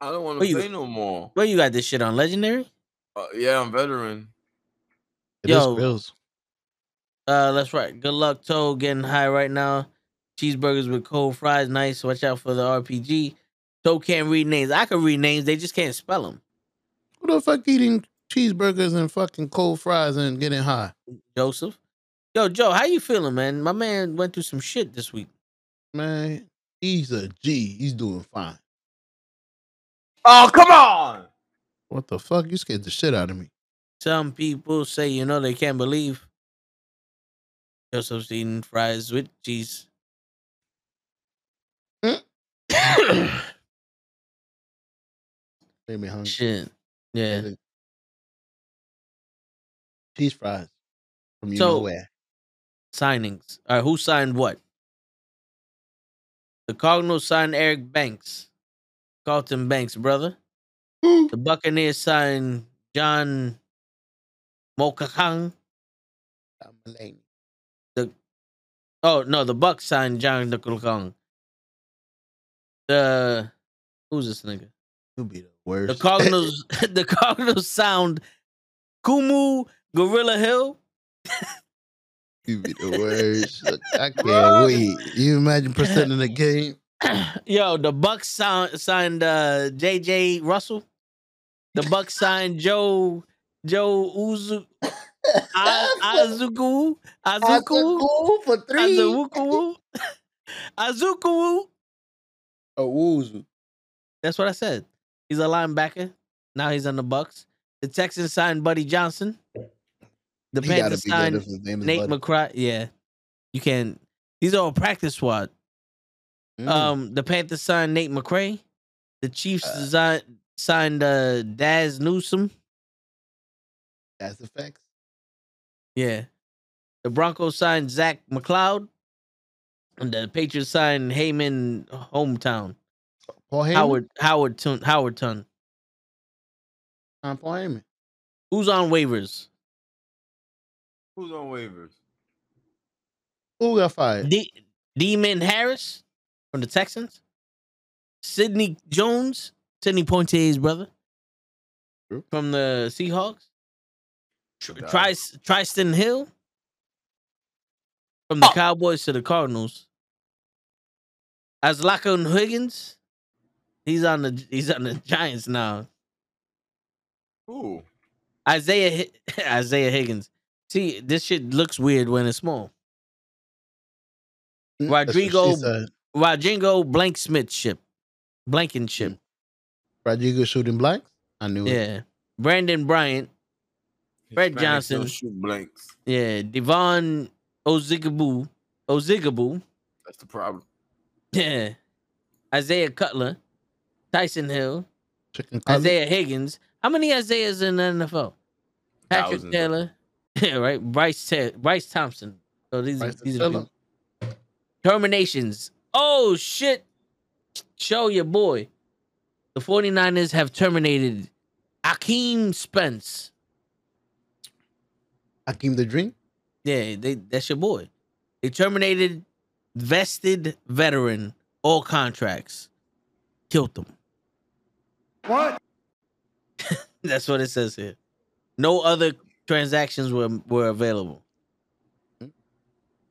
I don't want to play no more. Where you got this shit on Legendary? Uh, yeah, I'm veteran. It is Yo. bills. Uh, that's right. Good luck, Toe. Getting high right now. Cheeseburgers with cold fries, nice. Watch out for the RPG. Toe can't read names. I can read names. They just can't spell them. Who the fuck eating cheeseburgers and fucking cold fries and getting high? Joseph. Yo, Joe, how you feeling, man? My man went through some shit this week. Man, he's a G. He's doing fine. Oh, come on. What the fuck? You scared the shit out of me. Some people say, you know, they can't believe. Joseph's eating fries with cheese. Made me hungry. shit. Yeah. Cheese fries from you So- know where. Signings. All right, who signed what? The Cardinals signed Eric Banks. Carlton Banks, brother. The Buccaneers signed John Mokakang. The oh no, the Bucks signed John Mokakang. The who's this nigga? You'll be the worst. The Cardinals. the Cardinals sound Kumu Gorilla Hill. you be the worst. I can't wait. You imagine presenting the game? Yo, the Bucks signed, signed uh, JJ Russell. The Bucks signed Joe Joe Uzu Azuku Azuku for three. Azuku Azuku. Oh, Wuzu. That's what I said. He's a linebacker. Now he's on the Bucks. The Texans signed Buddy Johnson. The He Panthers signed if his name is Nate. McCry. Yeah, you can. These are all practice squad. Mm. Um, the Panthers signed Nate McRae. The Chiefs Uh. design, signed uh, Dazz Newsome. That's the facts. Yeah. The Broncos signed Zach McLeod. And the Patriots signed Heyman hometown. Paul Heyman. Howard Howard Tun Howard Tun. Uh, Paul Heyman. Who's on waivers? Who's on waivers? Who got fired? D Demon Harris from the Texans. Sidney Jones, Sidney Poitier's brother. True. From the Seahawks. Tr- Tri- Trysten Hill. From the oh! Cowboys to the Cardinals. As Lachlan Higgins. He's on the he's on the Giants now. Who? Isaiah Isaiah Higgins. See, this shit looks weird when it's small. Mm, that's what she Rodrigo- said. Rodrigo Blank Smith ship. Blankenship. Rodrigo shooting blanks. I knew it. Yeah. Brandon Bryant. Fred Hispanics Johnson. shoot blanks. Yeah. Devon Ozigaboo. Ozigaboo. That's the problem. Yeah. Isaiah Cutler. Taysom Hill. Chicken. Isaiah Higgins. How many Isaiahs in the NFL? Patrick Thousands. Taylor. Yeah, right. Bryce Ta- Bryce Thompson. So these are Bryce these are people. terminations. Oh shit. Show your boy. The 49ers have terminated Akeem Spence. Akeem the Dream. Yeah, they that's your boy. They terminated vested veteran all contracts. Killed them. What? That's what it says here. No other transactions were were available. Hmm?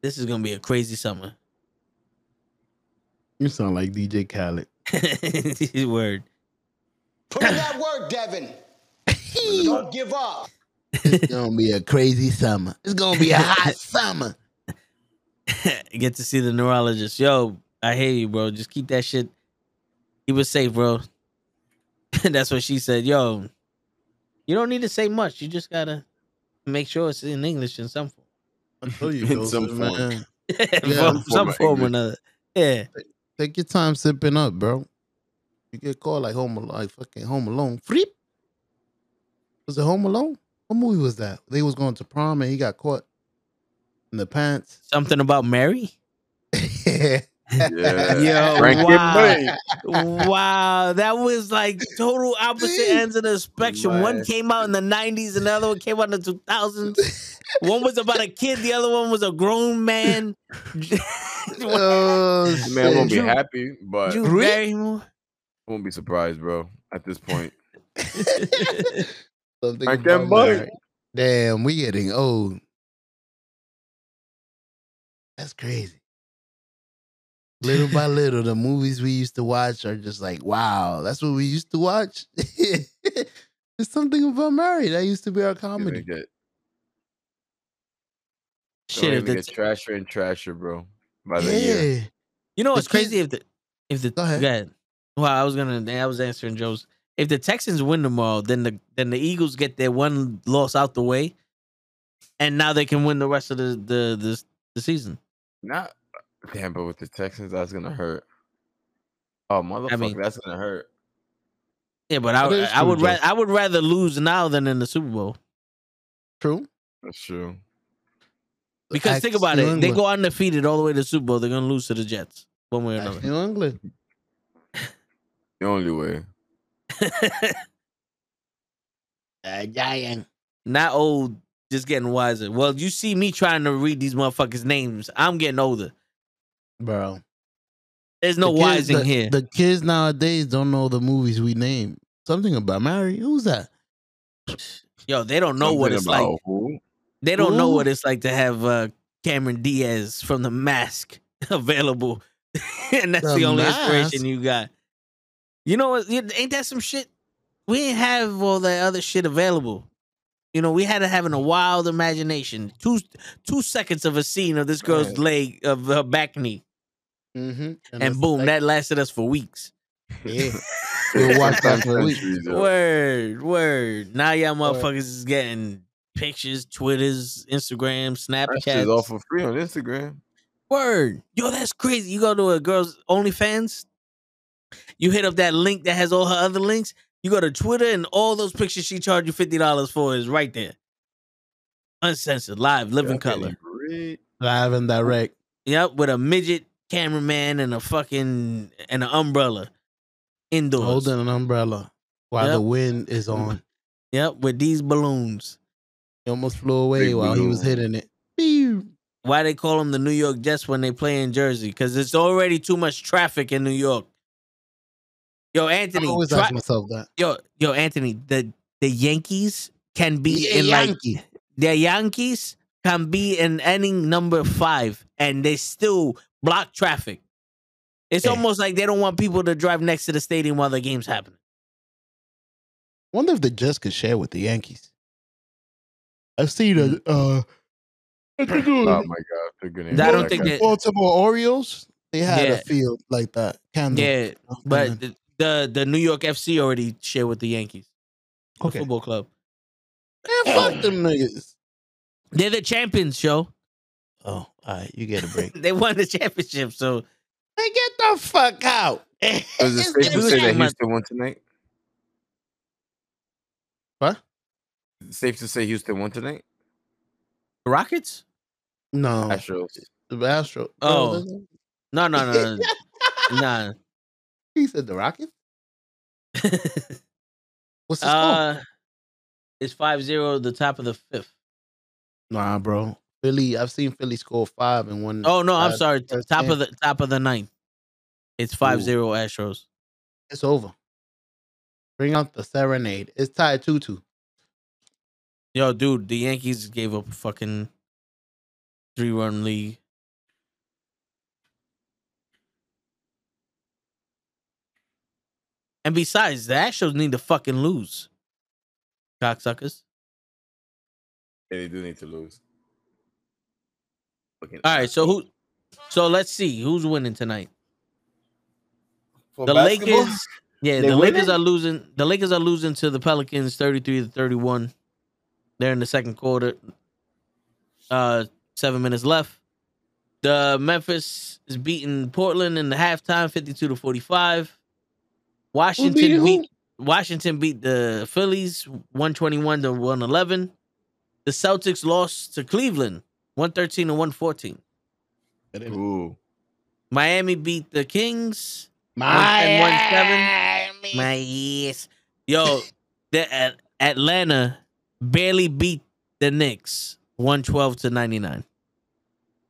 This is gonna be a crazy summer. You sound like DJ Khaled. Word. Put in that work, Devin. Don't give up. It's gonna be a crazy summer. It's gonna be a hot summer. Get to see the neurologist. Yo, I hear you, bro. Just keep that shit. He was safe, bro. That's what she said. Yo, You don't need to say much. You just gotta make sure it's in English in some form. I told you, In some form. man. some, some some form or another. Yeah. Take your time sipping up, bro. You get caught like home Alone, like fucking Home Alone. Freep. Was it Home Alone? What movie was that? They was going to prom and he got caught in the pants. Something about Mary? yeah. Yeah. Yo, Frankie wow. Boy. wow, that was like total opposite ends of the spectrum. One came out in the 90s and the other one came out in the 2000s. One was about a kid, the other one was a grown man. oh, Man, I won't be shit. happy, but Drew Really? Barrymore. I won't be surprised, bro. At this point, Something Like them about Damn, we getting old. That's crazy. Little by little, the movies we used to watch are just like, wow, that's what we used to watch. There's something about Mary that used to be our comedy. get, Shit, gonna if the, trasher and trasher, bro. By the year, you know what's crazy if the if the Go ahead. Well, I was gonna I was answering Joe's. If the Texans win tomorrow, then the then the Eagles get their one loss out the way, and now they can win the rest of the the the, the season. not damn, but with the Texans, that's gonna hurt. Oh, motherfucker, mean- that's gonna hurt. Yeah, but I That is I true, would ra- I would rather lose now than in the Super Bowl True. That's true. because think about New it, they go undefeated all the way to the Super Bowl. They're gonna lose to the Jets one way or Axe another. New England. The only way. Uh, giant. Not old, just getting wiser. Well, you see me trying to read these motherfuckers' names. I'm getting older. Bro. There's no The kids- wising the, here. The kids nowadays don't know the movies we name. Something about Mary. Who's that? Yo, they don't know what it's about like. Who? They don't know what it's like to have uh, Cameron Diaz from The Mask available, and that's the, The only Mask? inspiration you got. You know what? Ain't that some shit? We didn't have all that other shit available. You know, we had to have a wild imagination. Two two seconds of a scene of this girl's Right. leg of her back knee, Mm-hmm. and boom, that lasted us for weeks. Yeah. we watched that for a week. Word, word. Now y'all Word. motherfuckers is getting pictures, Twitters, Instagram, That shit's Snapchat. all for free on Instagram. Word. Yo, that's crazy. You go to a girl's OnlyFans, you hit up that link that has all her other links. You go to Twitter and all those pictures she charged you $50 for is right there. Uncensored, live, living Y'all color. Live and direct. Yep, with a midget cameraman and a fucking and an umbrella indoors. Holding an umbrella while Yep. the wind is mm-hmm. on. Yep, with these balloons. He almost flew away Big while he was hitting it. Why they call them the New York Jets when they play in Jersey? Because it's already too much traffic in New York. Yo, Anthony. I always try- ask myself that. yo, yo, Anthony, the the Yankees can be Yeah, in like Yankee. the Yankees can be in inning number five, and they still block traffic. It's Yeah. almost like they don't want people to drive next to the stadium while the game's happening. Wonder if the Jets could share with the Yankees. I've seen a uh I think it was Oh my god, they're gonna. I don't that think guy. that- Baltimore Orioles. They had Yeah. a field like that. Candle. Yeah, but the, the the New York FC already share with the Yankees, the okay. football club. Man, fuck them niggas. They're the champions, show. Oh, all right, you get a break. They won the championship, so they get the fuck out. Is it safe to say that Houston won tonight? What? Is it safe to say Houston won tonight? the Rockets. No, Astros. the Astro. Oh. No, no, no, no, nah. he said the Rockets. What's the score? uh, it's 5-0, the top of the fifth. Nah, bro. Philly. I've seen Philly score five and one. Oh no, I'm sorry. Top of the top of the ninth. It's 5-0 Astros. It's over. Bring out the serenade. It's tied two two. Yo, dude, the Yankees gave up a fucking three run lead. And besides, the Astros need to fucking lose. Cocksuckers. Yeah, they do need to lose. Fucking All right, so who so let's see who's winning tonight. For The basketball? Lakers Yeah, They the Lakers are losing. The Lakers are losing to the Pelicans, thirty-three to thirty-one. They're in the second quarter. Uh, seven minutes left. The Memphis is beating Portland in the halftime, fifty-two to forty-five. Washington beat who? beat Washington beat the Phillies, one twenty-one to one eleven. The Celtics lost to Cleveland, one thirteen to one fourteen. Ooh. Miami beat the Kings, My 110, My yes. Yo, the At- Atlanta barely beat the Knicks 112 to 99.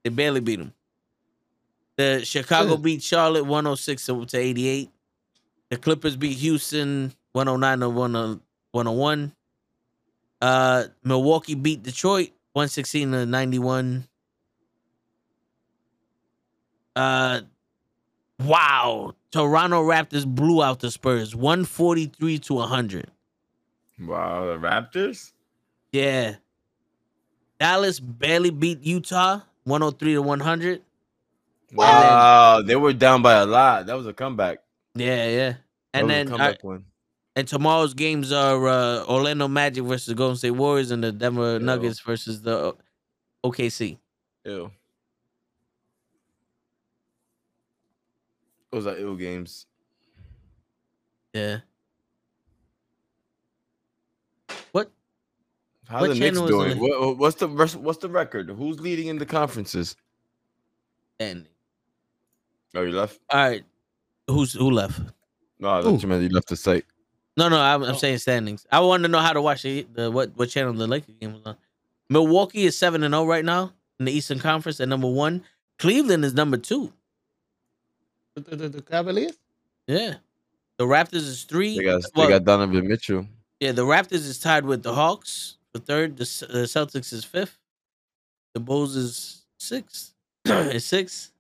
They barely beat them. The Chicago Good. beat Charlotte 106 to to 88. The Clippers beat Houston 109 to 10 101. Uh Milwaukee beat Detroit 116 to 91. Uh wow. Toronto Raptors blew out the Spurs 143 to 100. Wow, the Raptors? Yeah. Dallas barely beat Utah 103 to 100. Wow, they were down by a lot. That was a comeback. Yeah, yeah. And then uh, one. And tomorrow's games are uh, Orlando Magic versus Golden State Warriors and the Denver Yo. Nuggets versus the OKC. Ew. Those are ill games. Yeah. What? How What the Knicks doing? What, what's the what's the record? Who's leading in the conferences? And Oh, you left? all right, who's who left? No, I you meant you left the site. No, no, I'm, I'm Oh. saying standings. I want to know how to watch the, the what what channel the Lakers game was on. Milwaukee is seven and zero right now in the Eastern Conference at number one. Cleveland is number two. The, the, the Cavaliers? Yeah, the Raptors is three. They got Well, they got Donovan Mitchell. yeah, the Raptors is tied with the Hawks for third. The, the Celtics is fifth. The Bulls is sixth. is sixth.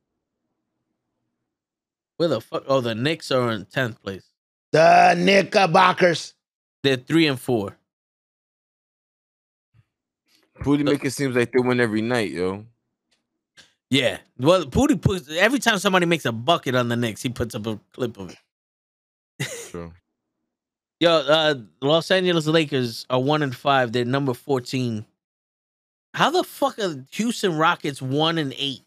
Where the fuck? Oh, the Knicks are in tenth place. The Knickerbockers. They're three and four. Booty maker seems like they win every night, yo. Yeah. Well, Pooty puts every time somebody makes a bucket on the Knicks, he puts up a clip of it. True. Yo, uh, Los Angeles Lakers are one and five. They're number fourteen. How the fuck are Houston Rockets one and eight?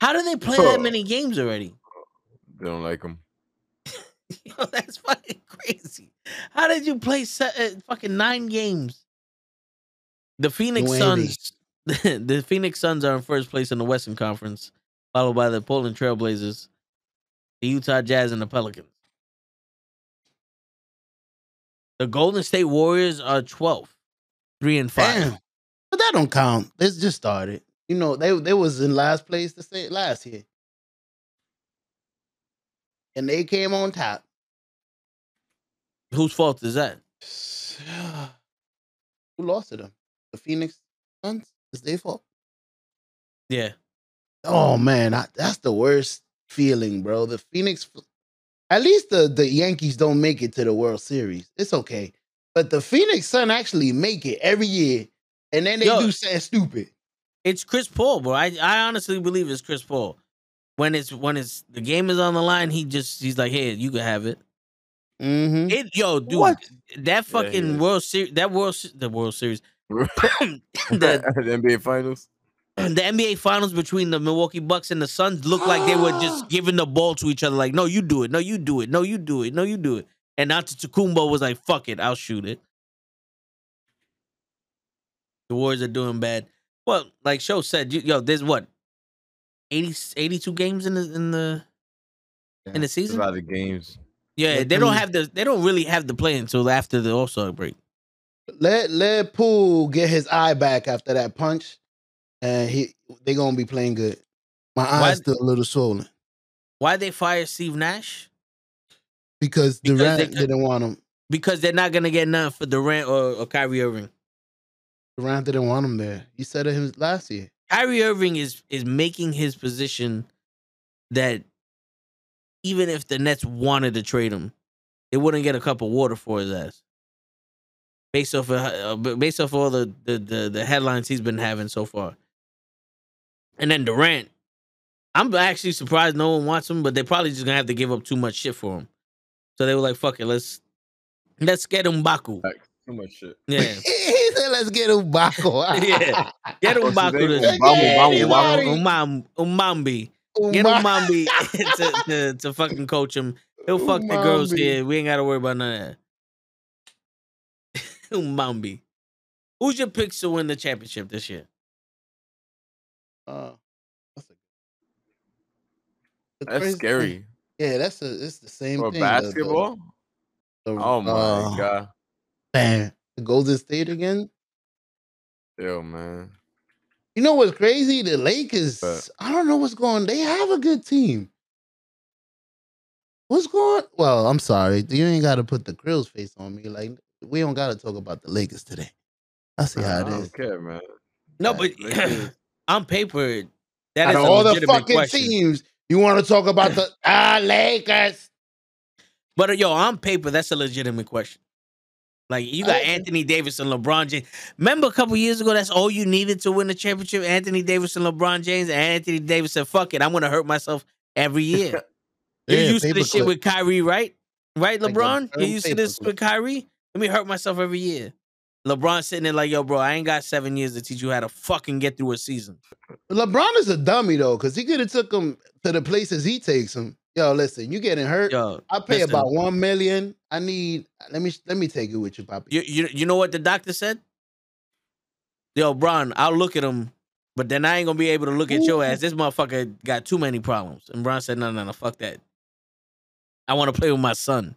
How do they play that many games already? They don't like him. Yo, that's fucking crazy. How did you play se- uh, fucking nine games? The Phoenix. Suns, the Phoenix Suns are in first place in the Western Conference, followed by the Portland Trailblazers, the Utah Jazz, and the Pelicans. The Golden State Warriors are 12th, three and five. Damn. But that don't count. It's just started. You know, they they was in last place to say last year. And they came on top. Whose fault is that? Uh, who lost to them? The Phoenix Suns? It's their fault. Yeah. Oh man, I, that's the worst feeling, bro. The Phoenix, at least the the Yankees don't make it to the World Series. It's okay, but the Phoenix Sun actually make it every year, and then they Yo. do something stupid. It's Chris Paul, bro. I, I honestly believe it's Chris Paul. When it's when it's the game is on the line, he just he's like, hey, you can have it. Mm-hmm. It yo, dude, What? that Yeah, he fucking is. World Series, that World the World Series, the the NBA Finals. the NBA Finals between the Milwaukee Bucks and the Suns looked like they were just giving the ball to each other. Like, no, you do it. No, you do it. No, you do it. No, you do it. And Antetokounmpo was like, "Fuck it, I'll shoot it." The Warriors are doing bad. Well, like Show said, you, yo, there's what 80, 82 games in the in the in the It's a season. lot of games. Yeah, Let they don't have the they don't really have the play until after the All Star break. Let let Poole get his eye back after that punch, and he they gonna be playing good. My eye's still a little swollen Why they fire Steve Nash? because Because Durant they didn't want him. Because they're not gonna get nothing for Durant or, or Kyrie Irving. Durant didn't want him there. He said it him last year. Kyrie Irving is is making his position that even if the Nets wanted to trade him, they wouldn't get a cup of water for his ass. Based off of, uh, based off all the, the the the headlines he's been having so far. And then Durant, I'm actually surprised no one wants him, but they're probably just gonna have to give up too much shit for him. So they were like, "Fuck it, let's let's get Mbaku." Like, too much shit. Yeah, he said, "Let's get Umbaco." Yeah. get Oh, so to Mbamu, yeah, Umam- Umambi. Get Umambi to, to, to fucking coach him. He'll fuck the girls Umambi. here. We ain't got to worry about none of that. Umambi. Who's your picks to win the championship this year? Uh, that's a- That's scary. thing- Yeah, that's a. It's the same For thing. the- the- basketball? the- Oh my uh, god. Man, the Golden State again. Yo, man. You know what's crazy? The Lakers. But- I don't know what's going. They have a good team. What's going? Well, I'm sorry. You ain't got to put the grills face on me. Like we don't got to talk about the Lakers today. I see how I it don't care, man. No, but Lakers. on paper, that Out is of a all the fucking question. teams, you want to talk about the ah Lakers? But uh, yo, on paper, that's a legitimate question. Like you got. Anthony Davis and LeBron James. Remember a couple years ago, that's all you needed to win the championship. Anthony Davis and LeBron James, and Anthony Davis said, "Fuck it, I'm gonna hurt myself every year." You're used to this shit with Kyrie, right? Right, LeBron. You're used to this paperclip. with Kyrie. Let me hurt myself every year. LeBron sitting there like, "Yo, bro, I ain't got seven years to teach you how to fucking get through a season." LeBron is a dummy though, because he could have took him to the places he takes him. Yo, listen, you getting hurt? Yo, I pay listen, about one million. I need. Let me let me take it with you, Poppy. You, you you know what the doctor said? Yo, Bron, I'll look at him, but then I ain't gonna be able to look at your ass. This motherfucker got too many problems. And Bron said, No, no, no, fuck that. I want to play with my son.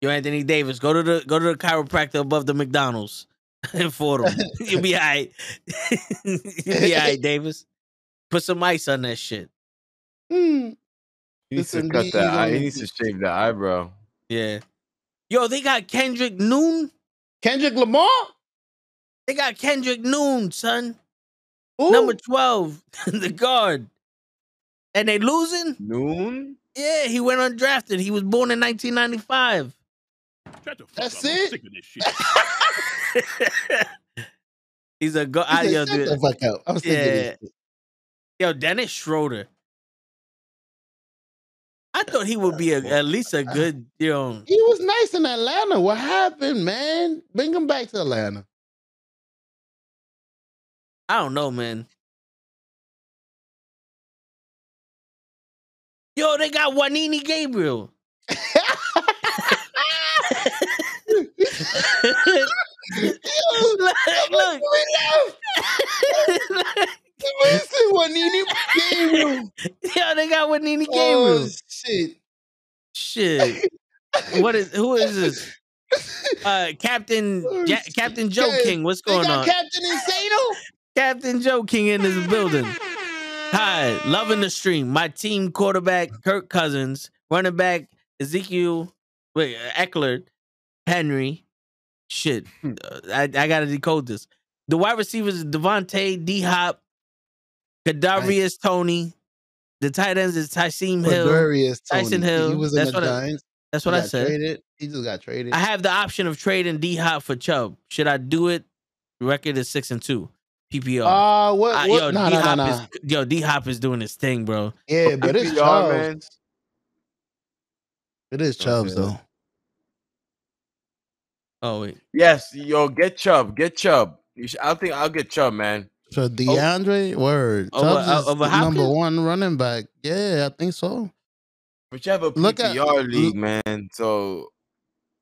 Yo, Anthony Davis, go to the go to the chiropractor above the McDonald's in Fordham. You'll be all right. You'll be all right, Davis. Put some ice on that shit. Hmm. He needs to cut that. Eye. He needs to shave that eyebrow. Yeah. Yo, they got Kendrick Nunn. Kendrick Lamar. They got Kendrick Nunn, son. Ooh. Number 12, the guard. And they losing? Noon. Yeah, he went undrafted. He was born in 1995. That's it. He's a go. He I, said, yo, "Shut dude. the fuck up. I'm sick of Yeah. this shit." yo, Dennis Schroeder. I thought he would be a, at least a good, you know. He was nice in Atlanta. What happened, man? Bring him back to Atlanta. I don't know, man. Yo, they got Juanini Gabriel. look, look. Listen, Juanini Gabriel. Yo, they got Juanini Oh Gabriel. shit. Shit. What is who is this? Uh Captain Oh, ja- Captain Joe Yeah, King. What's going on? Captain Insano. Captain Joe King in this building. Hi, loving the stream. My team quarterback Kirk Cousins, running back Ezekiel, wait Ekeler, Henry. Shit, Uh, I, I gotta decode this. The wide receivers is Davante, D Hop, Kadarius Toney. The tight ends is Tyseem Hill. Darius Taysom Hill. He was in That's the what I- Giants. That's He what I said. Traded. He just got traded. I have the option of trading D Hop for Chubb. Should I do it? Record is six and two. PPR. Uh, what? Uh, what? yo, nah, D nah, Hop nah, is yo D Hop is doing his thing, bro. Yeah, but it's PPR, Chubbs. man. It is Chubbs Okay. though. Oh wait, Yes, yo, get Chubb, get Chubb. You should, I think I'll get Chubb, man. So DeAndre, word. Over- Chubbs uh, is over the number Hopkins? one running back. Yeah, I think so. But you have a Look at- PPR league, man. So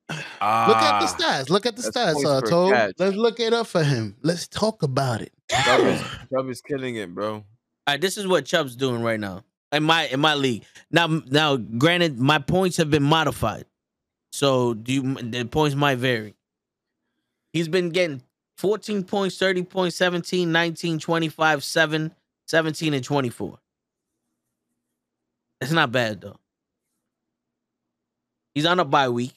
ah, Look at the stats. Look at the that's stats, points uh, per Toad. Let's look it up for him. Let's talk about it. Chubb is, Chubb is killing it, bro. all right. This is what Chubb's doing right now in my in my league. Now, now, granted, my points have been modified, so do you, the points might vary. He's been getting 14 points, 30 points, 17, 19, 25, 7, 17, and 24. That's not bad though. He's on a bye week.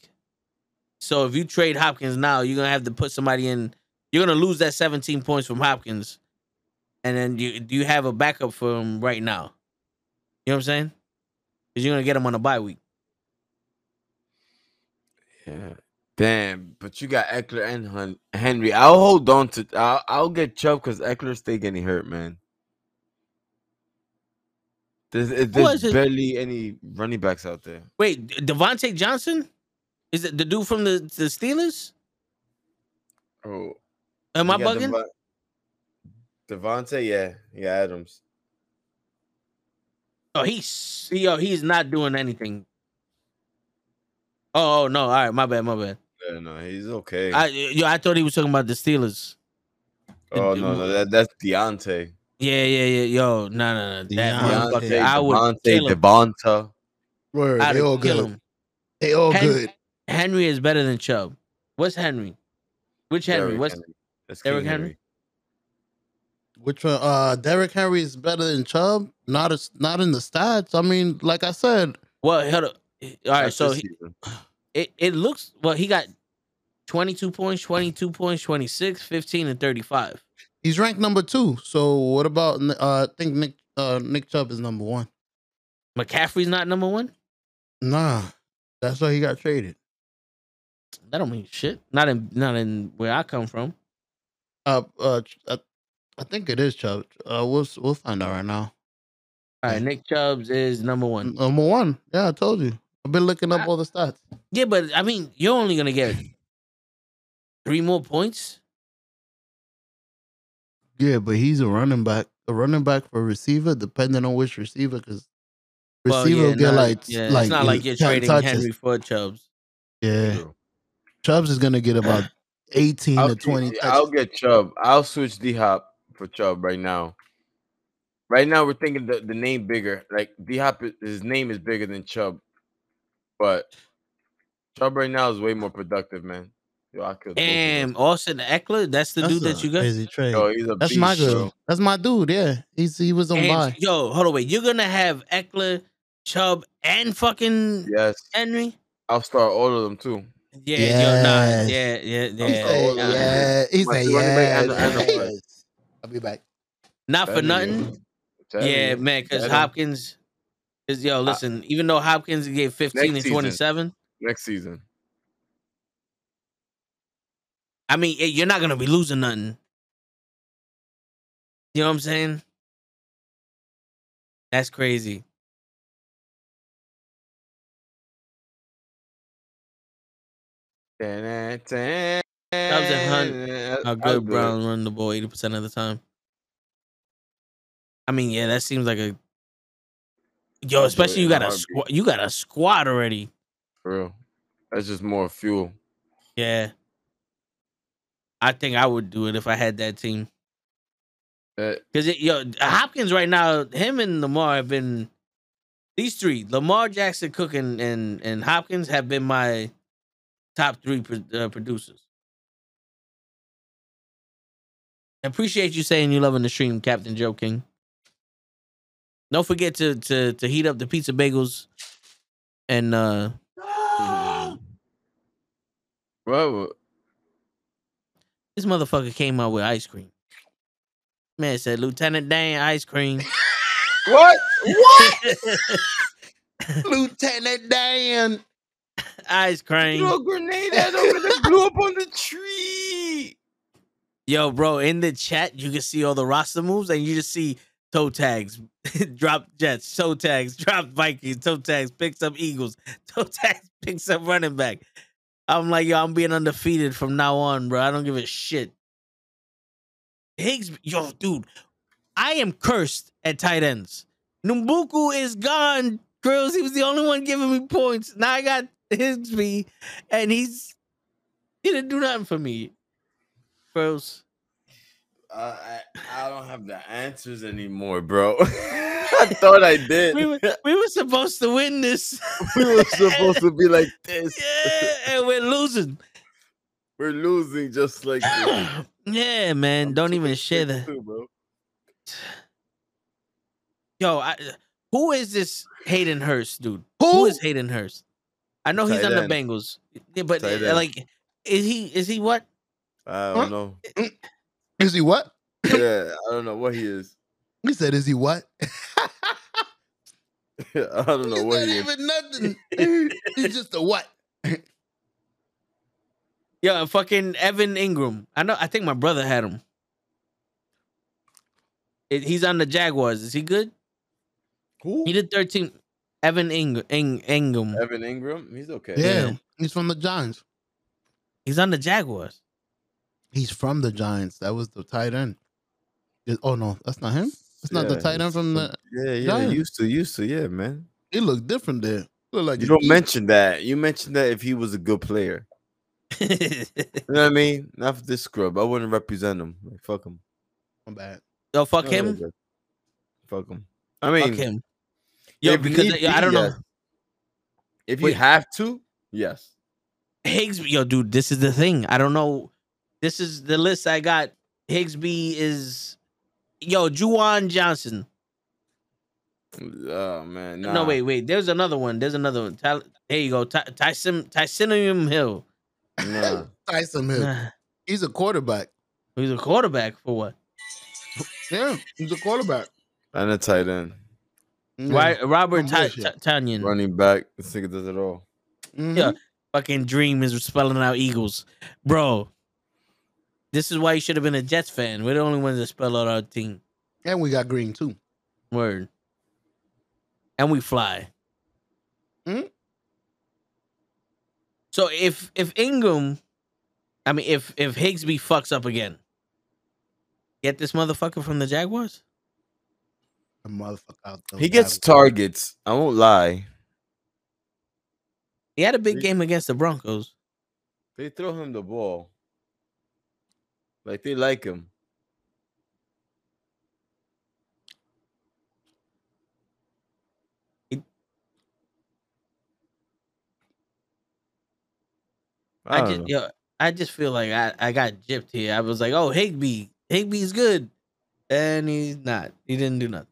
So if you trade Hopkins now, you're gonna have to put somebody in. You're gonna lose that 17 points from Hopkins, and then you do you have a backup for him right now? You know what I'm saying? Because you're gonna get him on a bye week. Yeah. Damn, but you got Ekeler and Hun- Henry. I'll hold on to. I'll, I'll get Chubb because Ekeler's stay getting hurt, man. There's, it- there's it? barely any running backs out there. Wait, Diontae Johnson? Is it the dude from the the Steelers? Oh, Am I bugging? Devon- Devontae, yeah, yeah, Adams. Oh, he's yo, he's not doing anything. Oh, oh no! All right, my bad, my bad. Yeah, no, he's okay. I yo, I thought he was talking about the Steelers. oh no, no, that, that's Diontae. Yeah, yeah, yeah. Yo, no, no, no. That Diontae, motherfucker, I would Devontae, kill him. Devonta. Word, I'd they all good. him. They all Hen- good. Henry is better than Chubb. What's Henry? Which Henry? Derrick What's Henry. That's Derrick King Henry? Which one? Uh, Derrick Henry is better than Chubb. Not as not in the stats. I mean, like I said, well? Hold up. All right, That's so he, season. it it looks well. He got twenty two points, twenty two points, 26, 15, and thirty five. he's ranked number two. So what about? Uh, I think Nick uh Nick Chubb is number one. McCaffrey's not number one. Nah, that's why he got traded. That don't mean shit. Not in not in where I come from. Uh, uh, I, I think it is Chubb. Uh, we'll we'll find out right now. All right, Nick Chubbs is number one. Number one. Yeah, I told you. I've been looking up I- all the stats. Yeah, but I mean, you're only gonna get three more points. Yeah, but he's a running back. A running back for receiver, depending on which receiver, because Well, receiver yeah, will get not- like yeah, like it's not like you're 10 trading touches. Henry for Chubbs. Yeah, True. Chubbs is gonna get about eighteen I'll, to twenty touches. I'll get Chubb. I'll switch D Hop for Chubb right now. Right now, we're thinking the, the name bigger. Like D Hop, his name is bigger than Chubb, but Chubb right now is way more productive, man. Yo, I could. And Austin Ekeler, that's the That's dude that you got. Crazy trade. Yo, he's a That's beast, my bro. That's my dude. Yeah, he's he was on And, buy. yo, hold on, wait. You're gonna have Ekeler, Chubb, and fucking Yes, Henry? I'll start all of them too. Yeah, yo, nah, yeah, yeah, yeah. said, nah. yeah. He My said, two running back yeah. and- and the flex. yes. I'll be back. Not for nothing. Yeah, man, because Telling you. Hopkins is yo, listen, even though Hopkins gave 15 Next and season. 27, next season. I mean, you're not gonna be losing nothing. You know what I'm saying? That's crazy. Chubbs and Hunt How good Browns run the ball 80% of the time. I mean, yeah, that seems like a yo, especially you got a squad. You got a squad already. For real. That's just more fuel. Yeah, I think I would do it if I had that team. Because yo, Hopkins right now, him and Lamar have been these three. Lamar Jackson, Cook, and and, and Hopkins have been my top three pro- uh, producers. Appreciate you saying you loving the stream, Captain Joe King. Don't forget to to to heat up the pizza bagels and uh well, this motherfucker came out with ice cream. Man said Lieutenant Dan ice cream. what? What? Lieutenant Dan. ice cream. Throw a grenade at him and blew up on the tree. Yo, bro, in the chat, you can see all the roster moves and you just see toe tags, drop Jets, toe tags, drop Vikings, toe tags, picks up Eagles, toe tags, picks up running back. I'm like, yo, I'm being undefeated from now on, bro. I don't give a shit. Higgs, yo, dude, I am cursed at tight ends. Numbuku is gone, girls. He was the only one giving me points. Now I got Higsby, and he's he didn't do nothing for me. Girls. Uh, I, I don't have the answers anymore, bro. I thought I did. we were, we were supposed to win this. we were supposed to be like this. yeah, and we're losing. We're losing just like this. yeah, man. Don't even share that. Too, bro. Yo, I, who is this Hayden Hurst, dude? Who? who is Hayden Hurst? I know he's Tight on end. the Bengals, yeah, but uh, like, is he? Is he what? I don't know. Is he what? Yeah, I don't know what he is. He said, "Is he what?" I don't know He's what not he is. He's not even nothing. He's just a what? Yo, fucking Evan Engram. I know. I think my brother had him. It- he's on the Jaguars. Is he good? Who? He did 13. Evan Ing- Ing- Ingham. Evan Engram, he's okay. Yeah, he's from the Giants. He's on the Jaguars. He's from the Giants. That was the tight end. Is- Oh no, that's not him. It's not the Yeah, tight end from the. Yeah, yeah. Giants. Used to, used to, yeah, man. He looked different there. Look like You a don't geek. mention that. You mentioned that if he was a good player. You know what I mean? Not for this scrub. I wouldn't represent him. Like, fuck him. My bad. Yo, fuck No, him. Fuck him. I mean, Fuck him. Yo, because need yo, I don't know. yes. If you have to, yes. Higsby, yo, dude, this is the thing. I don't know. This is the list I got. Higsby is, yo, Juwan Johnson. Oh man, nah. No, wait, wait. There's another one. There's another one. Ty- Here you go. Ty- Tyson Tysonium Hill. Nah. Taysom Hill. Nah, He's a quarterback. He's a quarterback for what? Yeah, he's a quarterback. And a tight end, Yeah. Right, Robert Some Ty- Ty- Tonyan. running back. This nigga does it all. Mhm. Yeah. Fucking dream is spelling out Eagles, bro. This is why you should have been a Jets fan. We're the only ones that spell out our team. And we got Green too. Word. And we fly. Hmm? So if if Engram, I mean if if Higsby fucks up again, get this motherfucker from the Jaguars. A motherfucker out. He gets targets. I won't lie. He had a big game against the Broncos. They throw him the ball. Like they like him. It- I, I, just know. yo, I just feel like I, I got gypped here. I was like, oh Higbee, Higbee's good, and he's not. He didn't do nothing.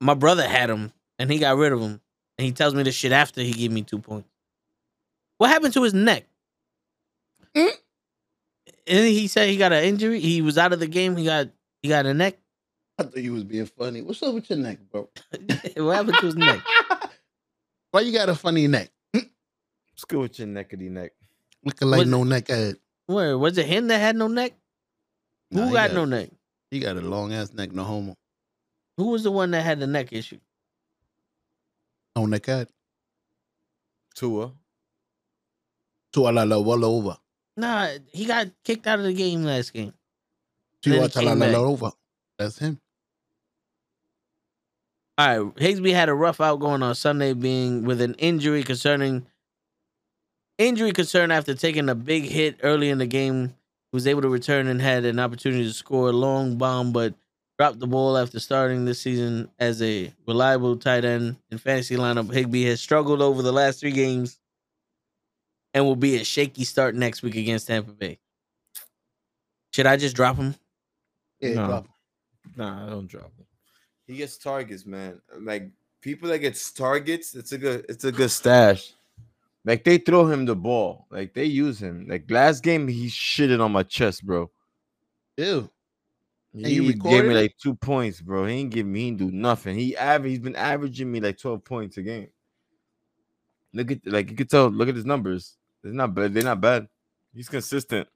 My brother had him, and he got rid of him, and he tells me this shit after he gave me two points. What happened to his neck? Mm. And he said he got an injury. He was out of the game. He got he got a neck. I thought you was being funny. What's up with your neck, bro? what happened to his neck? Why you got a funny neck? Let's go with your neckety neck. Looking like Was- no neck head. Where was it? Him that had no neck? Who Nah, he got no neck? He got a long ass neck, no homo. Who was the one that had the neck issue? No neck head. Tua. To la la walla over. Nah, he got kicked out of the game last game. To Then he watch la came la back. la over. That's him. All right, Higsby had a rough out going on Sunday, being with an injury concerning injury concern after taking a big hit early in the game. He was able to return and had an opportunity to score a long bomb, but dropped the ball after starting this season as a reliable tight end in fantasy lineup. Higbee has struggled over the last three games and will be a shaky start next week against Tampa Bay. Should I just drop him? Yeah, No. drop him. Nah, I don't drop him. He gets targets, man. Like people that gets targets, it's a good, it's a good stash. Like they throw him the ball, like they use him. Like last game, he shitted on my chest, bro. Ew. He And you gave me like two points, bro. He ain't give me, he ain't do nothing. He average, he's been averaging me like twelve points a game. Look at, like you could tell. Look at his numbers. They're not bad. They're not bad. He's consistent.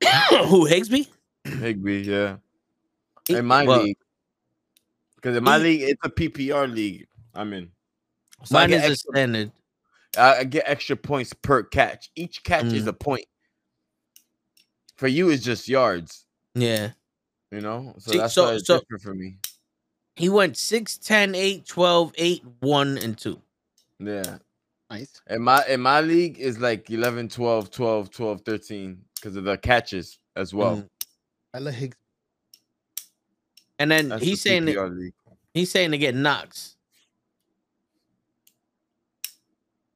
Who Higsby? Higbee, yeah. In my well, league, because in my league, it's a PPR league. I'm in. So Mine is a standard. I get extra points per catch. Each catch is Mm. a point. For you, it's just yards. Yeah. You know, so See, that's so- why it's so- different for me. He went 6, 10, 8, 12, 8, 1, and 2. Yeah. Nice. In my in my league is like 11, 12, 12, 12, 13 because of the catches as well. Mm. I let Higgs. And then That's he's the saying that, he's saying to get knocks.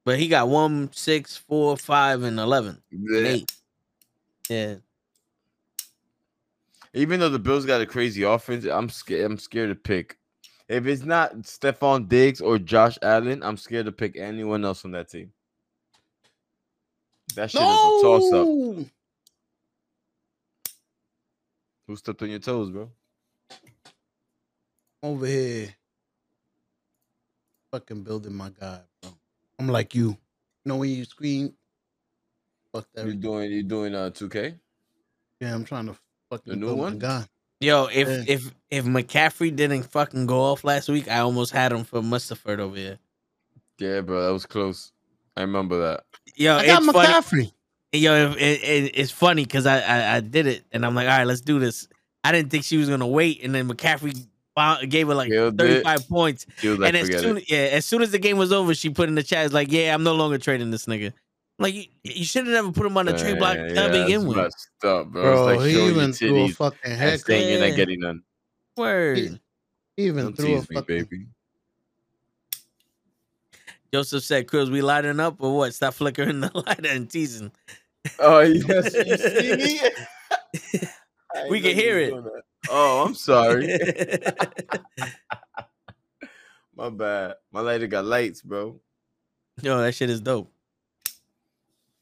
But he got 1, 6, 4, 5, and 11. and Yeah. 8. Yeah. Even though the Bills got a crazy offense, I'm scared. I'm scared to pick. If it's not Stefon Diggs or Josh Allen, I'm scared to pick anyone else on that team. That shit is a toss up. Who stepped on your toes, bro? Over here. Fucking building my guy, bro. I'm like you. You know when you scream? Fuck that. You doing you doing uh 2K? Yeah, I'm trying to fucking new build one? my guy. Yo, if Yeah. if if McCaffrey didn't fucking go off last week, I almost had him for Mustaford over here. Yeah, bro, that was close. I remember that. Yo, I got it's funny. McCaffrey. Yo, it, it, it's funny because I, I I did it and I'm like, all right, let's do this. I didn't think she was gonna wait, and then McCaffrey bou- gave her like Killed it. 35 points. Like, and as soon it. yeah, as soon as the game was over, she put in the chat, it's like, yeah, I'm no longer trading this nigga. Like you, you should have never put him on the trade block Man, to yeah, begin that's with. messed up, bro. Bro, it's like he showing even your threw a fucking and heck. saying you're not getting none. Word. He even Don't threw a tease me, fucking. baby. Joseph said, "Cruz, we lighting up or what? Stop flickering the lighter and teasing." Oh, yes, you see me? We can hear it. that. Oh, I'm sorry. My bad. My lighter got lights, bro. Yo, that shit is dope.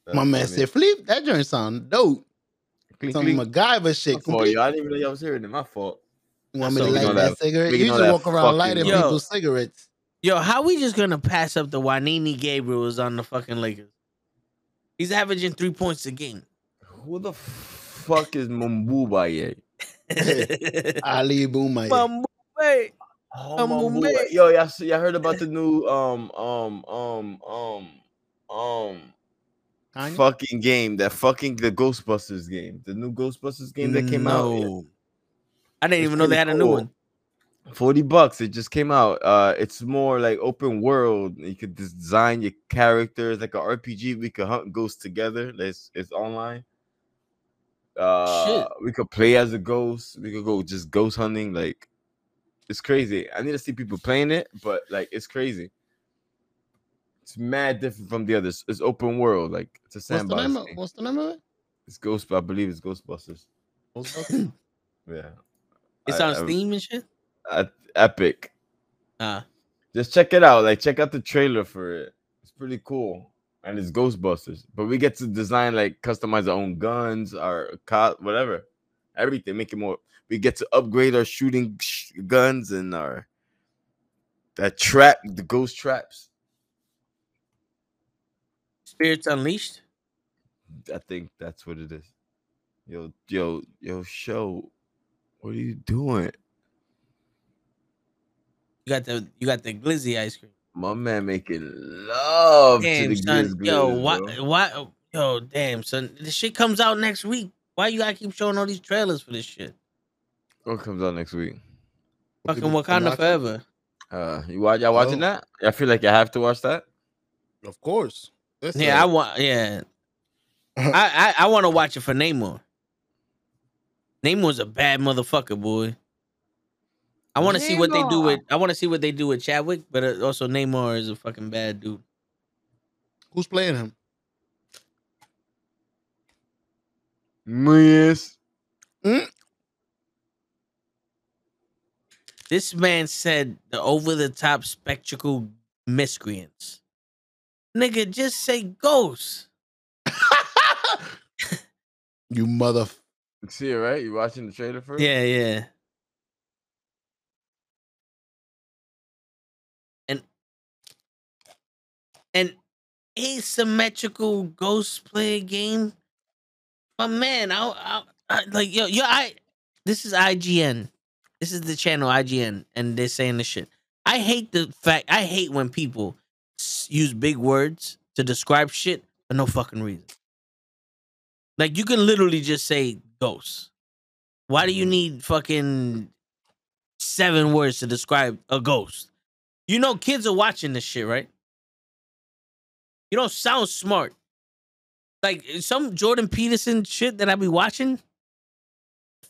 That's My man funny. said, "Flip, that joint sound dope. Clink, Some clink. MacGyver shit. My fault, Complete. yo. I didn't even know y'all was hearing it. My fault. You want me So to light that, that- cigarette? You know just walk around fucking- lighting Yo. people's cigarettes. Yo, how we just gonna pass up the Wanini Gabriels on the fucking Lakers? He's averaging three points a game. Who the fuck is Mumbubaye? Ali Boomay. Mbappe. Oh, Mumbubaye. Mumbubaye. Yo, y'all, see- y'all heard about the new um um um um um Kanye? fucking game? That fucking the Ghostbusters game, the new Ghostbusters game that came out. No. I didn't It's even know they had a new one. 40 bucks it just came out uh it's more like open world you could design your characters like a rpg we could hunt ghosts together it's it's online uh we could play as a ghost we could go just ghost hunting like it's crazy i need to see people playing it but like it's crazy it's mad different from the others it's open world like it's a What's the sandbox name? Of, what's the name of it? it's ghost i believe it's ghostbusters Ghostbusters? yeah It's I- on I- Steam and shit. I- epic Ah, Just check it out. Like check out the trailer for it. It's pretty cool. And it's Ghostbusters. But we get to design like customize our own guns, our co- whatever. Everything. Make it more we get to upgrade our shooting sh- guns and our that trap, the ghost traps. Spirits Unleashed. I think that's what it is. Yo, yo, yo, show. What are you doing? You got the you got the glizzy ice cream. My man making love to the son. Grizz Yo, Gliz, why bro. why yo, damn, son. This shit comes out next week. Why you gotta keep showing all these trailers for this shit? What comes out next week? Fucking People can Wakanda watch forever. Uh, you watch? Y'all watching Oh. that? I feel like I have to watch that. Of course. That's Yeah, I a- want. Yeah, I I, I want to watch it for Namor. Namor's a bad motherfucker, boy. I want to see what they do with. I want to see what they do with Chadwick, but uh, also Namor is a fucking bad dude. Who's playing him? Yes. This man said the over the top spectacle miscreants. Nigga, just say ghost. You mother. See it, right? You watching the trailer first? Yeah, yeah. And an asymmetrical ghost player game. But man, I, I, I like yo, yo, I this is IGN. This is the channel IGN, and they're saying this shit. I hate the fact I hate when people use big words to describe shit for no fucking reason. Like you can literally just say ghost. Why do you mm-hmm. need fucking seven words to describe a ghost? You know kids are watching this shit, right? You don't sound smart. Like some Jordan Peterson shit that I be watching.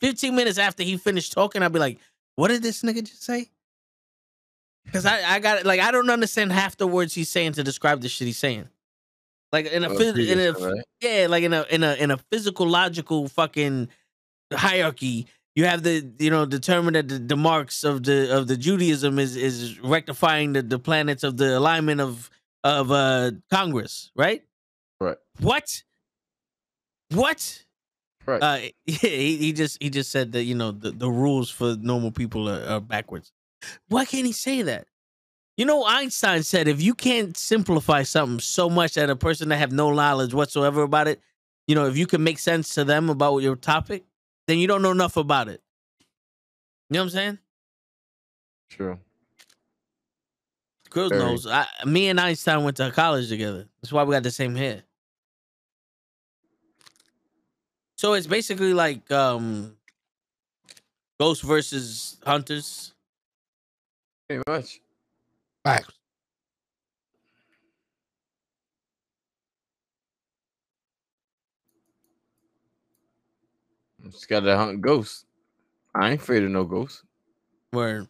15 minutes after he finished talking, I'll be like, what did this nigga just say? Because I, I got like I don't understand half the words he's saying to describe the shit he's saying. Like in a, Oh, phys- in a right? yeah, like in a in a in a physical logical fucking hierarchy, you have the you know determine that the, the marks of the of the Judaism is is rectifying the, the planets of the alignment of of uh Congress, right? Right. What? What? Right. Uh, yeah, he, he just he just said that you know the, the rules for normal people are, are backwards. Why can't he say that? You know, Einstein said if you can't simplify something so much that a person that have no knowledge whatsoever about it, you know, if you can make sense to them about your topic, then you don't know enough about it. You know what I'm saying? True. Grills Very. knows. I, me and Einstein went to college together. That's why we got the same hair. So it's basically like um Ghost versus Hunters. Pretty much. Facts. Just gotta hunt ghosts. I ain't afraid of no ghosts. Where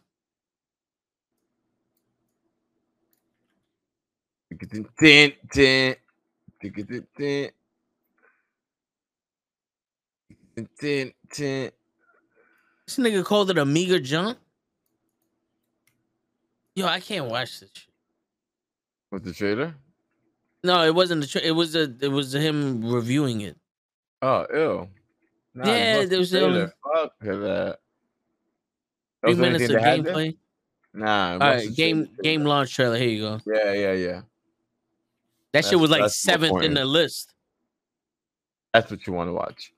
Tin, tin, tin, tin, tin, tin, tin. this nigga called it a meager jump. Yo, I can't watch this shit. With the trailer? No, it wasn't the. Tra- it was a. It was him reviewing it. Oh, ew. Nah, Yeah, there was, um, trailer. Fuck that. That Three was the only minutes of they had there? gameplay. Nah. All bust right, the game trailer. game launch trailer. Here you go. Yeah, yeah, yeah. That shit was like seventh in the list. That's what you want to watch.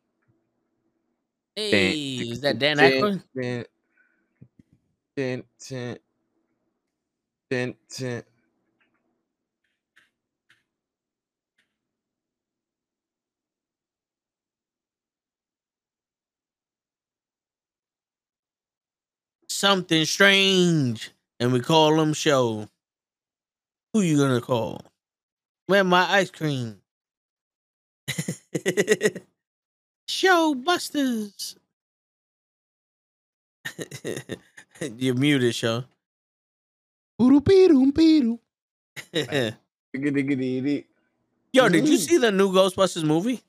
Hey, is that Dan Tin, Aykroyd? Tin, tin. Something strange, and we call them show. Who you gonna call? Where my ice cream? show busters. You're muted, show. Boodoo-beedoo-beedoo. Yo, did you Mm. see the new Ghostbusters movie?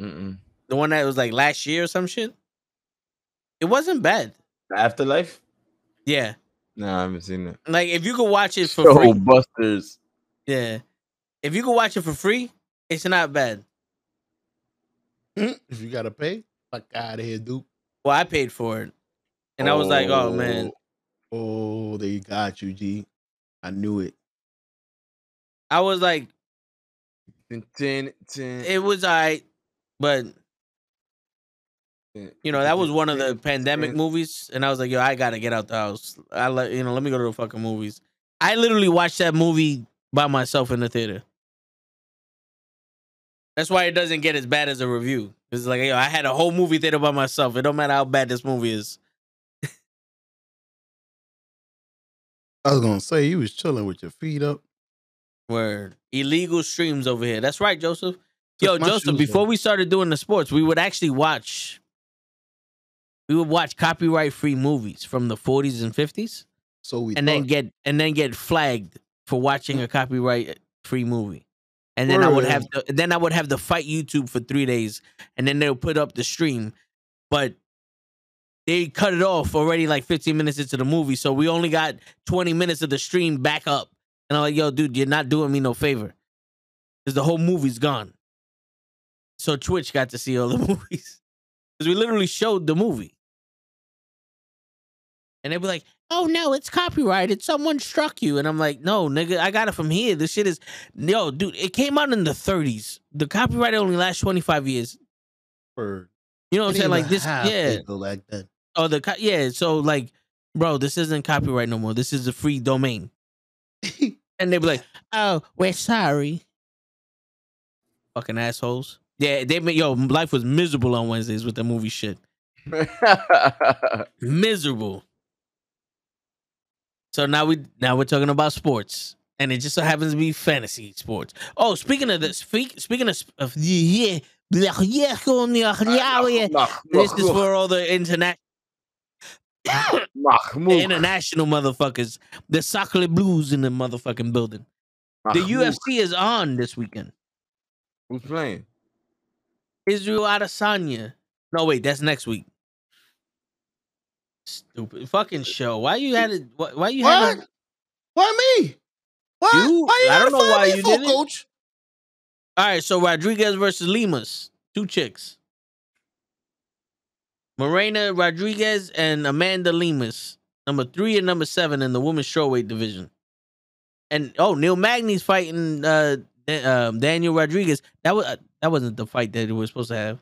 Mm-mm. The one that was like last year or some shit? It wasn't bad. Afterlife? Yeah. No, I haven't seen it. Like if you could watch it for So free. Busters. Yeah. If you could watch it for free, it's not bad. If you gotta pay, fuck out of here, dude. Well, I paid for it. And I was like, oh man. Oh, they got you, G. I knew it. I was like, Tin, tin, tin, it was alright, but you know, that was one of the pandemic movies, and I was like, yo, I gotta get out the house. I let you know, let me go to the fucking movies. I literally watched that movie by myself in the theater. That's why it doesn't get as bad as a review. It's like, yo, I had a whole movie theater by myself. It don't matter how bad this movie is. I was gonna say you was chilling with your feet up. Word. Illegal streams over here. That's right, Joseph. Yo, Joseph, before off. we started doing the sports, we would actually watch we would watch copyright free movies from the 40s and 50s So we and then get and then get flagged for watching a copyright free movie. And then I would have to then I would have to fight YouTube for 3 days and then they'll put up the stream. But they cut it off already like 15 minutes into the movie. So we only got 20 minutes of the stream back up. And I'm like, yo, dude, you're not doing me no favor. Because the whole movie's gone. So Twitch got to see all the movies. Because we literally showed the movie. And they'd be like, oh no, it's copyrighted. Someone struck you. And I'm like, no, nigga, I got it from here. This shit is yo, dude, it came out in the 30s. The copyright only lasts 25 years. For You know what I'm saying? Like this, yeah. Like that. Oh, the co- yeah. So like, bro, this isn't copyright no more. This is a free domain. and they'd be like, "Oh, we're sorry." Fucking assholes. Yeah, they made yo life was miserable on Wednesdays with the movie shit. Miserable. So now we now we're talking about sports, and it just so happens to be fantasy sports. Oh, speaking of this, speak, speaking of, of yeah, this is for all the international. The international motherfuckers, the Soccer Blues in the motherfucking building. The Mahmoud. UFC is on this weekend. Who's playing? Israel Adesanya. No, wait, that's next week. Stupid fucking uh, show. Why you had it? Why, why you had What? it? Why me? Why? You- why you I don't know why you did it. coach? All right, so Rodriguez versus Lemos, two chicks. Marina Rodriguez and Amanda Lemos, number three and number seven in the women's strawweight division. And oh, Neil Magny's fighting uh, um, Daniel Rodriguez. That was uh, that wasn't the fight that it was supposed to have.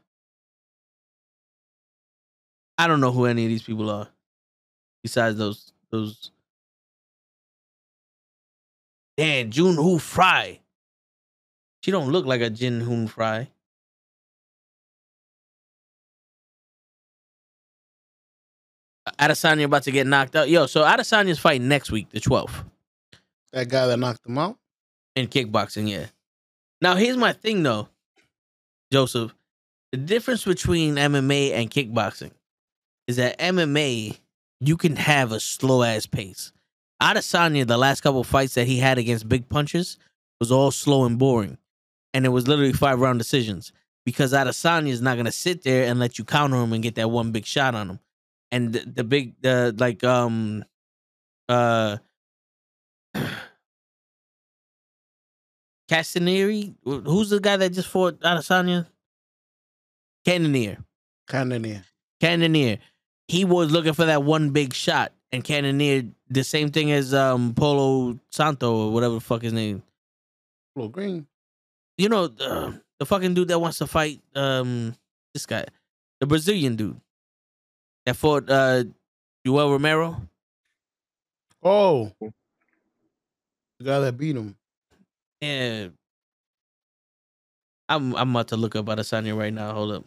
I don't know who any of these people are. besides those those. Damn, June Who Fry. She don't look like a Jin Hoon Fry. Adesanya about to get knocked out. Yo, so Adesanya's fighting next week, the 12th, That guy that knocked him out. in kickboxing, yeah. Now, here's my thing though, Joseph. The difference between MMA and kickboxing is that MMA, you can have a slow ass pace. Adesanya, the last couple fights that he had against big punches was all slow and boring. And it was literally five round decisions because Adesanya is not going to sit there and let you counter him and get that one big shot on him. And the, the big, the like, um, uh, Castaneri, who's the guy that just fought Adesanya? Cannonier. Cannonier. Cannonier. He was looking for that one big shot, and Cannonier the same thing as um Polo Santo or whatever the fuck his name. Little green. You know the the fucking dude that wants to fight um this guy, the Brazilian dude that fought uh Joel Romero. Oh. The guy that beat him. Yeah. I'm I'm about to look up Adesanya right now. Hold up.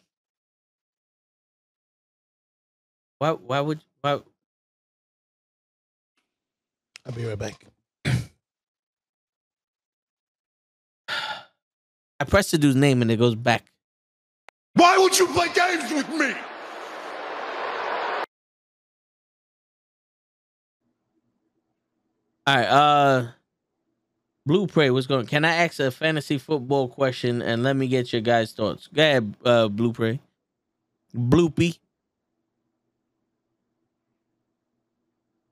Why why would why I'll be right back. I press the dude's name and it goes back. Why would you play games with me? All right, uh Blue Prey, what's going Can I ask a fantasy football question and let me get your guys' thoughts? Go ahead, uh Blue Prey. Bloopy.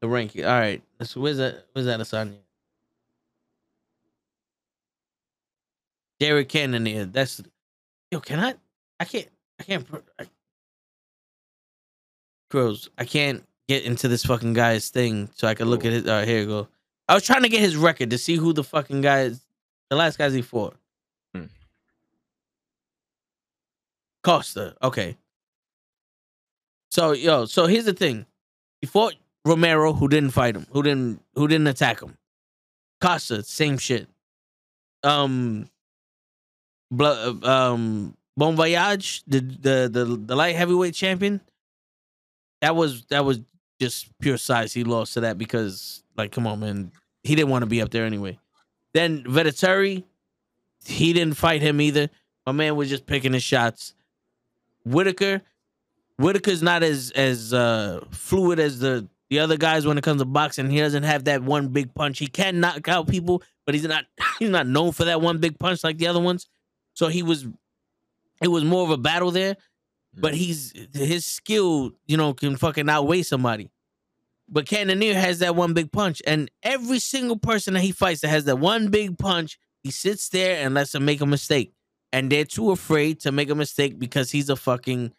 The ranking. All right. Let's where's that where's that Asanya? Derek Cannonier. That's yo, can I I can't I can't I, Crows, I can't get into this fucking guy's thing so I can look at his all right, here you go. I was trying to get his record to see who the fucking guy is the last guys he fought. Hmm. Costa. Okay. So yo, so here's the thing. He fought Romero, who didn't fight him, who didn't who didn't attack him. Costa, same shit. Um, um, Bon Voyage, the, the the the light heavyweight champion. That was that was just pure size. He lost to that because, like, come on, man, he didn't want to be up there anyway. Then Vettori, he didn't fight him either. My man was just picking his shots. Whittaker, Whittaker's not as as uh fluid as the the other guys when it comes to boxing. He doesn't have that one big punch. He can knock out people, but he's not he's not known for that one big punch like the other ones. So he was it was more of a battle there. But mm. he's his skill, you know, can fucking outweigh somebody. But Cannonier has that one big punch, and every single person that he fights that has that one big punch, he sits there and lets them make a mistake, and they're too afraid to make a mistake because he's a fucking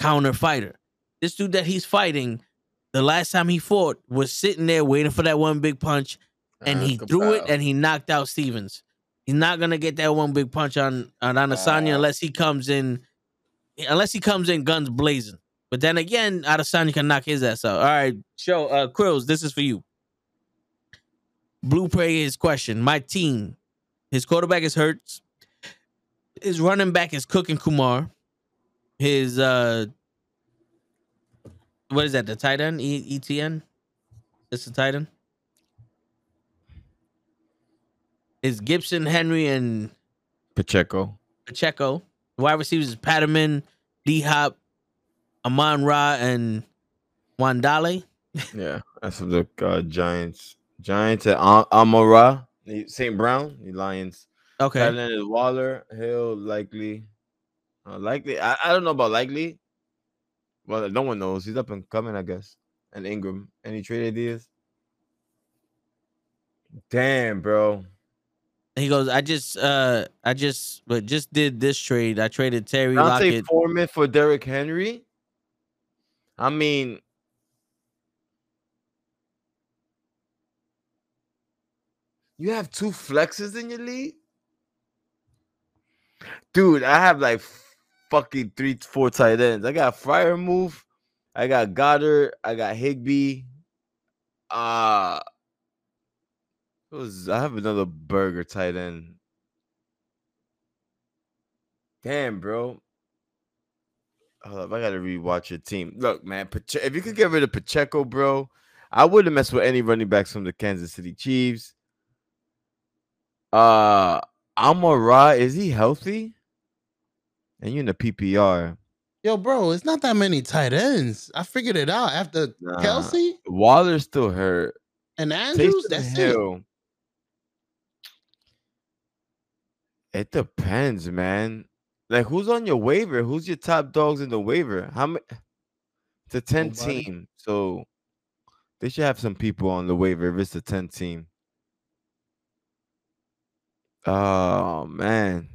counter fighter. This dude that he's fighting, the last time he fought was sitting there waiting for that one big punch, and he That's threw it and he knocked out Stevens. He's not gonna get that one big punch on on Adesanya Wow. unless he comes in, unless he comes in guns blazing. But then again, Adesanya can knock his ass out. All right, show uh Krills, this is for you. Blue Prey his question. My team, his quarterback is Hurts. His running back is Cook and Kamara. His uh what is that? The tight end? E- ETN? It's the tight end? Is Gibson, Henry, and Pacheco. Pacheco. Wide receivers is Pittman, D Hop, Amon Ra, and Wan'Dale. Yeah, that's for the uh, Giants. Giants at Am- Amara, St. Brown, the Lions. Okay. End is Waller, Hill, likely. Uh, likely. I, I don't know about likely. Well, no one knows. He's up and coming, I guess. And Engram. Any trade ideas? Damn, bro. He goes, I just uh I just but just did this trade. I traded Terry Dante Lockett. Foreman for Derrick Henry. I mean, you have two flexes in your league, dude. I have like fucking three, four tight ends. I got Freiermuth, I got Goedert, I got Higbee, Uh was I have another burger tight end. Damn, bro. Hold up, I gotta rewatch your team. Look, man, Pache- if you could get rid of Pacheco, bro, I wouldn't mess with any running backs from the Kansas City Chiefs. Uh Amon Ra, is he healthy? And you're in the PPR. Yo, bro, it's not that many tight ends. I figured it out after Nah. Kelce Waller's still hurt. and Andrews. Taysom That's. Hill. It depends, man. Like who's on your waiver? Who's your top dogs in the waiver? How many? It's a 10 Nobody. team. So they should have some people on the waiver if it's a 10 team. Oh man.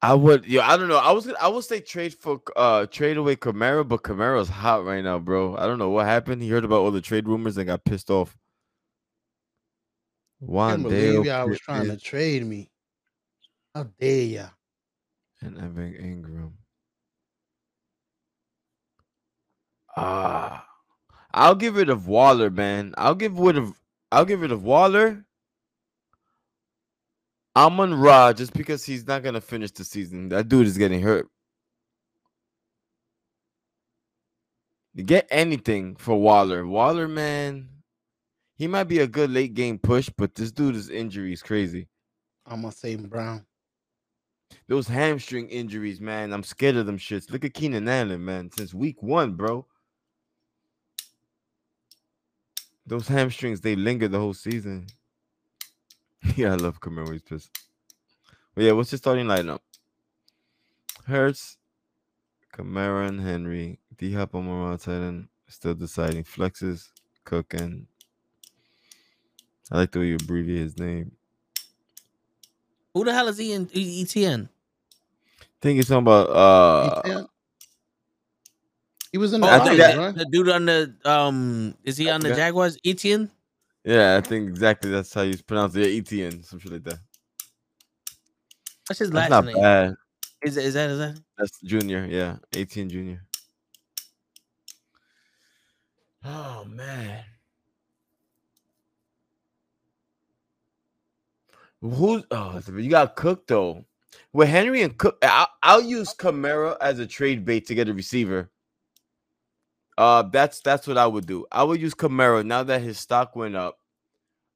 I would, yo, I don't know. I was, gonna, I would say trade for, uh, trade away Kamara, but Kamara's hot right now, bro. I don't know what happened. He heard about all the trade rumors and got pissed off. I One day believe y'all was trying to trade me. How dare ya? and Evan Engram. Ah, I'll give it of Waller, man. I'll give rid of, I'll give it of Waller. Amon Ra just because he's not gonna finish the season. That dude is getting hurt. You get anything for Waller. Waller, man, he might be a good late game push, but this dude's injury is crazy. I'm gonna say Brown. Those hamstring injuries, man, I'm scared of them shits. Look at Keenan Allen, man, since week one, bro. Those hamstrings, they linger the whole season. yeah, I love Kamara. He's pissed. But yeah, what's your starting lineup? Hurts, Kamara, and Henry. D Hop on Moran Titan. Still deciding flexes. Cook and I like the way you abbreviate his name. Who the hell is he in ETN? I think he's talking about uh Yeah. He was in the Oh, I think that- right? the dude on the um is he on the Jaguars? Etienne? Yeah, I think exactly that's how you pronounce it. Yeah, ETN, some shit like that. What's his That's last not name? bad. Is, is that is that? That's junior, yeah. 18 junior. Oh man. Who's oh you got Cook though. With Henry and Cook, I'll, I'll use Kamara as a trade bait to get a receiver. Uh that's that's what I would do. I would use Kamara now that his stock went up.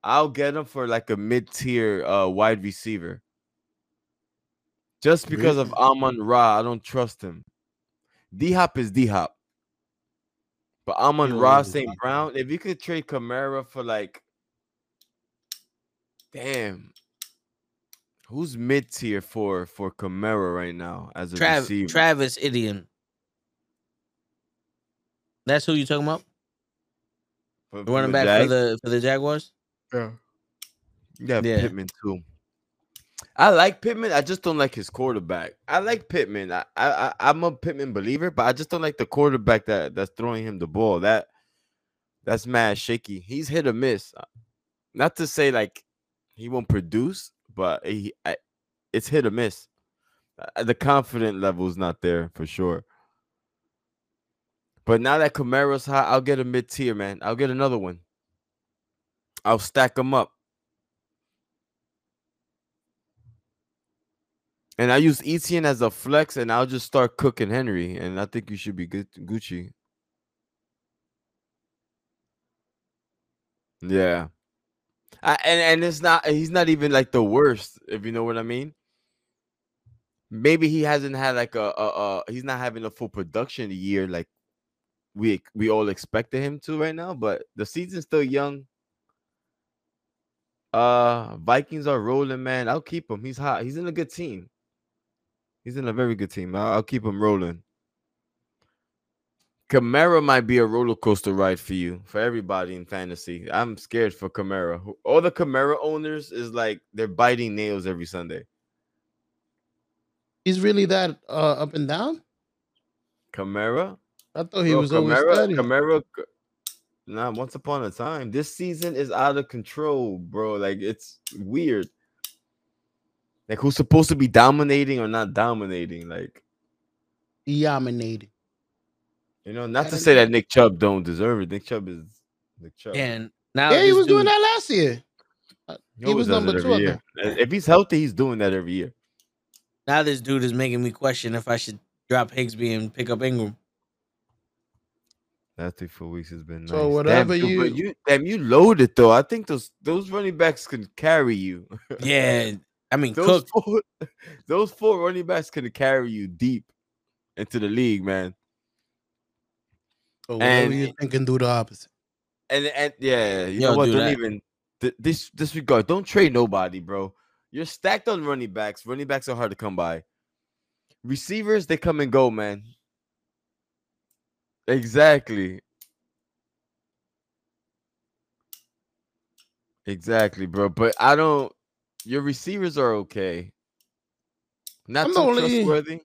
I'll get him for like a mid-tier uh wide receiver. Just because of Amon Ra, I don't trust him. D Hop is D Hop. But Amon Ra, St. Brown, if you could trade Kamara for like, damn, who's mid tier for for Kamara right now as a Trav- receiver? Travis Etienne. That's who you talking about? For- The for running the back for the for the Jaguars? Yeah. Yeah, Yeah. Pittman too. I like Pittman. I just don't like his quarterback. I like Pittman. I, I I- I'm a Pittman believer, but I just don't like the quarterback that that's throwing him the ball. That that's mad shaky. He's hit or miss. Not to say like he won't produce, but he I, it's hit or miss. The confident level is not there for sure. But now that Kamara's hot, I'll get a mid tier, man. I'll get another one. I'll stack them up. And I use Etienne as a flex, and I'll just start cooking Henry, and I think you should be good, Gucci. Yeah, And and it's not he's not even like the worst, if you know what I mean. Maybe he hasn't had like a, a, a he's not having a full production year like we we all expected him to right now, but the season's still young. Uh, Vikings are rolling, man. I'll keep him. He's hot. He's in a good team. He's in a very good team. I'll, I'll keep him rolling. Kamara might be a roller coaster ride for you, for everybody in fantasy. I'm scared for Kamara. All the Kamara owners is like they're biting nails every Sunday. He's really that uh, up and down. Kamara, I thought he Bro, was always steady. Kamara. Nah, once upon a time, this season is out of control, bro. Like it's weird. Like who's supposed to be dominating or not dominating? Like Dominated. You know, not to Gotta say that Nick Chubb don't deserve it. Nick Chubb is Nick Chubb. And now Yeah, he this was doing that last year. He, he was number two, year. Uh, If he's healthy, he's doing that every year. Now this dude is making me question if I should drop Higbee and pick up Engram. Last three four weeks has been nice. So whatever damn, you- you damn you loaded though. I think those those running backs can carry you. Yeah, I mean those Cook. four, those four running backs can carry you deep into the league, man. So whatever And- you thinking, do the opposite. And and yeah, you Yo, know what? do Don't even this disregard. Don't trade nobody, bro. You're stacked on running backs. Running backs are hard to come by. Receivers, they come and go, man. Exactly. Exactly, bro. But I don't. Your receivers are okay. Not I'm too the only- trustworthy.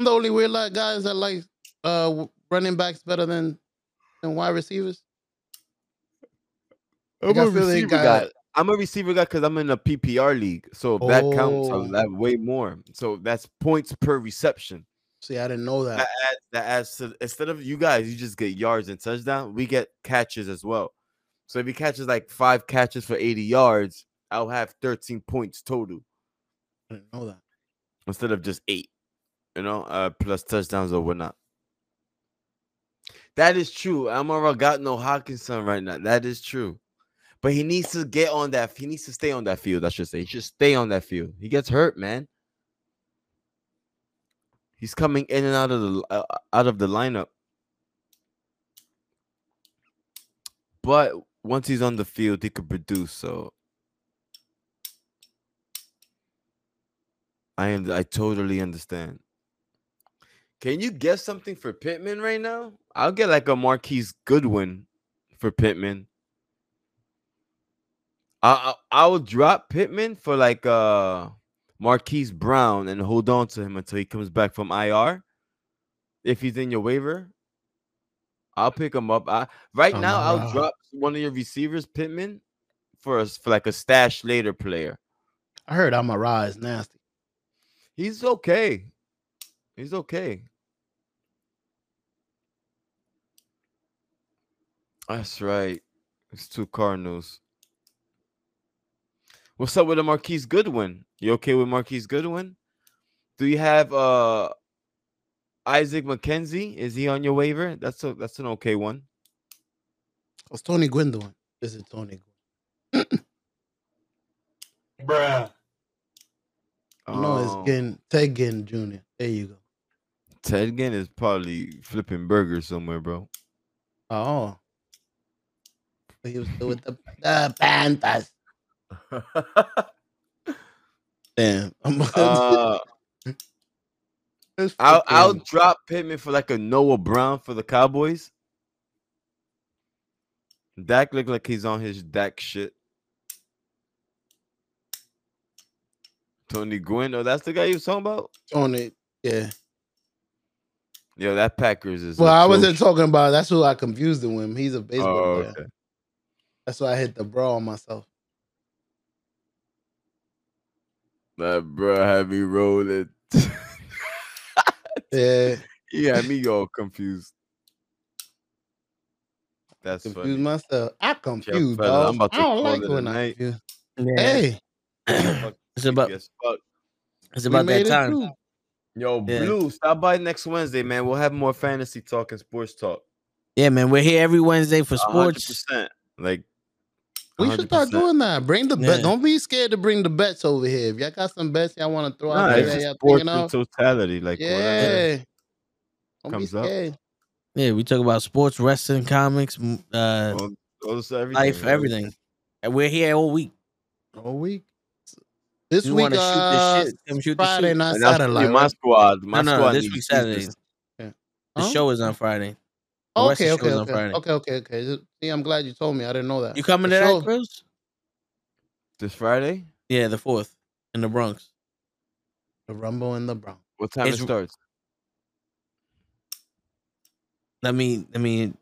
I'm the only weird like guys that like uh w- running backs better than than wide receivers. I'm Like, a receiver got- guy. I'm a receiver guy because I'm in a PPR league, so that counts a Oh. way more. So that's points per reception. See, I didn't know that. That adds, that adds to instead of you guys, you just get yards and touchdown. We get catches as well. So if he catches like five catches for 80 yards, I'll have 13 points total I didn't know that. instead of just eight. You know, uh, plus touchdowns or whatnot. That is true. Amara got no Hockenson right now. That is true. But he needs to get on that. He needs to stay on that field. I should say. He should stay on that field. He gets hurt, man. He's coming in and out of the uh, out of the lineup. But once he's on the field, he could produce. So I am. I totally understand. Can you guess something for Pittman right now? I'll get like a Marquise Goodwin for Pittman. I I, I will drop Pittman for like uh Marquise Brown and hold on to him until he comes back from IR. If he's in your waiver, I'll pick him up. I, right now, I'll drop one of your receivers, Pittman, for us for like a stash later player. I heard I'm a rise nasty. He's okay. He's okay. That's right. It's two Cardinals. What's up with the Marquise Goodwin? You okay with Marquise Goodwin? Do you have uh Isaac McKenzie? Is he on your waiver? That's a that's an okay one. What's Tony Gwynn doing? Is it Tony Gwynn. Bruh. You know, it's getting Ted Ginn Jr. There you go. Ted Ginn is probably flipping burgers somewhere, bro. Oh. He was still with the, the Panthers. Damn. Uh, I'll I'll drop Pittman for like a Noah Brown for the Cowboys. Dak look like he's on his Dak shit. Tony Gwynn, oh, that's the guy you was talking about. Tony. Yeah. Yo, that Packers is. Well, I wasn't talking about. That's who I confused him with. He's a baseball Oh, player. Okay. That's why I hit the bra on myself. That bro had me rolling. Yeah. he had me all confused. That's confused funny. myself. I confused, fella, dog. I'm about to I don't call like it a when I night. Yeah. Hey, It's about as fuck. it's about that it time. through. Yo, Yeah. Blue, stop by next Wednesday, man. We'll have more fantasy talk and sports talk. Yeah, man. We're here every Wednesday for sports. 100%. Like, We should start doing that. Bring the Yeah. bet. Don't be scared to bring the bets over here. If y'all got some bets y'all want to throw Nah, out there, y'all sports thinking in of, totality. Like, yeah. Comes up. Yeah, we talk about sports, wrestling, comics, uh, All, all everything, life, man. everything. And we're here all week. All week. This You week, want to shoot uh, the shit? Come shoot the Friday, shit. not Saturday. my squad. My no, no, squad this week Jesus. Saturday. The Huh? show is on Friday. The Okay, okay, on okay, Friday. okay, okay, okay. See, I'm glad you told me. I didn't know that. You coming The to show- that, Chris? This Friday? Yeah, the fourth in the Bronx. The Rumble in the Bronx. What time It's- it starts? Let me let me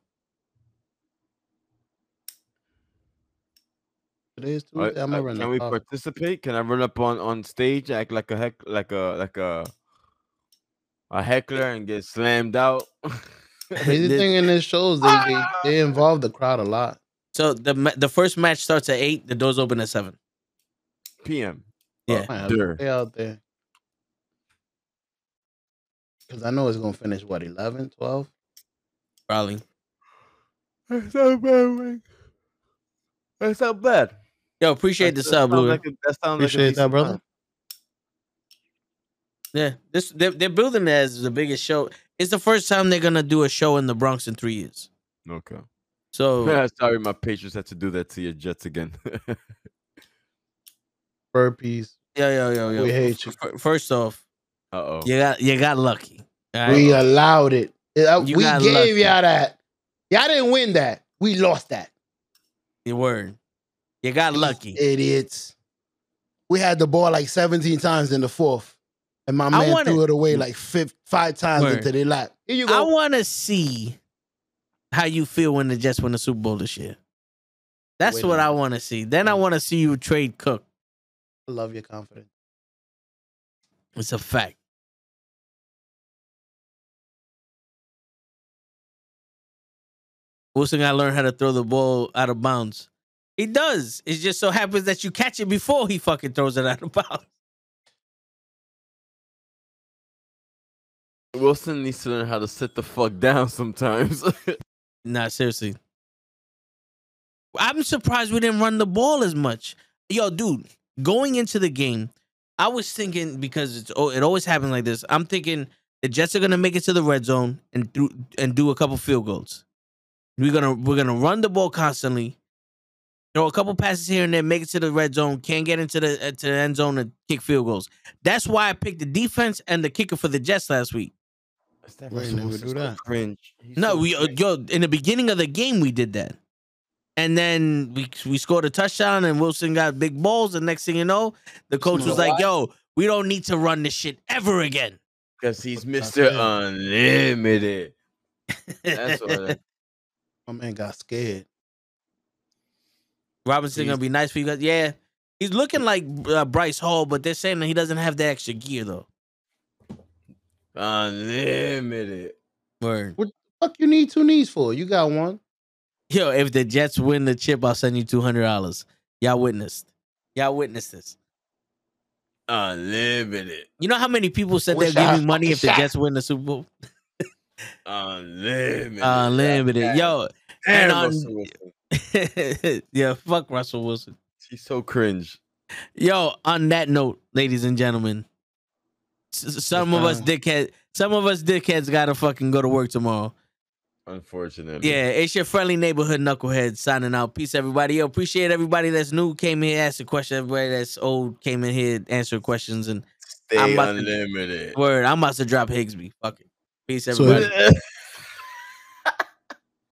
Today is Tuesday. I'm uh, gonna run can the we pub. participate? Can I run up on on stage, act like a heck, like a like a a heckler, and get slammed out? Crazy The- thing in this shows they, they they involve the crowd a lot. So the the first match starts at eight. The doors open at seven. PM. Yeah. Man, stay out there. Because I know it's gonna finish what 11, 12? Probably. That's not bad, man. That's not bad. Yo, appreciate the That sub, sounds Louis. like a- that sounds like a Appreciate that, brother. time. Yeah, this they're, they're building it as the biggest show. It's the first time they're gonna do a show in the Bronx in three years. Okay. So Sorry, my Patriots had to do that to your Jets again. Burpees. yo yo yo yo. We hate you. First off, Uh oh. you got you got lucky. all right? We allowed it. You we gave lucky. y'all that. Y'all didn't win that. We lost that. Your word. You got lucky. Idiots. We had the ball like 17 times in the fourth. And my man wanna- threw it away like fif- five times Word. into their lap. Here you I want to see how you feel when the Jets win the Super Bowl this year. That's Wait what I want to see. Then I mm. want to see you trade Cook. I love your confidence. It's a fact. Wilson got to learn how to throw the ball out of bounds. He does. It just so happens that you catch it before he fucking throws it out of bounds. Wilson needs to learn how to sit the fuck down sometimes. Nah, seriously. I'm surprised we didn't run the ball as much. Yo, dude, going into the game, I was thinking because it's it always happens like this. I'm thinking the Jets are gonna make it to the red zone and do and do a couple field goals. We're gonna we're gonna run the ball constantly, throw a couple passes here and there, make it to the red zone, can't get into the uh, to the end zone and kick field goals. That's why I picked the defense and the kicker for the Jets last week. That We Russell never do that. Cringe. He's No, so we uh, cringe. yo in the beginning of the game we did that, and then we we scored a touchdown and Wilson got big balls. And next thing you know, the coach know was like, why? "Yo, we don't need to run this shit ever again." Because he's Mr. Unlimited. That's what. My man got scared. Robinson gonna be nice for you guys. Yeah, he's looking like uh, Breece Hall, but they're saying that he doesn't have that extra gear though. Unlimited. Word. Fuck you need two knees for? You got one. Yo, if the Jets win the chip, I'll send you two hundred dollars. Y'all witnessed. Y'all witnessed this. Unlimited. You know how many people said they'll I give me money if the shot. Jets win the Super Bowl? Unlimited. Unlimited. Yo, And and on- yeah, fuck Russell Wilson. He's so cringe. Yo, on that note, ladies and gentlemen, s- some of us fine. dickhead, some of us dickheads gotta fucking go to work tomorrow. Unfortunately. Yeah, it's your friendly neighborhood knucklehead signing out. Peace, everybody. Yo, appreciate everybody that's new came here, asked a question. Everybody that's old came in here, answered questions, and Stay I'm about to- word. I'm about to drop Higbee. Fuck it. Peace, So- everybody.